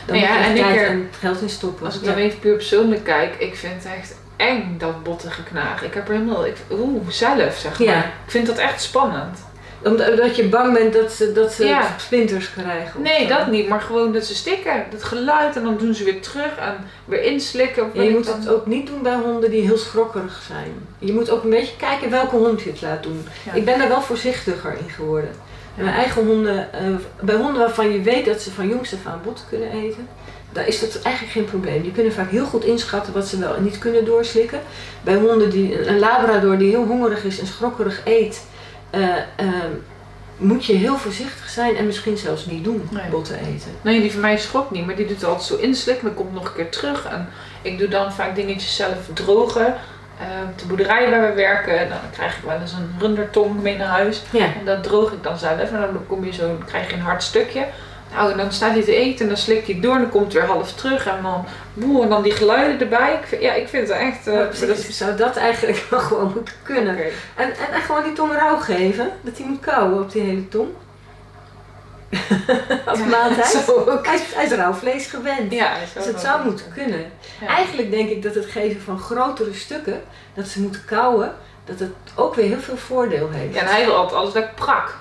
Dan Ja, en ik er- en geld in stoppen. Als ik Ja. dan even puur persoonlijk kijk, ik vind het echt eng dat botten geknagen. Ik heb er helemaal, ik, oeh, zelf zeg maar. Ja. Ik vind dat echt spannend. Omdat je bang bent dat ze, dat ze Ja. splinters krijgen. Nee, zo. dat niet, maar gewoon dat ze stikken. Dat geluid en dan doen ze weer terug en weer inslikken. Of Ja, weet je moet dan- het ook niet doen bij honden die heel schrokkerig zijn. Je moet ook een beetje kijken welke hond je het laat doen. Ja. Ik ben daar wel voorzichtiger in geworden. Mijn eigen honden, eh, bij honden waarvan je weet dat ze van jongs af aan bot kunnen eten, daar is dat eigenlijk geen probleem. Die kunnen vaak heel goed inschatten wat ze wel en niet kunnen doorslikken. Bij honden die, een labrador die heel hongerig is en schrokkerig eet, eh, eh, moet je heel voorzichtig zijn en misschien zelfs niet doen, Nee. botten eten. Nee, die van mij schokt niet, maar die doet altijd zo inslikken. Dan komt nog een keer terug. En ik doe dan vaak dingetjes zelf drogen. Eh, op de boerderij waar we werken, dan krijg ik wel eens een rundertong mee naar huis. Ja. En dat droog ik dan zelf. En dan kom je zo, dan krijg je een hard stukje. Nou, en dan staat hij te eten en dan slikt hij door en dan komt het weer half terug. En dan, boe, en dan die geluiden erbij. Ik vind, ja, ik vind het echt... eh, dat zou dat eigenlijk wel gewoon moeten kunnen. En, en, en gewoon die tong rauw geven, dat hij moet kauwen op die hele tong. Als maaltijd. Hij is, hij is rauw vlees gewend. Ja, Dus het zou moeten kunnen. Ja. Eigenlijk denk ik dat het geven van grotere stukken, dat ze moeten kauwen, dat het ook weer heel veel voordeel heeft. Ja, en hij wil altijd alles lekker prak.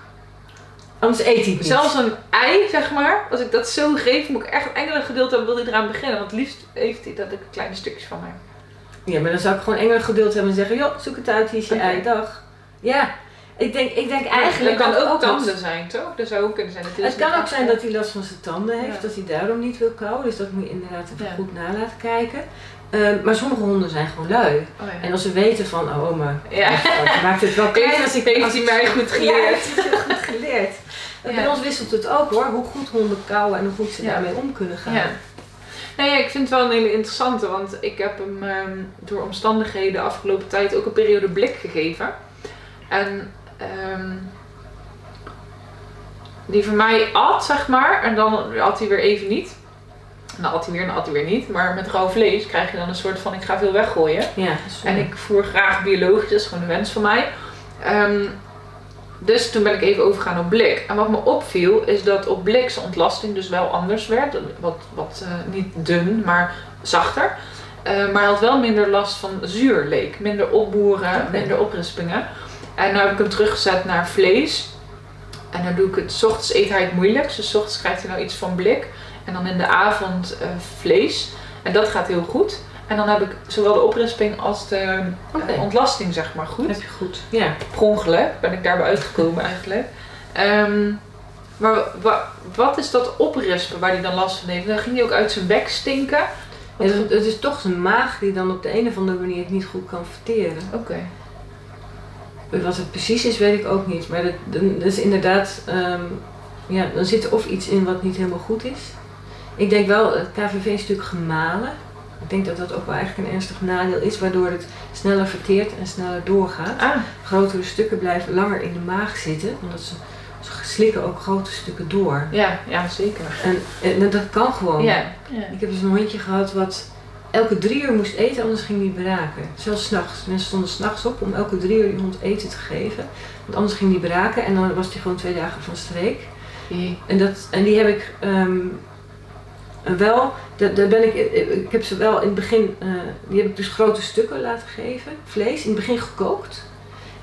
Anders eet hij niet. Zelfs een ei, zeg maar, als ik dat zo geef, moet ik echt een enkele gedeelte hebben, wil hij eraan beginnen. Want het liefst heeft hij dat ik kleine stukjes van hem. Ja, maar dan zou ik gewoon engere geduld hebben en zeggen, joh, zoek het uit, hier is je Oké. ei, dag. Ja, ik denk, ik denk eigenlijk... het kan ook, wat- tanden zijn, toch? Dat zou ook kunnen zijn. Dat Het dus kan ook zijn dat hij last van zijn tanden heeft, Ja. dat hij daarom niet wil kauwen. Dus dat moet je inderdaad even Ja. goed na laten kijken. Ehm, maar sommige honden zijn gewoon lui. Oh. En als ze weten van, oh, maar maakt het wel klein als ik... Heeft hij mij goed geleerd. goed geleerd. Bij ons wisselt het ook hoor, hoe goed honden kauwen en hoe goed ze daarmee om kunnen gaan. Ja. Nou ja, ik vind het wel een hele interessante, want ik heb hem ehm, door omstandigheden de afgelopen tijd ook een periode blik gegeven. En ehm, die van mij at, zeg maar, en dan at hij weer even niet. En dan at hij weer en dan at hij weer niet. Maar met rauw vlees krijg je dan een soort van, ik ga veel weggooien. Ja, En ik voer graag biologisch, dat is gewoon een wens van mij. Ehm, dus toen ben ik even overgegaan op blik. En wat me opviel is dat op blik zijn ontlasting dus wel anders werd. Wat, wat eh, niet dun, maar zachter. Eh, maar hij had wel minder last van zuur leek. Minder opboeren, minder oprispingen. En nu heb ik hem teruggezet naar vlees. En dan doe ik het, s ochtends eet hij het moeilijkst. Dus s ochtends krijgt hij nou iets van blik. En dan in de avond eh, vlees. En dat gaat heel goed. En dan heb ik zowel de oprisping als de eh, ontlasting zeg maar goed. heb je goed. Ja. Per ongeluk ben ik daarbij uitgekomen eigenlijk. Ehm, maar wa- wat is dat oprispen waar hij dan last van heeft? Dan ging hij ook uit zijn bek stinken. Ja, het, het is toch zijn maag die dan op de een of andere manier het niet goed kan verteren. Oké. Wat het precies is, weet ik ook niet. Maar dat, dat is inderdaad, ehm, ja, dan zit er of iets in wat niet helemaal goed is. Ik denk wel, het KVV is natuurlijk gemalen. Ik denk dat dat ook wel eigenlijk een ernstig nadeel is, waardoor het sneller verteert en sneller doorgaat. Ah, Grotere stukken blijven langer in de maag zitten, omdat ze, ze slikken ook grote stukken door. ja, ja zeker. En, en dat kan gewoon. Ja. ja. Ik heb dus een hondje gehad wat elke drie uur moest eten, anders ging hij braken. Zelfs s'nachts. Mensen stonden s'nachts op om elke drie uur die hond eten te geven. Want anders ging hij braken en dan was hij gewoon twee dagen van streek. En, dat, en die heb ik ehm, wel, daar, daar ben ik, ik heb ze wel in het begin, eh, die heb ik dus grote stukken laten geven, vlees, in het begin gekookt.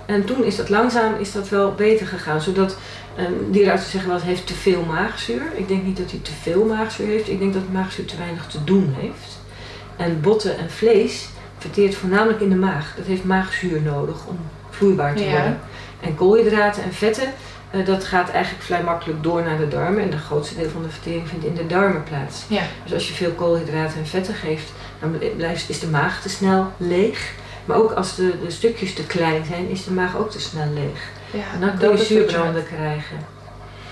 En toen is dat langzaam is dat wel beter gegaan, zodat een dierenarts zeggen wel, het heeft te veel maagzuur. Ik denk niet dat hij te veel maagzuur heeft, ik denk dat maagzuur te weinig te doen heeft. En botten en vlees verteert voornamelijk in de maag. Dat heeft maagzuur nodig om vloeibaar te Ja. worden. En koolhydraten en vetten, eh, dat gaat eigenlijk vrij makkelijk door naar de darmen. En de grootste deel van de vertering vindt in de darmen plaats. Ja. Dus als je veel koolhydraten en vetten geeft, dan blijft, is de maag te snel leeg. Maar ook als de, de stukjes te klein zijn, is de maag ook te snel leeg. Ja, En dan kun je zuurbranden krijgen.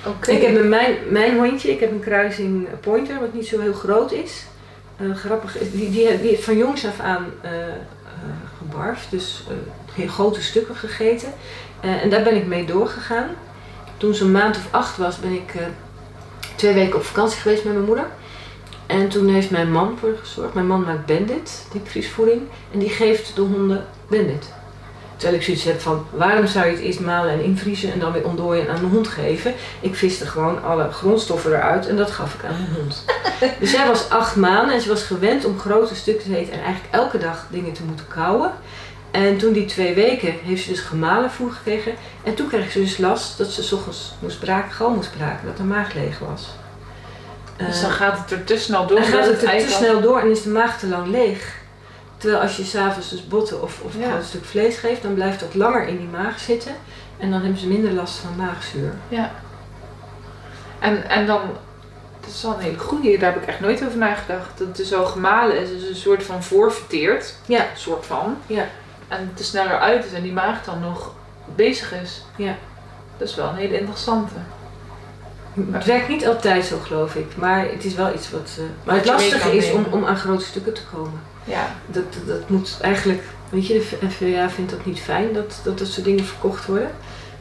Oké. Ik heb mijn, mijn hondje, ik heb een kruising pointer, wat niet zo heel groot is. Eh, grappig, is, die, die, die van jongs af aan eh eh, gebarfd, dus eh, heel grote stukken gegeten. Eh, en daar ben ik mee doorgegaan. Toen ze een maand of acht was, ben ik eh, twee weken op vakantie geweest met mijn moeder. En toen heeft mijn man voor gezorgd. Mijn man maakt bandit, diepvriesvoeding. En die geeft de honden bandit. Terwijl ik zoiets heb van, waarom zou je het eerst malen en invriezen en dan weer ontdooien en aan de hond geven? Ik viste gewoon alle grondstoffen eruit en dat gaf ik aan mijn hond. dus zij was acht maanden en ze was gewend om grote stukken te eten en eigenlijk elke dag dingen te moeten kauwen. En toen die twee weken heeft ze dus gemalen voer gekregen. En toen kreeg ze dus last dat ze 's ochtends moest braken, gal moest braken, dat de maag leeg was. Dus Eh, dan gaat het er te snel door. dan gaat het er te snel door en is de maag te lang leeg. Terwijl als je s'avonds dus botten of, of Ja. een groot stuk vlees geeft, dan blijft dat langer in die maag zitten. En dan hebben ze minder last van maagzuur. Ja. En, en dan, dat is wel een hele goede, daar heb ik echt nooit over nagedacht. Dat het zo gemalen is, dus een soort van voorverteerd. Ja. soort van. Ja. En het er sneller uit is en die maag dan nog bezig is. Ja. Dat is wel een hele interessante. Het werkt niet altijd zo, geloof ik. Maar het is wel iets wat... eh, maar het lastige is om, om aan grote stukken te komen. Ja. Dat, dat, dat moet eigenlijk... Weet je, de NVA vindt dat niet fijn dat dat, dat soort dingen verkocht worden.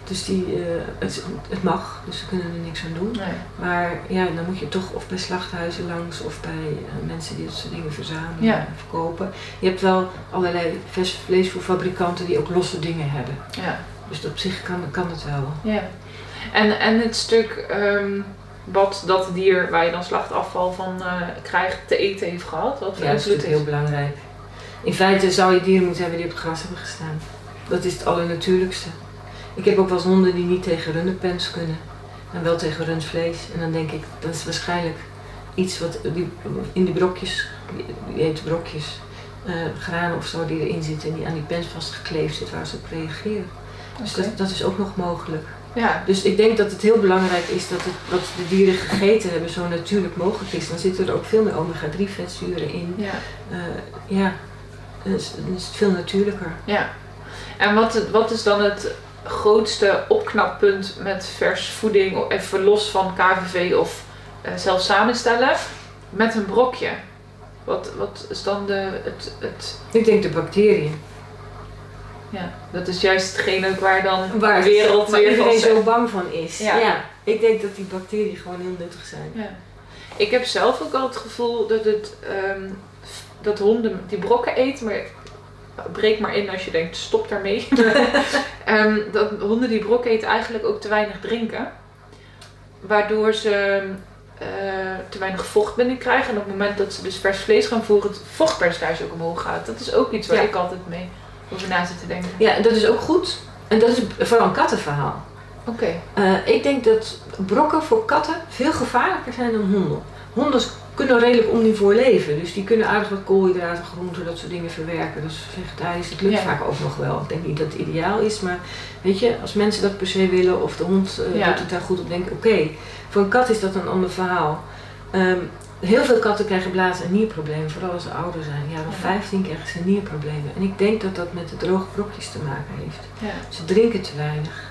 Dus die, eh, het, het mag, dus ze kunnen er niks aan doen. Nee. Maar ja, dan moet je toch of bij slachthuizen langs of bij eh, mensen die dat soort dingen verzamelen Ja. en verkopen. Je hebt wel allerlei vers vleesvoerfabrikanten die ook losse dingen hebben. Ja. Dus op zich kan, kan het wel. ja. En, en het stuk ehm, wat dat dier waar je dan slachtafval van eh, krijgt te eten heeft gehad, wat voor Ja, dat is heel belangrijk. In feite zou je dieren moeten hebben die op het gras hebben gestaan. Dat is het allernatuurlijkste. Ik heb ook wel eens honden die niet tegen runderpens kunnen. En wel tegen rundvlees. En dan denk ik, dat is waarschijnlijk iets wat die, in die brokjes, die, eten brokjes, eh granen of zo die erin zitten en die aan die pens vastgekleefd zit waar ze op reageren. Dus dat is ook nog mogelijk. Ja. Dus ik denk dat het heel belangrijk is dat het, wat de dieren gegeten hebben zo natuurlijk mogelijk is. Dan zitten er ook veel meer omega-3 vetzuren in. Ja. Eh, ja, dan is, dan is het veel natuurlijker. Ja. En wat, wat is dan het grootste opknappunt met vers voeding, even los van KVV of eh, zelf samenstellen, met een brokje? Wat, wat is dan de, het, het... Ik denk de bacteriën. Ja, dat is juist hetgene ook waar dan Waar de wereld waar weer iedereen zo bang van is. Ja. Ja. ik denk dat die bacteriën gewoon heel nuttig zijn. Ja. Ik heb zelf ook al het gevoel dat, het, ehm, dat honden die brokken eten, maar breek maar in als je denkt stop daarmee. Ehm, dat honden die brokken eten eigenlijk ook te weinig drinken. Waardoor ze eh, te weinig vocht binnenkrijgen. En op het moment dat ze dus vers vlees gaan voeren, het vochtpercentage ook omhoog gaat. Dat is ook iets waar Ja. ik altijd mee over na zit te denken. Ja, en dat is ook goed. En dat is vooral een kattenverhaal. Oké. Eh, ik denk dat brokken voor katten veel gevaarlijker zijn dan honden. Honden kunnen redelijk omnivoor leven. Dus die kunnen aardig wat koolhydraten, groenten, dat soort dingen verwerken. Dus vegetarisch, dat lukt Ja. vaak ook nog wel. Ik denk niet dat het ideaal is, maar weet je, als mensen dat per se willen of de hond eh, Ja. doet het daar goed op, denk ik oké. Voor een kat is dat een ander verhaal. Ehm, heel veel katten krijgen blaas- en nierproblemen, vooral als ze ouder zijn. Ja, dan Ja. 15 krijgen ze nierproblemen. En ik denk dat dat met de droge brokjes te maken heeft. Ja. Ze drinken te weinig.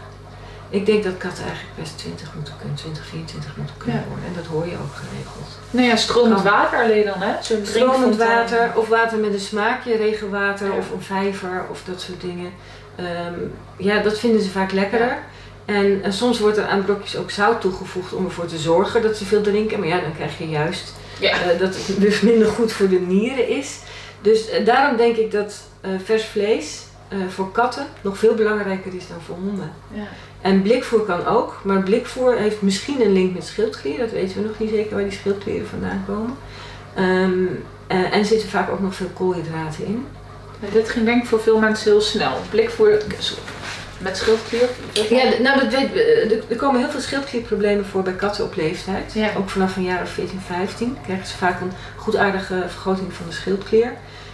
Ik denk dat katten eigenlijk best 20 moeten kunnen, 20, 24 moeten kunnen Ja. worden. En dat hoor je ook geregeld. Nou ja, stromend water alleen dan, hè? Stromend water of water met een smaakje, regenwater Ja. of een vijver of dat soort dingen. Ehm, ja, dat vinden ze vaak lekkerder. En, en soms wordt er aan brokjes ook zout toegevoegd om ervoor te zorgen dat ze veel drinken. Maar ja, dan krijg je juist Ja. eh, dat het dus minder goed voor de nieren is. Dus eh, daarom denk ik dat eh, vers vlees eh, voor katten nog veel belangrijker is dan voor honden. Ja. En blikvoer kan ook, maar blikvoer heeft misschien een link met schildklier. Dat weten we nog niet zeker waar die schildklieren vandaan komen. Eh, en er zitten vaak ook nog veel koolhydraten in. Dit ging denk ik voor veel mensen heel snel. Blik voor met schildklier. Ja, nou dat weet, eh, er- komen heel veel schildklierproblemen voor bij katten op leeftijd. Ja. Ook vanaf een jaar of 14, 15 krijgen ze vaak een goedaardige vergroting van de schildklier.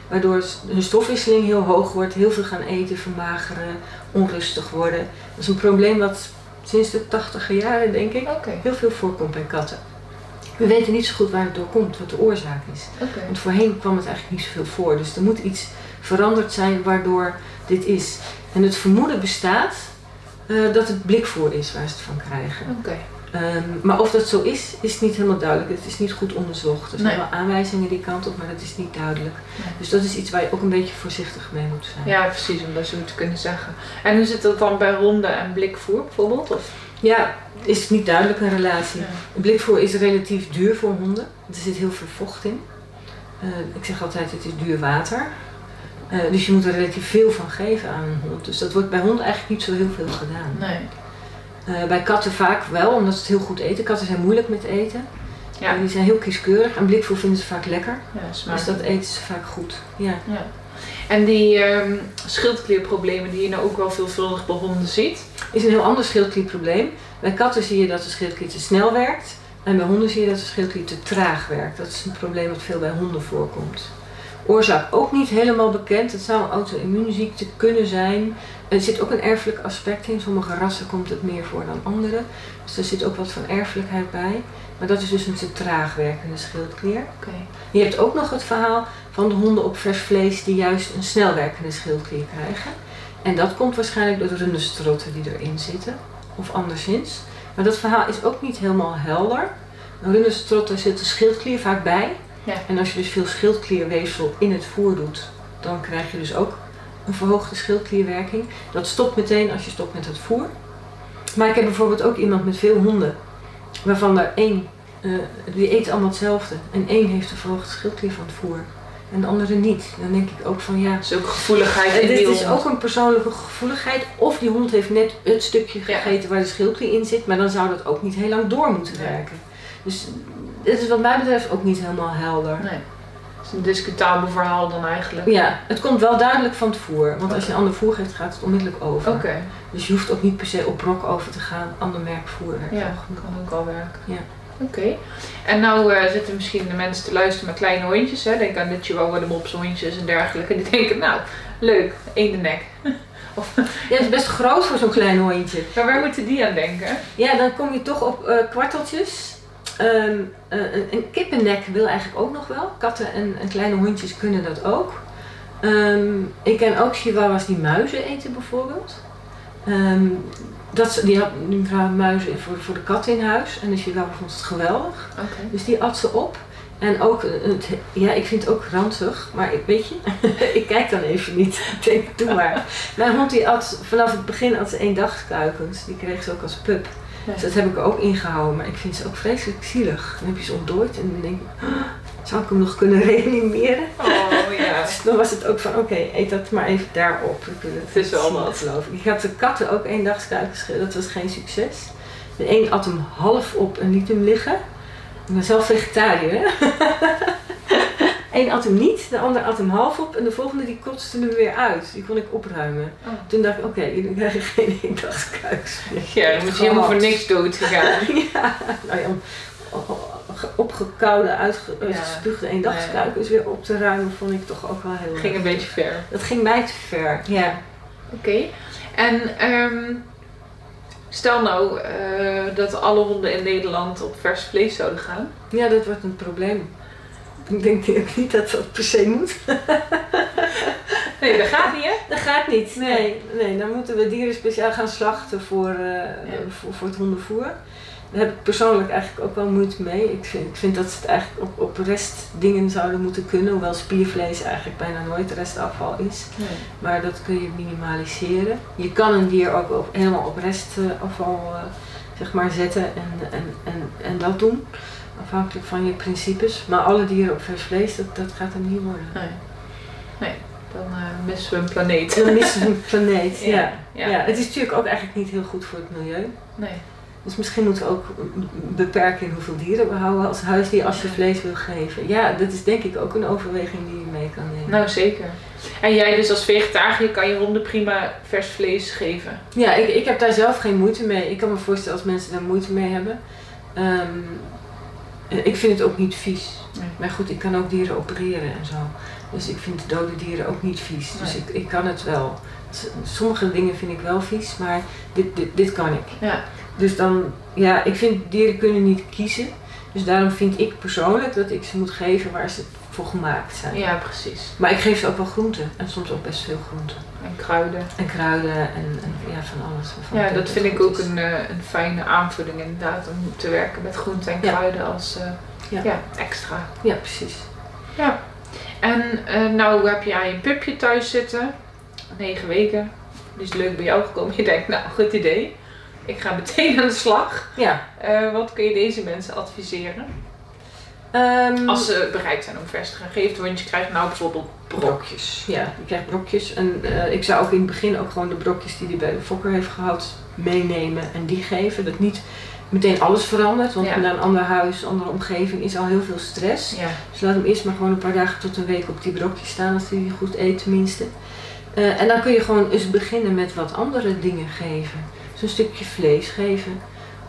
Waardoor hun stofwisseling heel hoog wordt, heel veel gaan eten, vermageren, onrustig worden. Dat is een probleem wat sinds de 80 jaren, denk ik, heel veel voorkomt bij katten. We weten niet zo goed waar het door komt, wat de oorzaak is. Want voorheen kwam het eigenlijk niet zoveel voor. Dus er moet iets veranderd zijn waardoor dit is. En het vermoeden bestaat eh, dat het blikvoer is waar ze het van krijgen. Oké. Ehm, maar of dat zo is, is niet helemaal duidelijk. Het is niet goed onderzocht. Er zijn Nee. wel aanwijzingen die kant op, maar dat is niet duidelijk. Nee. Dus dat is iets waar je ook een beetje voorzichtig mee moet zijn. Ja, precies, om dat zo te kunnen zeggen. En hoe zit dat dan bij honden en blikvoer bijvoorbeeld? Of? Ja, is niet duidelijk een relatie. Ja. Blikvoer is relatief duur voor honden. Er zit heel veel vocht in. Eh, ik zeg altijd, het is duur water. Eh, dus je moet er relatief veel van geven aan een hond. Dus dat wordt bij honden eigenlijk niet zo heel veel gedaan. Nee. Eh, bij katten vaak wel, omdat ze het heel goed eten. Katten zijn moeilijk met eten. Ja. Die zijn heel kieskeurig en blikvoer vinden ze vaak lekker. Ja, Dus dat eten ze vaak goed. Ja. Ja. En die ehm, schildklierproblemen die je nou ook wel veelvuldig bij honden ziet. Is een heel ander schildklierprobleem. Bij katten zie je dat de schildklier te snel werkt. En bij honden zie je dat de schildklier te traag werkt. Dat is een probleem wat veel bij honden voorkomt. Oorzaak ook niet helemaal bekend. Het zou een auto-immuunziekte kunnen zijn. Er zit ook een erfelijk aspect in. Sommige rassen komt het meer voor dan andere. Dus er zit ook wat van erfelijkheid bij. Maar dat is dus een te traag werkende schildklier. Oké. Je hebt ook nog het verhaal van de honden op vers vlees die juist een snel werkende schildklier krijgen. En dat komt waarschijnlijk door de rundestrotten die erin zitten. Of anderszins. Maar dat verhaal is ook niet helemaal helder. Een rundestrotten zit de schildklier vaak bij. Ja. En als je dus veel schildklierweefsel in het voer doet, dan krijg je dus ook een verhoogde schildklierwerking. Dat stopt meteen als je stopt met het voer. Maar ik heb bijvoorbeeld ook iemand met veel honden, waarvan er één, eh, die eet allemaal hetzelfde. En één heeft een verhoogde schildklier van het voer. En de andere niet. Dan denk ik ook van ja, ook gevoeligheid in dit is hond. ook een persoonlijke gevoeligheid. Of die hond heeft net het stukje Ja. gegeten waar de schildklier in zit, maar dan zou dat ook niet heel lang door moeten werken. Dus dit is wat mij betreft ook niet helemaal helder. Nee. Het is een discutabel verhaal dan eigenlijk. Ja, het komt wel duidelijk van het voer. Want als je een ander voer geeft, gaat het onmiddellijk over. Oké, Dus je hoeft ook niet per se op brok over te gaan. Ander merk voer werkt ja, kan ook al werken. Ja. Oké. En nou eh, zitten misschien de mensen te luisteren met kleine hondjes. Hè? Denk aan de Chihuahua, de mopshondjes en dergelijke. Die denken, nou, leuk, één nek. Of, Ja, het is best groot voor zo'n klein hondje. maar waar moeten die aan denken? Ja, dan kom je toch op eh, kwarteltjes. Ehm, eh, een, een kippennek wil eigenlijk ook nog wel. Katten en, en kleine hondjes kunnen dat ook. Ehm, ik ken ook chihuahuas die muizen eten bijvoorbeeld. Ehm, dat, die had nu muizen voor, voor de kat in huis. En de chihuahua vond het geweldig. Dus die at ze op. En ook, eh, het, ja, ik vind het ook ranzig, maar ik, weet je, ik kijk dan even niet. Ik denk, doe maar. Mijn hond die at, vanaf het begin at ze eendagskuikens. Die kreeg ze ook als pup. Dus dat heb ik ook ingehouden, maar ik vind ze ook vreselijk zielig. Dan heb je ze ontdooid en dan denk ik, "Ah, zou ik hem nog kunnen reanimeren? Oh ja. Dus dan was het ook van, oké, eet dat maar even daarop. Ik wil Het is wel wat. geloven. Ik had de katten ook eendagskuikens gegeten, dat was geen succes. De een at hem half op en liet hem liggen. Ik ben zelf vegetariër, hè? Eén at hem niet, de ander at hem half op en de volgende die kotste hem weer uit. Die kon ik opruimen. Oh. Toen dacht ik, oké, jullie krijgen geen meer. Ja, dan moet je helemaal voor niks dood gegaan. Ja, nou ja, om opgekoude, uitge- Ja. uitgespuugde eendagskuikens weer op te ruimen, vond ik toch ook wel heel Ging een beetje ver. Dat ging mij te ver, ja. Oké. En ehm, stel nou eh, dat alle honden in Nederland op vers vlees zouden gaan. Ja, dat wordt een probleem. Ik denk ook niet dat dat per se moet. Nee, dat gaat niet hè? Dat gaat niet. Nee, nee dan moeten we dieren speciaal gaan slachten voor, eh, voor, voor het hondenvoer. Daar heb ik persoonlijk eigenlijk ook wel moeite mee. Ik vind, ik vind dat ze het eigenlijk op, op restdingen zouden moeten kunnen. Hoewel spiervlees eigenlijk bijna nooit restafval is. Nee. Maar dat kun je minimaliseren. Je kan een dier ook op, helemaal op restafval eh, zeg maar zetten en, en, en, en dat doen. Afhankelijk van je principes. Maar alle dieren op vers vlees, dat, dat gaat hem niet worden. Nee. Nee, dan eh, missen we een planeet. Dan missen we een planeet. Ja. Ja, Ja. ja. het is natuurlijk ook eigenlijk niet heel goed voor het milieu. Nee. Dus misschien moeten we ook beperken in hoeveel dieren we houden als huisdier als je vlees wil geven. Ja, dat is denk ik ook een overweging die je mee kan nemen. Nou, zeker. En jij dus als vegetariër kan je honden prima vers vlees geven. Ja, ik, ik heb daar zelf geen moeite mee. Ik kan me voorstellen als mensen daar moeite mee hebben. Ehm, ik vind het ook niet vies. Nee. Maar goed, ik kan ook dieren opereren en zo. Dus ik vind dode dieren ook niet vies. Dus ik, ik kan het wel. Sommige dingen vind ik wel vies, maar dit, dit, dit kan ik. Ja. Dus dan, ja, ik vind dieren kunnen niet kiezen. Dus daarom vind ik persoonlijk dat ik ze moet geven waar ze voor gemaakt zijn. ja, precies. Maar ik geef ze ook wel groenten. En soms ook best veel groenten. En kruiden. En kruiden en, en ja, van alles. waarvan Ja, dat vind ik ook een, eh, een fijne aanvulling inderdaad. Om te werken met groenten en Ja. kruiden als eh, Ja. ja. extra. Ja, precies. Ja. En eh, nou heb je aan je pupje thuis zitten. Negen weken. Die is leuk bij jou gekomen. Je denkt, nou, goed idee. Ik ga meteen aan de slag. Ja. Wat kun je deze mensen adviseren? Ehm, Als ze bereid zijn om vers te gaan geven. Want je krijgt nou bijvoorbeeld brokjes. Ja, je krijgt brokjes. En eh, ik zou ook in het begin ook gewoon de brokjes die hij bij de fokker heeft gehad meenemen en die geven. Dat niet meteen alles verandert. Want Ja. naar een ander huis, andere omgeving is al heel veel stress. Ja. Dus laat hem eerst maar gewoon een paar dagen tot een week op die brokjes staan, als hij goed eet tenminste. Eh, en dan kun je gewoon eens beginnen met wat andere dingen geven. Dus een stukje vlees geven.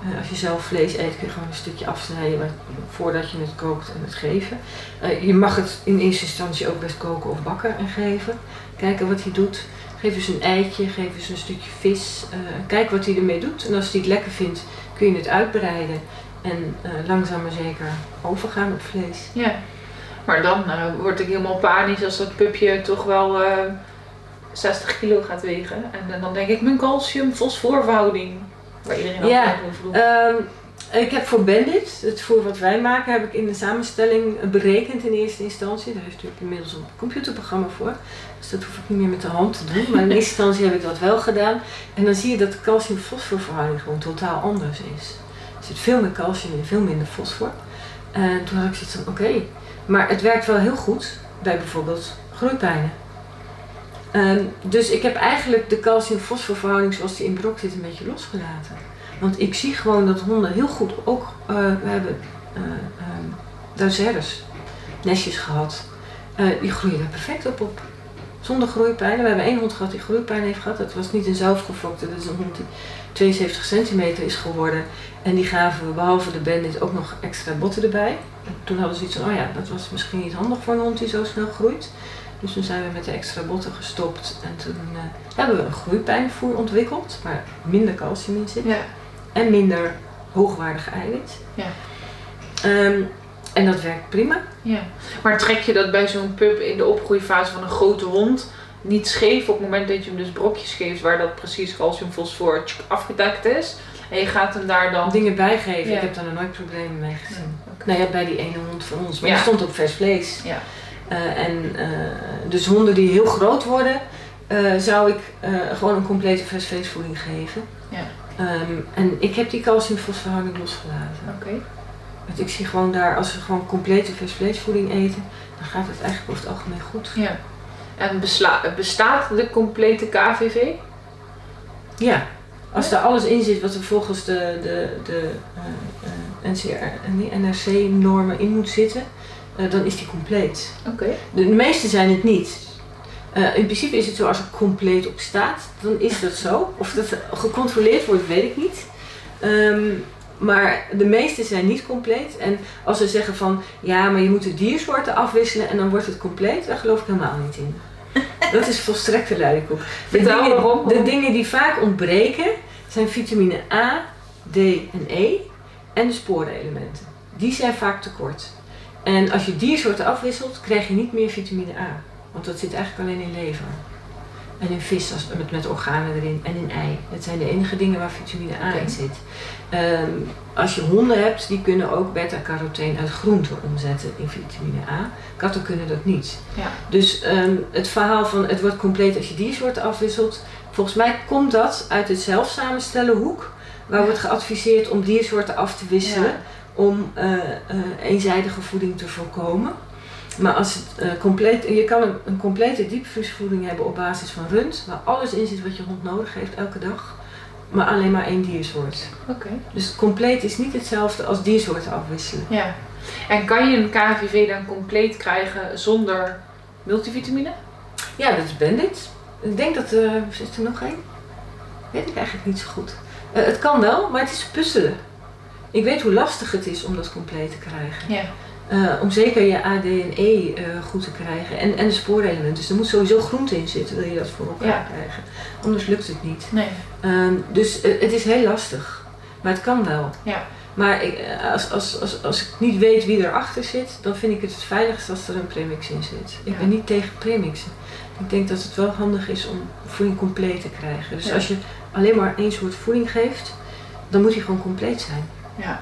Eh, als je zelf vlees eet, kun je gewoon een stukje afsnijden voordat je het kookt en het geven. Eh, je mag het in eerste instantie ook best koken of bakken en geven. Kijken wat hij doet. Geef eens een eitje, geef eens een stukje vis. Eh, kijk wat hij ermee doet. En als hij het lekker vindt, kun je het uitbreiden. En langzaam maar zeker overgaan op vlees. Ja. Maar dan eh, word ik helemaal panisch als dat pupje toch wel eh 60 kilo gaat wegen. En, dan denk ik mijn calcium-fosforverhouding. Waar iedereen Ja. Ehm, ik heb voor Bandit, het voer wat wij maken, heb ik in de samenstelling berekend in eerste instantie. Daar heeft natuurlijk inmiddels een computerprogramma voor. Dus dat hoef ik niet meer met de hand te doen. Maar in eerste instantie heb ik dat wel gedaan. En dan zie je dat de calcium-fosforverhouding gewoon totaal anders is. Er zit veel meer calcium en veel minder fosfor. En toen had ik zoiets van, oké. Maar het werkt wel heel goed bij bijvoorbeeld groeipijnen. Ehm, dus ik heb eigenlijk de calcium-fosforverhouding zoals die in brok zit een beetje losgelaten. Want ik zie gewoon dat honden heel goed ook, eh, we hebben uh, um, nestjes gehad. Uh, die groeien daar perfect op op. Zonder groeipijn. We hebben één hond gehad die groeipijn heeft gehad. Dat was niet een zelfgefokte, dat is een hond die 72 centimeter is geworden. En die gaven we behalve de bandit ook nog extra botten erbij. En toen hadden ze iets van, oh ja, dat was misschien niet handig voor een hond die zo snel groeit. Dus toen zijn we met de extra botten gestopt en toen uh, hebben we een groeipijnvoer ontwikkeld, waar minder calcium in zit. Ja. En minder hoogwaardig eiwit. Ja. Um, en dat werkt prima. Ja. Maar trek je dat bij zo'n pup in de opgroeifase van een grote hond niet scheef op het moment dat je hem dus brokjes geeft waar dat precies calcium fosfor afgedekt is? En je gaat hem daar dan... Dingen bijgeven. Ja. Ik heb daar nog nooit problemen mee gezien. Ja. Nou ja, bij die ene hond van ons. Maar Ja. die stond op vers vlees. Ja. Uh, en uh, dus honden die heel groot worden, uh, zou ik gewoon een complete vers vleesvoeding geven. Ja. Um, en ik heb die calciumfosverhouding losgelaten. Oké. Want ik zie gewoon daar, als ze gewoon complete vers vleesvoeding eten, dan gaat het eigenlijk over het algemeen goed. Ja. En bestaat de complete KVV? Ja. Als er alles in zit wat er volgens de, de, de uh, NCR, NRC-normen in moet zitten, uh, dan is die compleet. Oké. De, de meeste zijn het niet. Uh, in principe is het zo als er compleet op staat, dan is dat zo. Of dat gecontroleerd wordt, weet ik niet. Um, maar de meeste zijn niet compleet. En als ze zeggen van ja, maar je moet de diersoorten afwisselen en dan wordt het compleet, daar geloof ik helemaal niet in. Dat is volstrekte luidikoek. De, dingen, de dingen die vaak ontbreken zijn vitamine A, D en E en de sporenelementen. Die zijn vaak tekort. En als je diersoorten afwisselt, krijg je niet meer vitamine A. Want dat zit eigenlijk alleen in lever. En in vis als, met, met organen erin en in ei. Dat zijn de enige dingen waar vitamine A in zit. Um, als je honden hebt, die kunnen ook beta-carotene uit groenten omzetten in vitamine A. Katten kunnen dat niet. Ja. Dus um, het verhaal van het wordt compleet als je diersoorten afwisselt. Volgens mij komt dat uit het zelf samenstellen hoek. Waar Ja. wordt geadviseerd om diersoorten af te wisselen. Ja. Om uh, uh, eenzijdige voeding te voorkomen. Maar als het uh, compleet, je kan een, een complete diepvriesvoeding hebben op basis van rund, waar alles in zit wat je hond nodig heeft elke dag, maar alleen maar één diersoort. Oké. Dus compleet is niet hetzelfde als diersoorten afwisselen. Ja. En kan je een KVV dan compleet krijgen zonder multivitamine? Ja, dat is Bandit. Ik denk dat er, is er nog één? Weet ik eigenlijk niet zo goed. Uh, het kan wel, maar het is puzzelen. Ik weet hoe lastig het is om dat compleet te krijgen. Ja. Uh, om zeker je A, D en E uh, goed te krijgen. En, en de spoorelementen. Dus er moet sowieso groente in zitten, wil je dat voor elkaar Ja. krijgen. Anders lukt het niet. Nee. Um, dus uh, het is heel lastig. Maar het kan wel. Ja. Maar ik, eh, als, als, als, als ik niet weet wie erachter zit, dan vind ik het het veiligst als er een premix in zit. Ik Ja. ben niet tegen premixen. Ik denk dat het wel handig is om voeding compleet te krijgen. Dus Ja. als je alleen maar één soort voeding geeft, dan moet die gewoon compleet zijn. Ja.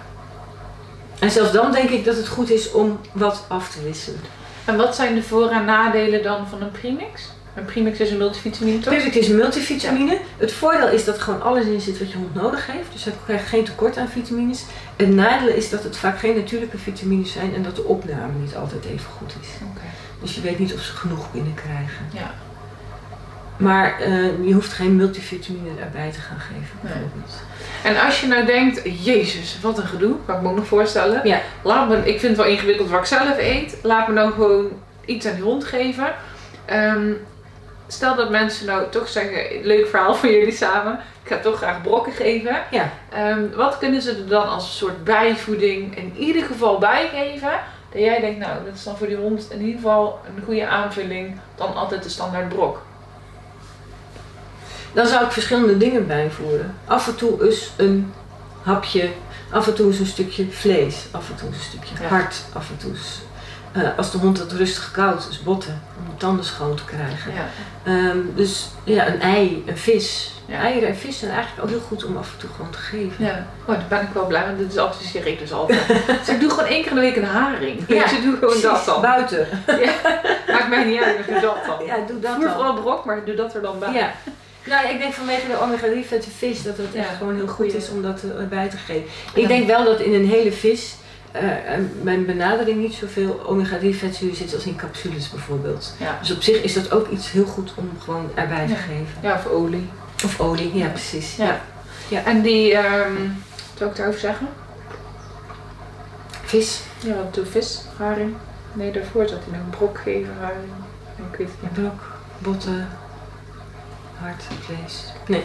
En zelfs dan denk ik dat het goed is om wat af te wisselen. En wat zijn de voor- en nadelen dan van een premix? Een premix is een multivitamine toch? Pivot is een multivitamine. Het voordeel is dat er gewoon alles in zit wat je hond nodig heeft. Dus hij krijgt geen tekort aan vitamines. Het nadeel is dat het vaak geen natuurlijke vitamines zijn en dat de opname niet altijd even goed is. Oké. Dus je weet niet of ze genoeg binnenkrijgen. Ja. Maar eh, je hoeft geen multivitamine erbij te gaan geven. Nee. En als je nou denkt, jezus, wat een gedoe, kan ik me ook nog voorstellen. Ja. Laat me, ik vind het wel ingewikkeld wat ik zelf eet. Laat me nou gewoon iets aan die hond geven. Ehm, stel dat mensen nou toch zeggen, leuk verhaal van jullie samen. Ik ga toch graag brokken geven. Ja. Ehm, wat kunnen ze er dan als een soort bijvoeding in ieder geval bijgeven? Dat jij denkt, nou, dat is dan voor die hond in ieder geval een goede aanvulling dan altijd de standaard brok. Dan zou ik verschillende dingen bijvoeren. Af en toe is een hapje, af en toe is een stukje vlees, af en toe is een stukje Ja. hart, af en toe is... eh, als de hond het rustig koud is botten, om de tanden schoon te krijgen. Ja. Ehm, dus ja, een ei, een vis. Ja. Eieren en vis zijn eigenlijk ook heel goed om af en toe gewoon te geven. Ja, oh, daar ben ik wel blij, want dit is altijd je reet dus altijd. dus ik doe gewoon één keer in de week een haring. Ja, Ja, dus ik doe gewoon dat dan. Buiten. Maakt mij niet uit, ik doe dat dan. Ja, doe dat Voer dan. vooral brok, maar doe dat er dan bij. Ja. Nou, ik denk vanwege de omega-3 vette vis dat het Ja, echt gewoon heel goed is om dat eh, erbij te geven. Ja. Ik denk wel dat in een hele vis eh, eh, mijn benadering niet zoveel omega-3 vetzuren zit als in capsules bijvoorbeeld. Ja. Dus op zich is dat ook iets heel goed om gewoon erbij te Ja. geven. Ja, of olie. Of olie, ja precies. Ja. En die, ehm wat wil ik daarover zeggen? Vis, Ja, wat doe vis, haring? Nee, daarvoor zat hij nog een brok geven, haring. Ik weet het niet. blok, botten, hart, vlees. Nee,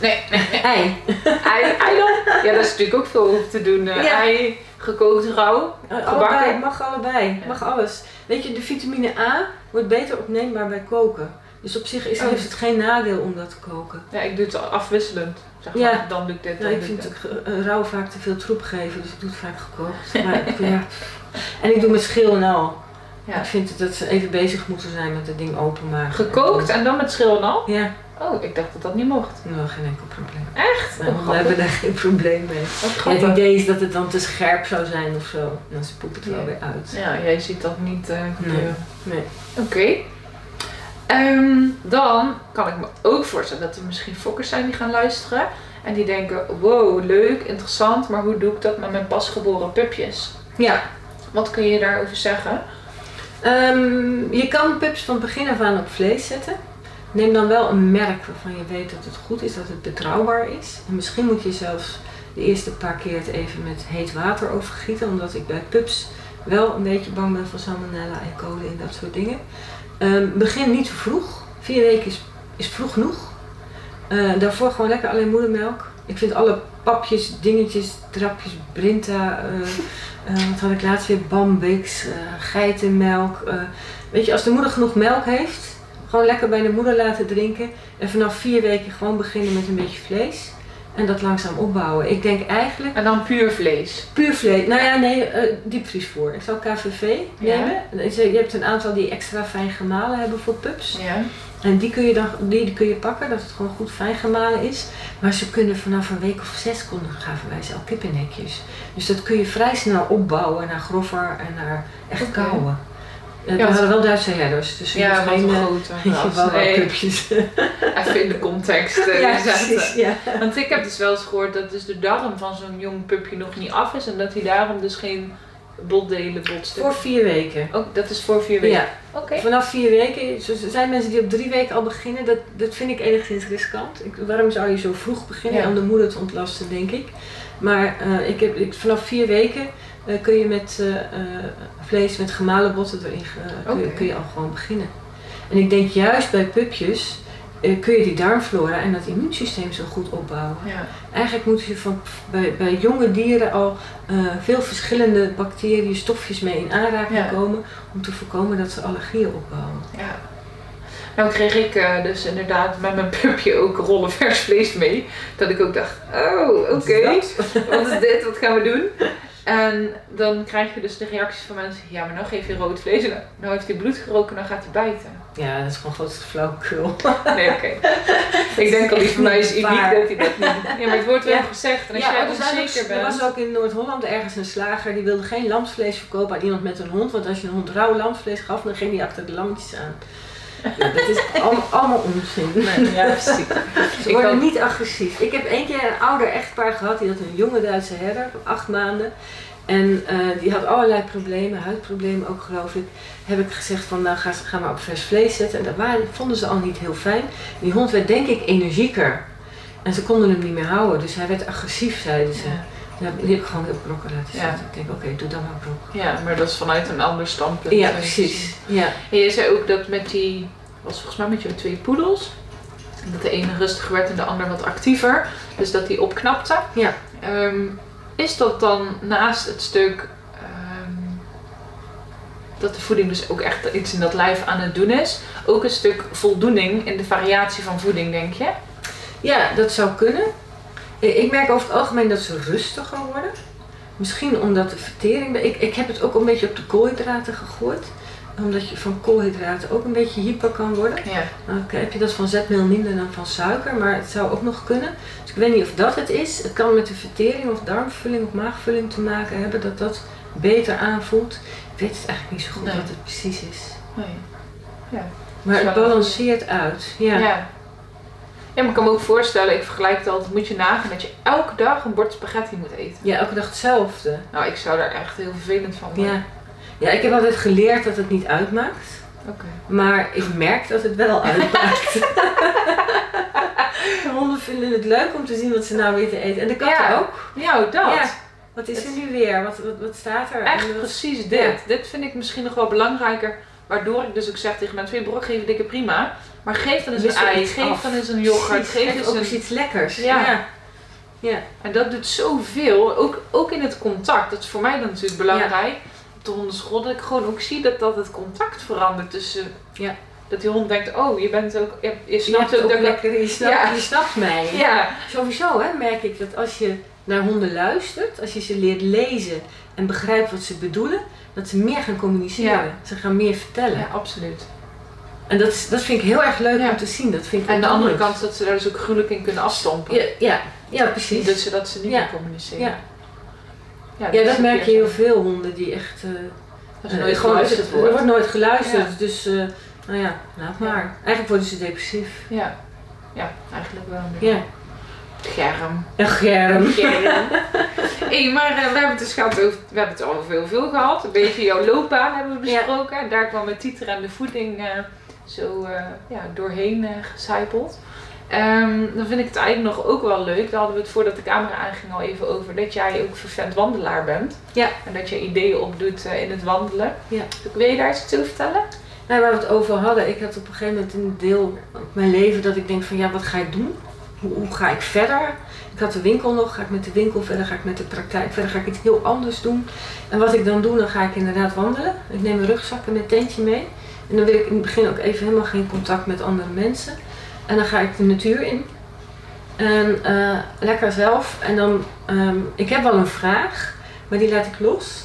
Nee, nee, nee. ei. Ei, ei dan? Ja, dat is natuurlijk ook veel over te doen. eh, Ja. Ei, gekookt rauw. Eh, Gebakken? Allebei, mag allebei, mag alles. Weet je, de vitamine A wordt beter opneembaar bij koken. Dus op zich is, Oh. heeft het geen nadeel om dat te koken. Ja, ik doe het afwisselend. Zeg maar, Ja. dan doe ik dit, dan Nou, ik vind het eh, rauw vaak te veel troep geven, dus ik doe het vaak gekookt. Maar ja. En ik doe met schil en al. Ja. Ik vind dat ze even bezig moeten zijn met het ding openmaken. Gekookt en dan met schil en al? Ja, Oh, ik dacht dat dat niet mocht. nou, geen enkel probleem. Echt? Nou, Oh, we hebben daar geen probleem mee. Ja, grappig. het idee is dat het dan te scherp zou zijn of zo. Dan spoelt het wel Ja. weer uit. Ja, jij ziet dat niet eh gebeuren. Nee. Oké. Ehm, dan kan ik me ook voorstellen dat er misschien fokkers zijn die gaan luisteren. En die denken, wow, leuk, interessant, maar hoe doe ik dat met mijn pasgeboren pupjes? Ja, Wat kun je daarover zeggen? Ehm, je kan pups van begin af aan op vlees zetten. Neem dan wel een merk waarvan je weet dat het goed is, dat het betrouwbaar is. En misschien moet je zelfs de eerste paar keer het even met heet water overgieten, omdat ik bij pups wel een beetje bang ben voor salmonella en kolen en dat soort dingen. Ehm, begin niet te vroeg. Vier weken is, is vroeg genoeg. Eh, daarvoor gewoon lekker alleen moedermelk. Ik vind alle papjes, dingetjes, drapjes, Brinta, eh, eh, wat had ik laatst weer, Bambix, eh, geitenmelk. weet je, als de moeder genoeg melk heeft, gewoon lekker bij de moeder laten drinken. En vanaf vier weken gewoon beginnen met een beetje vlees. En dat langzaam opbouwen. Ik denk eigenlijk En dan puur vlees. puur vlees. Nou ja, nee, eh diepvriesvoer. Ik zal KVV Ja. nemen. Je hebt een aantal die extra fijn gemalen hebben voor pups. Ja. En die kun je dan die, kun je pakken, dat het gewoon goed fijn gemalen is. Maar ze kunnen vanaf een week of zes konden gaven wij ze al kippennekjes. Dus dat kun je vrij snel opbouwen naar grover en naar echt Ja, we hadden wel Duitse herders, dus Ja, wat geen een eh, grote Nee, pupjes. even in de context eh, ja, precies. Ja. Want ik heb dus wel eens gehoord dat dus de darm van zo'n jong pupje nog niet af is en dat hij daarom dus geen botdelen, botstukken... Voor vier weken. Oh, dat is voor vier weken? Ja, Oké. vanaf vier weken. zo- Er zijn mensen die op drie weken al beginnen. Dat, dat vind ik enigszins riskant. Ik, waarom zou je zo vroeg beginnen Ja. om de moeder te ontlasten, denk ik. Maar eh, ik heb, ik, vanaf vier weken eh, kun je met eh, vlees met gemalen botten erin kun, je- kun je al gewoon beginnen. En ik denk juist bij pupjes kun je die darmflora en dat immuunsysteem zo goed opbouwen. Ja. Eigenlijk moet je van, bij, bij jonge dieren al eh, veel verschillende bacteriën, stofjes mee in aanraking Ja. komen om te voorkomen dat ze allergieën opbouwen. ja. Nou kreeg ik eh, dus inderdaad met mijn pupje ook rollen vers vlees mee. Dat ik ook dacht, oh, oké. Wat is dit? Wat gaan we doen? En dan krijg je dus de reacties van mensen. Ja, maar nou geef je rood vlees. En nou heeft hij bloed geroken, dan gaat hij bijten. Ja, dat is gewoon grootste flauwekul. Nee, oké. Ik denk al, die van mij is uniek Waar. dat hij dat niet. Ja, maar het wordt wel Ja. gezegd. En als Ja, jij er, er was ook in Noord-Holland ergens een slager die wilde geen lamsvlees verkopen aan iemand met een hond. Want als je een hond rauw lamsvlees gaf, dan ging hij achter de lammetjes aan. Ja, dat is allemaal, allemaal onzin. Nee, ja, precies. Ze Ik worden niet agressief. Ik heb één keer een ouder echtpaar gehad, die had een jonge Duitse herder van acht maanden. En eh, die had allerlei problemen, huidproblemen ook geloof ik. Heb ik gezegd van nou ga, ga maar op vers vlees zetten. En dat waren, vonden ze al niet heel fijn. Die hond werd denk ik energieker. En ze konden hem niet meer houden. Dus hij werd agressief, zeiden ze. Ja. Ja, heb ik gewoon op brokken laten Ja. zetten. Ik denk oké, doe dan maar brok. ja, maar dat is vanuit een ander standpunt. Ja, precies. Ja. En je zei ook dat met die, was volgens mij met jouw twee poedels, dat de ene rustiger werd en de ander wat actiever. Dus dat die opknapte. Ja. Ehm, is dat dan naast het stuk ehm, dat de voeding dus ook echt iets in dat lijf aan het doen is, ook een stuk voldoening in de variatie van voeding, denk je? Ja, dat zou kunnen. Eh, Ik merk over het algemeen dat ze rustiger worden. Misschien omdat de vertering... Ik, ik heb het ook een beetje op de koolhydraten gegooid. Omdat je van koolhydraten ook een beetje hyper kan worden. Ja. Dan heb je dat van zetmeel minder dan van suiker. Maar het zou ook nog kunnen. Dus ik weet niet of dat het is. Het kan met de vertering of darmvulling of maagvulling te maken hebben. Dat dat beter aanvoelt. Ik weet het eigenlijk niet zo goed Nee. wat het precies is. Nee. Ja. Maar het balanceert uit. Ja. Ja. Ja, maar ik kan me ook voorstellen, ik vergelijk het altijd, moet je nagaan dat je elke dag een bord spaghetti moet eten. ja, elke dag hetzelfde. Nou, ik zou daar echt heel vervelend van worden. Ja. Ja, ik heb altijd geleerd dat het niet uitmaakt. Oké. Maar ik merk dat het wel uitmaakt. De honden vinden het leuk om te zien wat ze nou weer te eten. En de katten Ja. ook. Ja, dat. Ja. Wat is er nu weer? Wat, wat, wat staat er? Echt precies dit. Ja. Dit vind ik misschien nog wel belangrijker. Waardoor ik dus ook zeg tegen mensen, brok geven dikke prima. Maar geef dan eens een ei, geef af. dan eens een yoghurt, geef geef eens ook een... iets lekkers. Ja. ja. Ja. En dat doet zoveel, ook, ook in het contact. Dat is voor mij dan natuurlijk belangrijk. Op de hondenschool, dat ik gewoon ook zie dat, dat het contact verandert tussen... Ja. Dat die hond denkt, oh, je bent ook... Je, snapt ook dat lekker, je snapt, Ja. je snapt mij. Ja, Sowieso hè, merk ik dat als je naar honden luistert, als je ze leert lezen en begrijpt wat ze bedoelen, dat ze meer gaan communiceren. Ja. Ze gaan meer vertellen. ja, absoluut. En dat, is- dat vind ik heel erg leuk Ja. om te zien. Dat vind ik En de andere kant is dat ze daar dus ook gruwelijk in kunnen afstompen. Ja, ja, ja precies. Dus zodat ze niet meer communiceren. Ja. dat een merk je heel veel honden die echt. eh, Dat er eh, nooit gewoon- geluisterd Er wordt. wordt nooit geluisterd, dus eh, nou ja, laat maar. Eigenlijk worden ze depressief. Ja. ja, eigenlijk wel een. Ja. Germ. En Germ. Germ. hey, maar eh, we hebben het dus gehad over, we hebben het al veel, veel gehad. Een beetje jouw loopbaan hebben we besproken. Daar kwam met Tieter en de voeding eh, zo eh, ja, doorheen eh gecijpeld. Ehm, dan vind ik het eigenlijk nog ook wel leuk. Daar hadden we het voordat de camera aanging al even over. Dat jij ook vervent wandelaar bent. Ja. En dat je ideeën opdoet eh, in het wandelen. Ja. Wil je daar iets over vertellen? Nou, waar we het over hadden, ik had op een gegeven moment een deel op mijn leven dat ik denk van ja, wat ga ik doen? Hoe, hoe ga ik verder? Ik had de winkel nog, ga ik met de winkel verder, ga ik met de praktijk verder, ga ik iets heel anders doen? En wat ik dan doe, dan ga ik inderdaad wandelen. Ik neem een rugzak en mijn tentje mee. En dan wil ik in het begin ook even helemaal geen contact met andere mensen. En dan ga ik de natuur in. En eh, lekker zelf. En dan, ehm, ik heb wel een vraag, maar die laat ik los.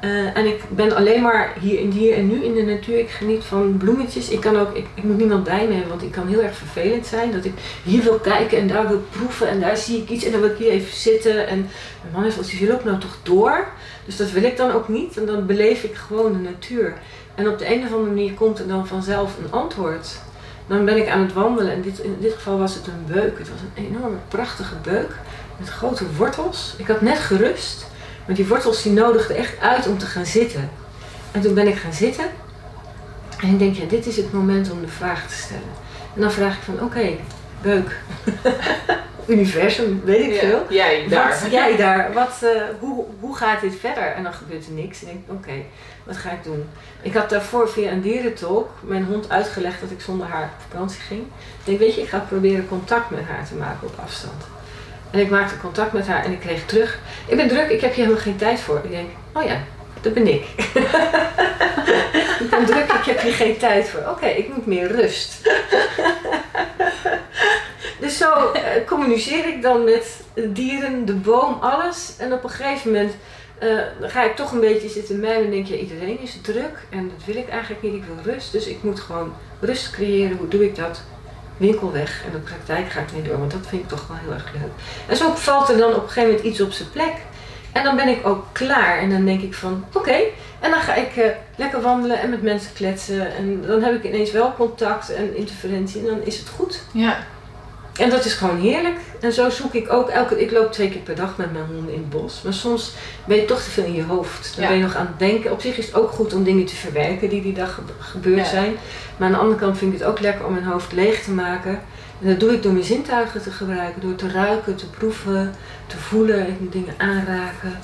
Eh, en ik ben alleen maar hier, in- hier en nu in de natuur. Ik geniet van bloemetjes. Ik, kan ook, ik, ik moet niemand bij me hebben, want ik kan heel erg vervelend zijn. Dat ik hier wil kijken en daar wil proeven en daar zie ik iets en dan wil ik hier even zitten. En mijn man is als die loopt nou toch door. Dus dat wil ik dan ook niet. En dan beleef ik gewoon de natuur. En op de een of andere manier komt er dan vanzelf een antwoord. Dan ben ik aan het wandelen en dit, in dit geval was het een beuk. Het was een enorme prachtige beuk met grote wortels. Ik had net gerust. Maar die wortels die nodigden echt uit om te gaan zitten. En toen ben ik gaan zitten. En ik denk, ja, dit is het moment om de vraag te stellen. En dan vraag ik van, oké, beuk. Universum, weet ik veel. Jij daar. Wat jij daar, wat, hoe, hoe gaat dit verder? En dan gebeurt er niks. En ik denk, oké, wat ga ik doen? Ik had daarvoor via een dierentalk mijn hond uitgelegd dat ik zonder haar op vakantie ging. Ik denk, weet je, ik ga proberen contact met haar te maken op afstand. En ik maakte contact met haar en ik kreeg terug. Ik ben druk, ik heb hier helemaal geen tijd voor. Ik denk, oh ja, dat ben ik. ik ben druk, ik heb hier geen tijd voor. Oké, ik moet meer rust. Dus zo eh, communiceer ik dan met dieren, de boom, alles. En op een gegeven moment eh, ga ik toch een beetje zitten mijmen en denk je, iedereen is druk en dat wil ik eigenlijk niet. Ik wil rust, dus ik moet gewoon rust creëren. Hoe doe ik dat? Winkel weg en de praktijk ga ik niet door, want dat vind ik toch wel heel erg leuk. En zo valt er dan op een gegeven moment iets op zijn plek. En dan ben ik ook klaar en dan denk ik van oké. En dan ga ik eh, lekker wandelen en met mensen kletsen. En dan heb ik ineens wel contact en interferentie en dan is het goed. Ja. En dat is gewoon heerlijk. En zo zoek ik ook elke. Ik loop twee keer per dag met mijn honden in het bos. Maar soms ben je toch te veel in je hoofd. Dan Ja. ben je nog aan het denken. Op zich is het ook goed om dingen te verwerken die die dag ge- gebeurd Ja. zijn. Maar aan de andere kant vind ik het ook lekker om mijn hoofd leeg te maken. En dat doe ik door mijn zintuigen te gebruiken. Door te ruiken, te proeven, te voelen. Moet dingen aanraken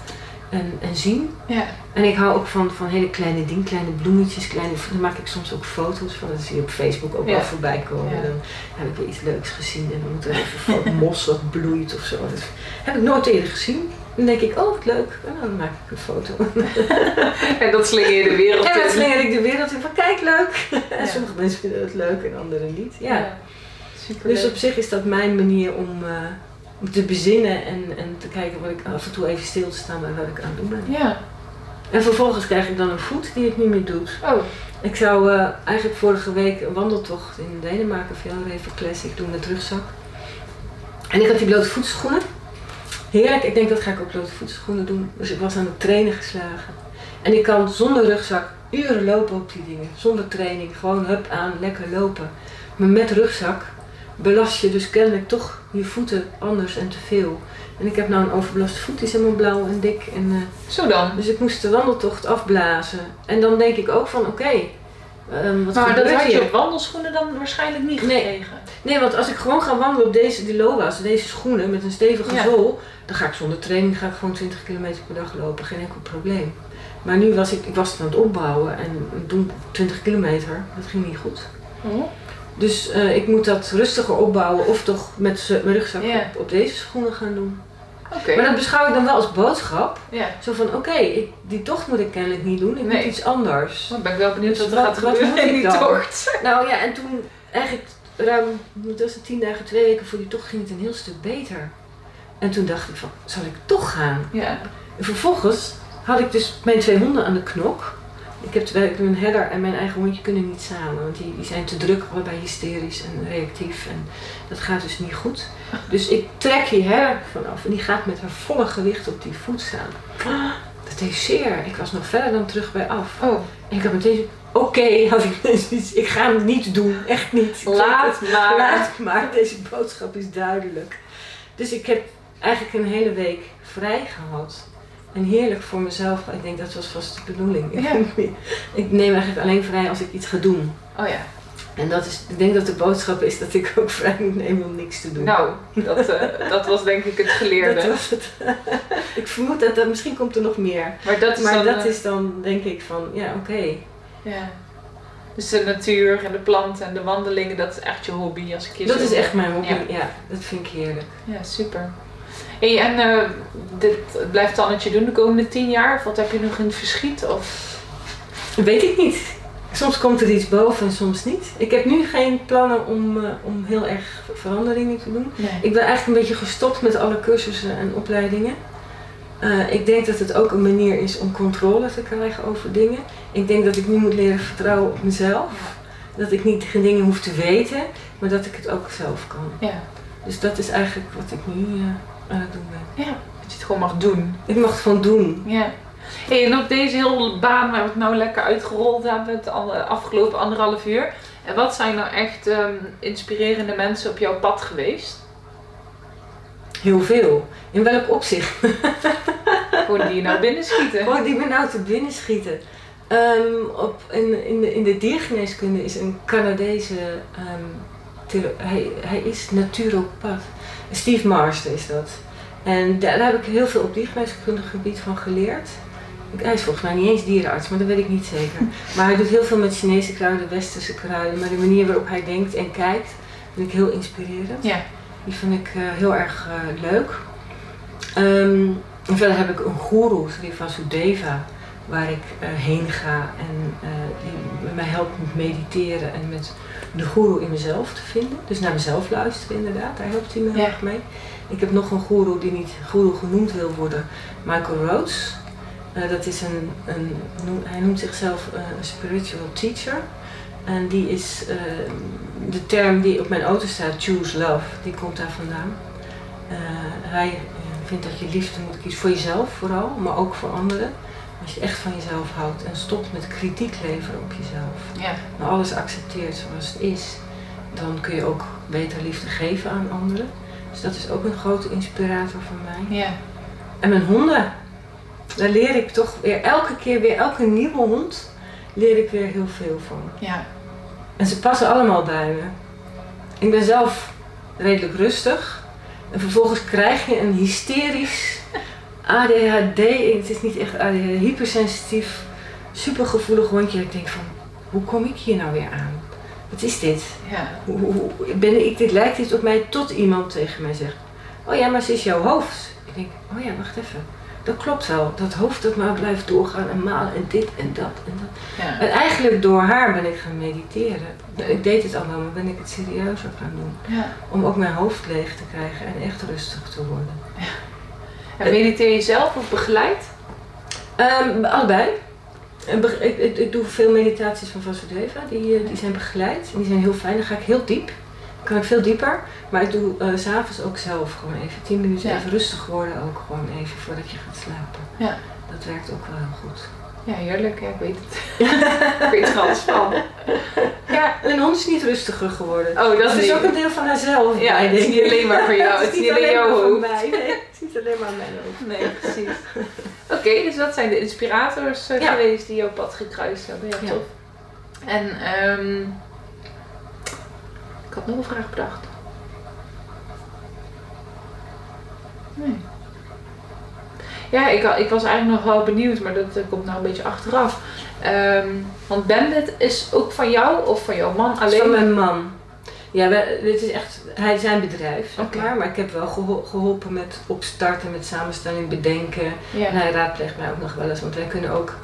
en, en zien. Ja. En ik hou ook van, van hele kleine dingen, kleine bloemetjes, kleine, daar maak ik soms ook foto's van. Dat zie je op Facebook ook Ja. wel voorbij komen. Ja. Dan heb ik weer iets leuks gezien en dan moet er even foto- mos wat bloeit of zo. Dat heb ik nooit eerder gezien. Dan denk ik, oh wat leuk. En dan maak ik een foto. En dat slinger je de wereld En dan in. slinger ik de wereld in van kijk leuk. En sommige mensen vinden het leuk en anderen niet. Ja. Super Dus op zich is dat mijn manier om, eh, om te bezinnen en, en te kijken wat ik af en toe even stil te staan bij wat ik aan het doen ben. Ja. En vervolgens krijg ik dan een voet die het niet meer doet. Oh. Ik zou eh, eigenlijk vorige week een wandeltocht in Denemarken Fjellreven Classic doen met rugzak. En ik had die blote voetschoenen. Heerlijk, ik denk dat ga ik ook blote voetschoenen doen. Dus ik was aan het trainen geslagen. En ik kan zonder rugzak uren lopen op die dingen. Zonder training, gewoon hup aan, lekker lopen. Maar met rugzak belast je dus kennelijk toch je voeten anders en te veel. En ik heb nou een overbelaste voet, die is helemaal blauw en dik. En, eh, Zo dan. dus ik moest de wandeltocht afblazen. En dan denk ik ook van oké, ehm, wat Maar dat had je op wandelschoenen dan waarschijnlijk niet Nee. gekregen. Nee, want als ik gewoon ga wandelen op deze die Loa's, deze schoenen met een stevige Ja. zool, dan ga ik zonder training ga ik gewoon 20 kilometer per dag lopen, geen enkel probleem. Maar nu was ik, ik was het aan het opbouwen en doen 20 kilometer, dat ging niet goed. Oh. Dus eh, ik moet dat rustiger opbouwen of toch met mijn rugzak op, op deze schoenen gaan doen. Maar dat beschouw ik dan wel als boodschap. Zo van oké, die tocht moet ik kennelijk niet doen, ik Nee. moet iets anders. Dan ben ik wel benieuwd Dus wat er gaat wat gebeuren in die tocht. Nou ja, en toen eigenlijk ruim, wat was het, tien dagen, twee weken voor die tocht ging het een heel stuk beter. En toen dacht ik van, zal ik toch gaan? Ja. En vervolgens had ik dus mijn twee honden aan de knok. Ik heb twee, mijn herder en mijn eigen hondje kunnen niet samen, want die, die zijn te druk, allebei hysterisch en reactief en dat gaat dus niet goed. Dus ik trek die herder vanaf en die gaat met haar volle gewicht op die voet staan. Dat deed zeer. Ik was nog verder dan terug bij af. Oh, En ik had meteen oké, had ik zoiets, ik ga hem niet doen, echt niet. laat maar. Laat maar, deze boodschap is duidelijk. Dus ik heb eigenlijk een hele week vrij gehad. En heerlijk voor mezelf. Ik denk dat was vast de bedoeling. Ja. ik neem eigenlijk alleen vrij als ik iets ga doen. Oh ja. En dat is, ik denk dat de boodschap is dat ik ook vrij moet nemen om niks te doen. Nou, dat, eh, dat was denk ik het geleerde. dat was het. ik vermoed dat, dat misschien komt er nog meer. maar dat is Maar dan, dat eh, is dan denk ik van, ja oké. Ja. Dus de natuur en de planten en de wandelingen, dat is echt je hobby als ik je Dat is echt mijn hobby. Ja. Ja. dat vind ik heerlijk. Ja, super. Hey, en eh, dit blijft Tannetje doen de komende tien jaar? Of wat heb je nog in het verschiet? Of... Weet ik niet. Soms komt er iets boven en soms niet. Ik heb nu geen plannen om, eh, om heel erg veranderingen te doen. Nee. Ik ben eigenlijk een beetje gestopt met alle cursussen en opleidingen. Eh, ik denk dat het ook een manier is om controle te krijgen over dingen. Ik denk dat ik nu moet leren vertrouwen op mezelf. Dat ik niet geen dingen hoef te weten, maar dat ik het ook zelf kan. Ja. Dus dat is eigenlijk wat ik nu aan het doen ben. ja, dat je het gewoon mag doen. Ik mag het gewoon doen. Ja. Hey, en op deze hele baan waar we het nou lekker uitgerold hebben, het afgelopen anderhalf uur. En wat zijn nou echt ehm, inspirerende mensen op jouw pad geweest? Heel veel. In welk opzicht? Gewoon die je nou binnen schieten. Gewoon die me nou te binnen schieten. Ehm, op, in, in, de, in de diergeneeskunde is een Canadese, ehm, hij, hij is naturopath. Steve Marsden is dat. En daar, daar heb ik heel veel op diergeneeskundig gebied van geleerd. Hij is volgens mij niet eens dierenarts, maar dat weet ik niet zeker. Maar hij doet heel veel met Chinese kruiden, westerse kruiden. Maar de manier waarop hij denkt en kijkt, vind ik heel inspirerend. Ja. Die vind ik eh, heel erg eh, leuk. En verder heb ik een guru, Sri Vasudeva, waar ik eh, heen ga en eh, die mij helpt met mediteren en met de guru in mezelf te vinden. Dus naar mezelf luisteren inderdaad, daar helpt hij me heel Ja. erg mee. Ik heb nog een guru die niet guru genoemd wil worden, Michael Rhodes. Eh, dat is een, een, noem- hij noemt zichzelf een spiritual teacher. En die is de term die op mijn auto staat, choose love, die komt daar vandaan. Hij vindt dat je liefde moet kiezen voor jezelf vooral, maar ook voor anderen. Als je echt van jezelf houdt en stopt met kritiek leveren op jezelf. Ja. Maar alles accepteert zoals het is. dan kun je ook beter liefde geven aan anderen. Dus dat is ook een grote inspirator voor mij. Ja. En mijn honden. Daar leer ik toch weer elke keer weer, elke nieuwe hond, leer ik weer heel veel van. Ja. En ze passen allemaal bij me. Ik ben zelf redelijk rustig. En vervolgens krijg je een hysterisch ADHD. Het is niet echt ADHD, hypersensitief, supergevoelig hondje. Ik denk van, hoe kom ik hier nou weer aan? Wat is dit? Ja. Hoe, ben ik, dit lijkt dit op mij tot iemand tegen mij zegt. Oh ja, maar ze is jouw hoofd. Ik denk, oh ja, wacht even. Dat klopt wel. Dat hoofd dat maar blijft doorgaan en malen en dit en dat en dat. Ja. En eigenlijk door haar ben ik gaan mediteren. Ik deed het allemaal, maar ben ik het serieuzer gaan doen. ja. Om ook mijn hoofd leeg te krijgen en echt rustig te worden. En mediteer je zelf of begeleid? Ehm, allebei. Ik, ik, ik doe veel meditaties van Vasudeva, die, eh, die zijn begeleid. En die zijn heel fijn, dan ga ik heel diep. Dan kan ik veel dieper. Maar ik doe eh, s s'avonds ook zelf gewoon even 10 minuten Ja. even rustig worden. Ook gewoon even voordat je gaat slapen. Ja. Dat werkt ook wel heel goed. Ja, heerlijk. Ja, ik weet het. ik weet er alles van. Ja. En een hond is niet rustiger geworden. Oh, dat is ook een deel van haarzelf. Ja, het is niet alleen maar voor jou, het is niet alleen jouw hoofd. mij. Nee, het is niet alleen maar mijn hoofd. Nee, precies. Oké, dus dat zijn de inspirators eh, Ja. geweest die jouw pad gekruist hebben. Ja, Ja. tof. En ehm ik had nog een vraag bedacht. Nee. Ja, ik, ik was eigenlijk nog wel benieuwd, maar dat eh, komt nou een beetje achteraf. Ehm, want Bandit is ook van jou of van jouw man is van alleen? mijn man. Ja, we, dit is echt hij zijn bedrijf, zeg maar. Maar ik heb wel geho- geholpen met opstarten, met samenstelling, bedenken. Ja. En hij raadpleegt mij ook nog wel eens, want wij kunnen ook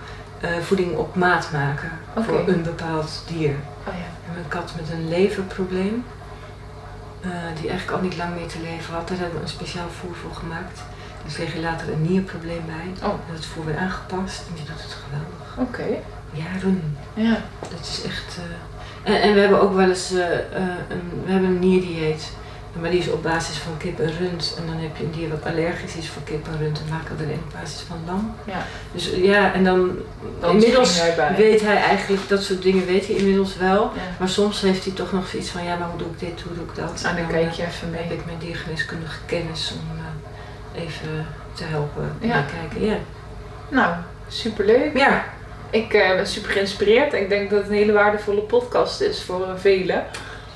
eh, voeding op maat maken voor een bepaald dier. Oh ja. Hebben een kat met een leverprobleem, eh, die eigenlijk al niet lang meer te leven had. Daar hebben we een speciaal voer voor gemaakt. Er kreeg er later een nierprobleem bij. Oh. Dat voer weer aangepast en die doet het geweldig. Oké. Jaren. Ja. Dat is echt. eh, En, en we hebben ook wel eens eh, eh, een, we hebben een nierdieet. Maar die is op basis van kip en rund. En dan heb je een dier wat allergisch is voor kip en rund. En maken we er een op basis van lam. Ja. Dus ja, en dan, Dan inmiddels weet hij eigenlijk, dat soort dingen weet hij inmiddels wel. Ja. Maar soms heeft hij toch nog zoiets van, ja, maar hoe doe ik dit, hoe doe ik dat? Ah, dan En kijk je even eh, heb mee. ik mijn diergeneeskundige kennis om even te helpen. Ja. Ja. kijken. Ja. Nou, superleuk. ja, Ik eh, ben super geïnspireerd. Ik denk dat het een hele waardevolle podcast is voor eh, velen.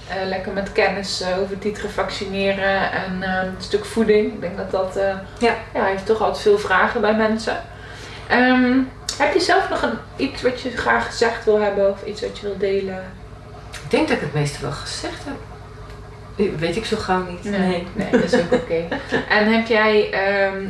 Eh, lekker met kennis over titre vaccineren en een stuk voeding. Ik denk dat dat... Ja. ja, heeft toch altijd veel vragen bij mensen. Ehm, heb je zelf nog een, iets wat je graag gezegd wil hebben of iets wat je wil delen? ik denk dat ik het meeste wel gezegd heb. Weet ik zo gauw niet. nee dat is ook oké. En heb jij ehm,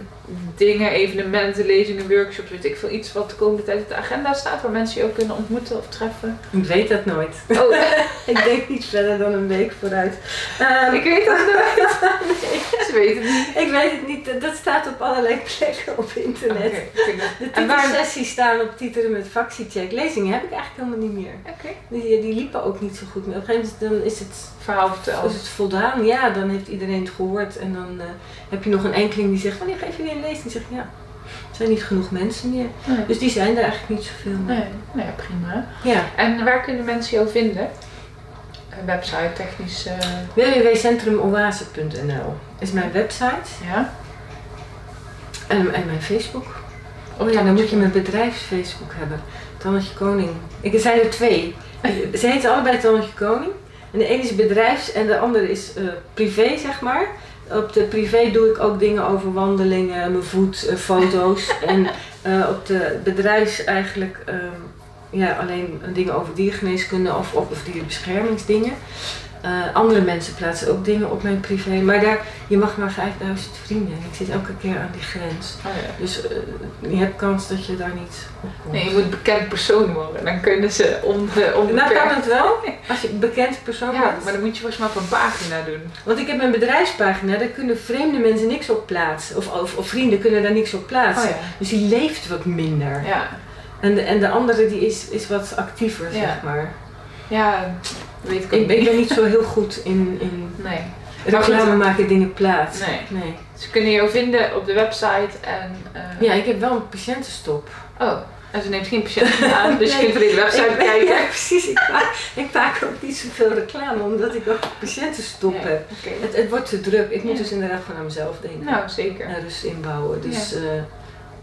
dingen, evenementen, lezingen, workshops, weet ik veel, iets wat de komende tijd op de agenda staat waar mensen je ook kunnen ontmoeten of treffen? Ik weet dat nooit. Oh, ik denk niet verder dan een week vooruit. Ehm, ik weet dat nooit. Ze weten het niet. ik weet het niet. Dat staat op allerlei plekken op internet. Vind het- De titelsessies staan op titelen met vaccincheck. Lezingen heb ik eigenlijk helemaal niet meer. Oké. Die, die liepen ook niet zo goed meer. Op een gegeven moment dan is het, Verhaal is het voldaan. Ja, dan heeft iedereen het gehoord. En dan eh, heb je nog een enkeling die zegt, wanneer geef je weer een lezing? Die zegt, ja, er zijn niet genoeg mensen meer. Nee. Dus die zijn er eigenlijk niet zoveel meer. Nee, nou ja, prima. Ja. En waar kunnen mensen jou vinden? Een website, technisch. eh, www.centrumoase.nl is mijn website ja. en, en mijn Facebook. Oh Ja, dan moet je mijn bedrijfsfacebook hebben. Tannetje Koning. Ik, zijn er twee. Ze heten allebei Tannetje Koning. En de ene is bedrijfs en de andere is eh, privé, zeg maar. Op de privé doe ik ook dingen over wandelingen, mijn voet, eh, foto's. en eh, op de bedrijfs eigenlijk ehm, ja, alleen dingen over diergeneeskunde of, of, of dierenbeschermingsdingen. Eh, andere mensen plaatsen ook dingen op mijn privé. Maar daar, je mag maar 5000 vrienden. En ik zit elke keer aan die grens. Oh, ja. Dus eh, je hebt kans dat je daar niet op komt. Nee, je moet bekend persoon worden. Dan kunnen ze on, uh, nou onbeperkt. kan het wel, als je een bekend persoon Ja, bent. maar dan moet je volgens mij op een pagina doen. Want ik heb mijn bedrijfspagina, daar kunnen vreemde mensen niks op plaatsen. Of, of, of vrienden kunnen daar niks op plaatsen. Oh ja. Dus die leeft wat minder. Ja, En, de, en de andere die is, is wat actiever, zeg maar. ja weet ik Ik, ben- ik niet. ben niet zo heel goed in, in Nee. reclame maken, dingen plaatsen. Nee. nee. Ze kunnen jou vinden op de website en... eh, Ja, ik heb wel een patiëntenstop. Oh, En ze neemt geen patiënten aan, dus je Nee, kunt alleen de website ik, bekijken. Ja, precies. Ik maak, ik maak ook niet zoveel reclame, omdat ik ook patiëntenstop Nee, heb. oké. Het, het wordt te druk. Ik moet Ja. dus inderdaad gewoon aan mezelf denken. Nou, zeker. en rust inbouwen. Dus eh,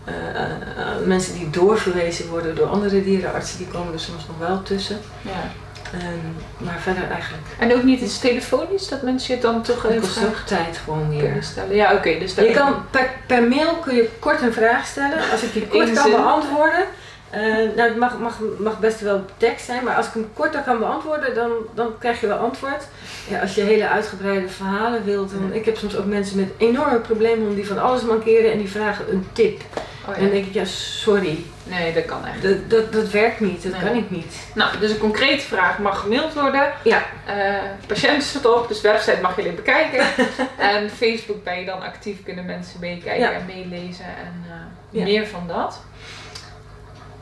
eh, mensen die doorverwezen worden door andere dierenartsen, die komen er soms nog wel tussen. Ja. Ehm, maar verder eigenlijk En ook niet iets telefonisch, dat mensen je dan toch even kost ook tijd gewoon weer. stellen. Ja, oké. dus daar- Je kan per, per mail kun je kort een vraag stellen. Als ik die kort kan beantwoorden. eh, nou, het mag, mag, mag best wel tekst zijn, maar als ik hem korter kan beantwoorden, dan, dan krijg je wel antwoord. Ja, als je hele uitgebreide verhalen wilt, dan, ik heb soms ook mensen met enorme problemen die van alles mankeren en die vragen een tip. Oh, En dan denk ik, ja, sorry, Nee, dat kan echt. dat, dat, dat werkt niet, dat Nee. kan ik niet. Nou, dus een concrete vraag mag gemaild worden. Ja. Eh patiënt staat op, dus website mag je alleen bekijken. en Facebook ben je dan actief, kunnen mensen meekijken Ja. en meelezen en eh, Ja. meer van dat.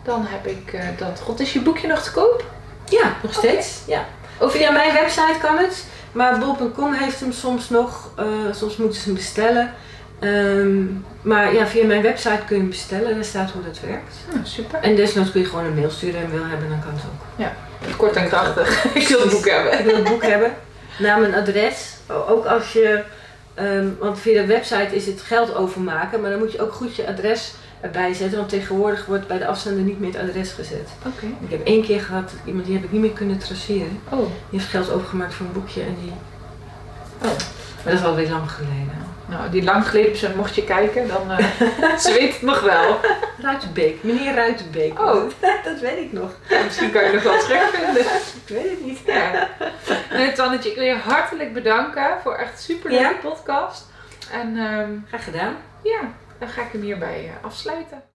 Dan heb ik eh, dat. God, is je boekje nog te koop? Ja, nog steeds. Ja. Of via mijn website kan het, maar bol.com heeft hem soms nog, soms moeten ze hem bestellen. Ehm, maar ja, via mijn website kun je hem bestellen, daar staat hoe dat werkt. Hm, super. En desnoods kun je gewoon een mail sturen en wil hebben, dan kan het ook. Kort en krachtig. ik wil het boek hebben. Ik wil het boek hebben, naam en adres. Ook als je, ehm, want via de website is het geld overmaken, maar dan moet je ook goed je adres erbij zetten, want tegenwoordig wordt bij de afzender niet meer het adres gezet. Oké. Ik heb één keer gehad, iemand die heb ik niet meer kunnen traceren. Oh. Die heeft geld overgemaakt voor een boekje en die. Oh. Maar dat is alweer lang geleden. Nou, die lang geleden mocht je kijken, dan eh ze weet het nog wel. Ruitenbeek, meneer Ruitenbeek. Oh. dat weet ik nog. Misschien kan je nog wel terugvinden. Ik weet het niet. Ja. Nee, Tannetje, ik wil je hartelijk bedanken voor echt super leuke Ja. podcast. En ehm, Graag gedaan. ja, dan ga ik hem hierbij eh, afsluiten.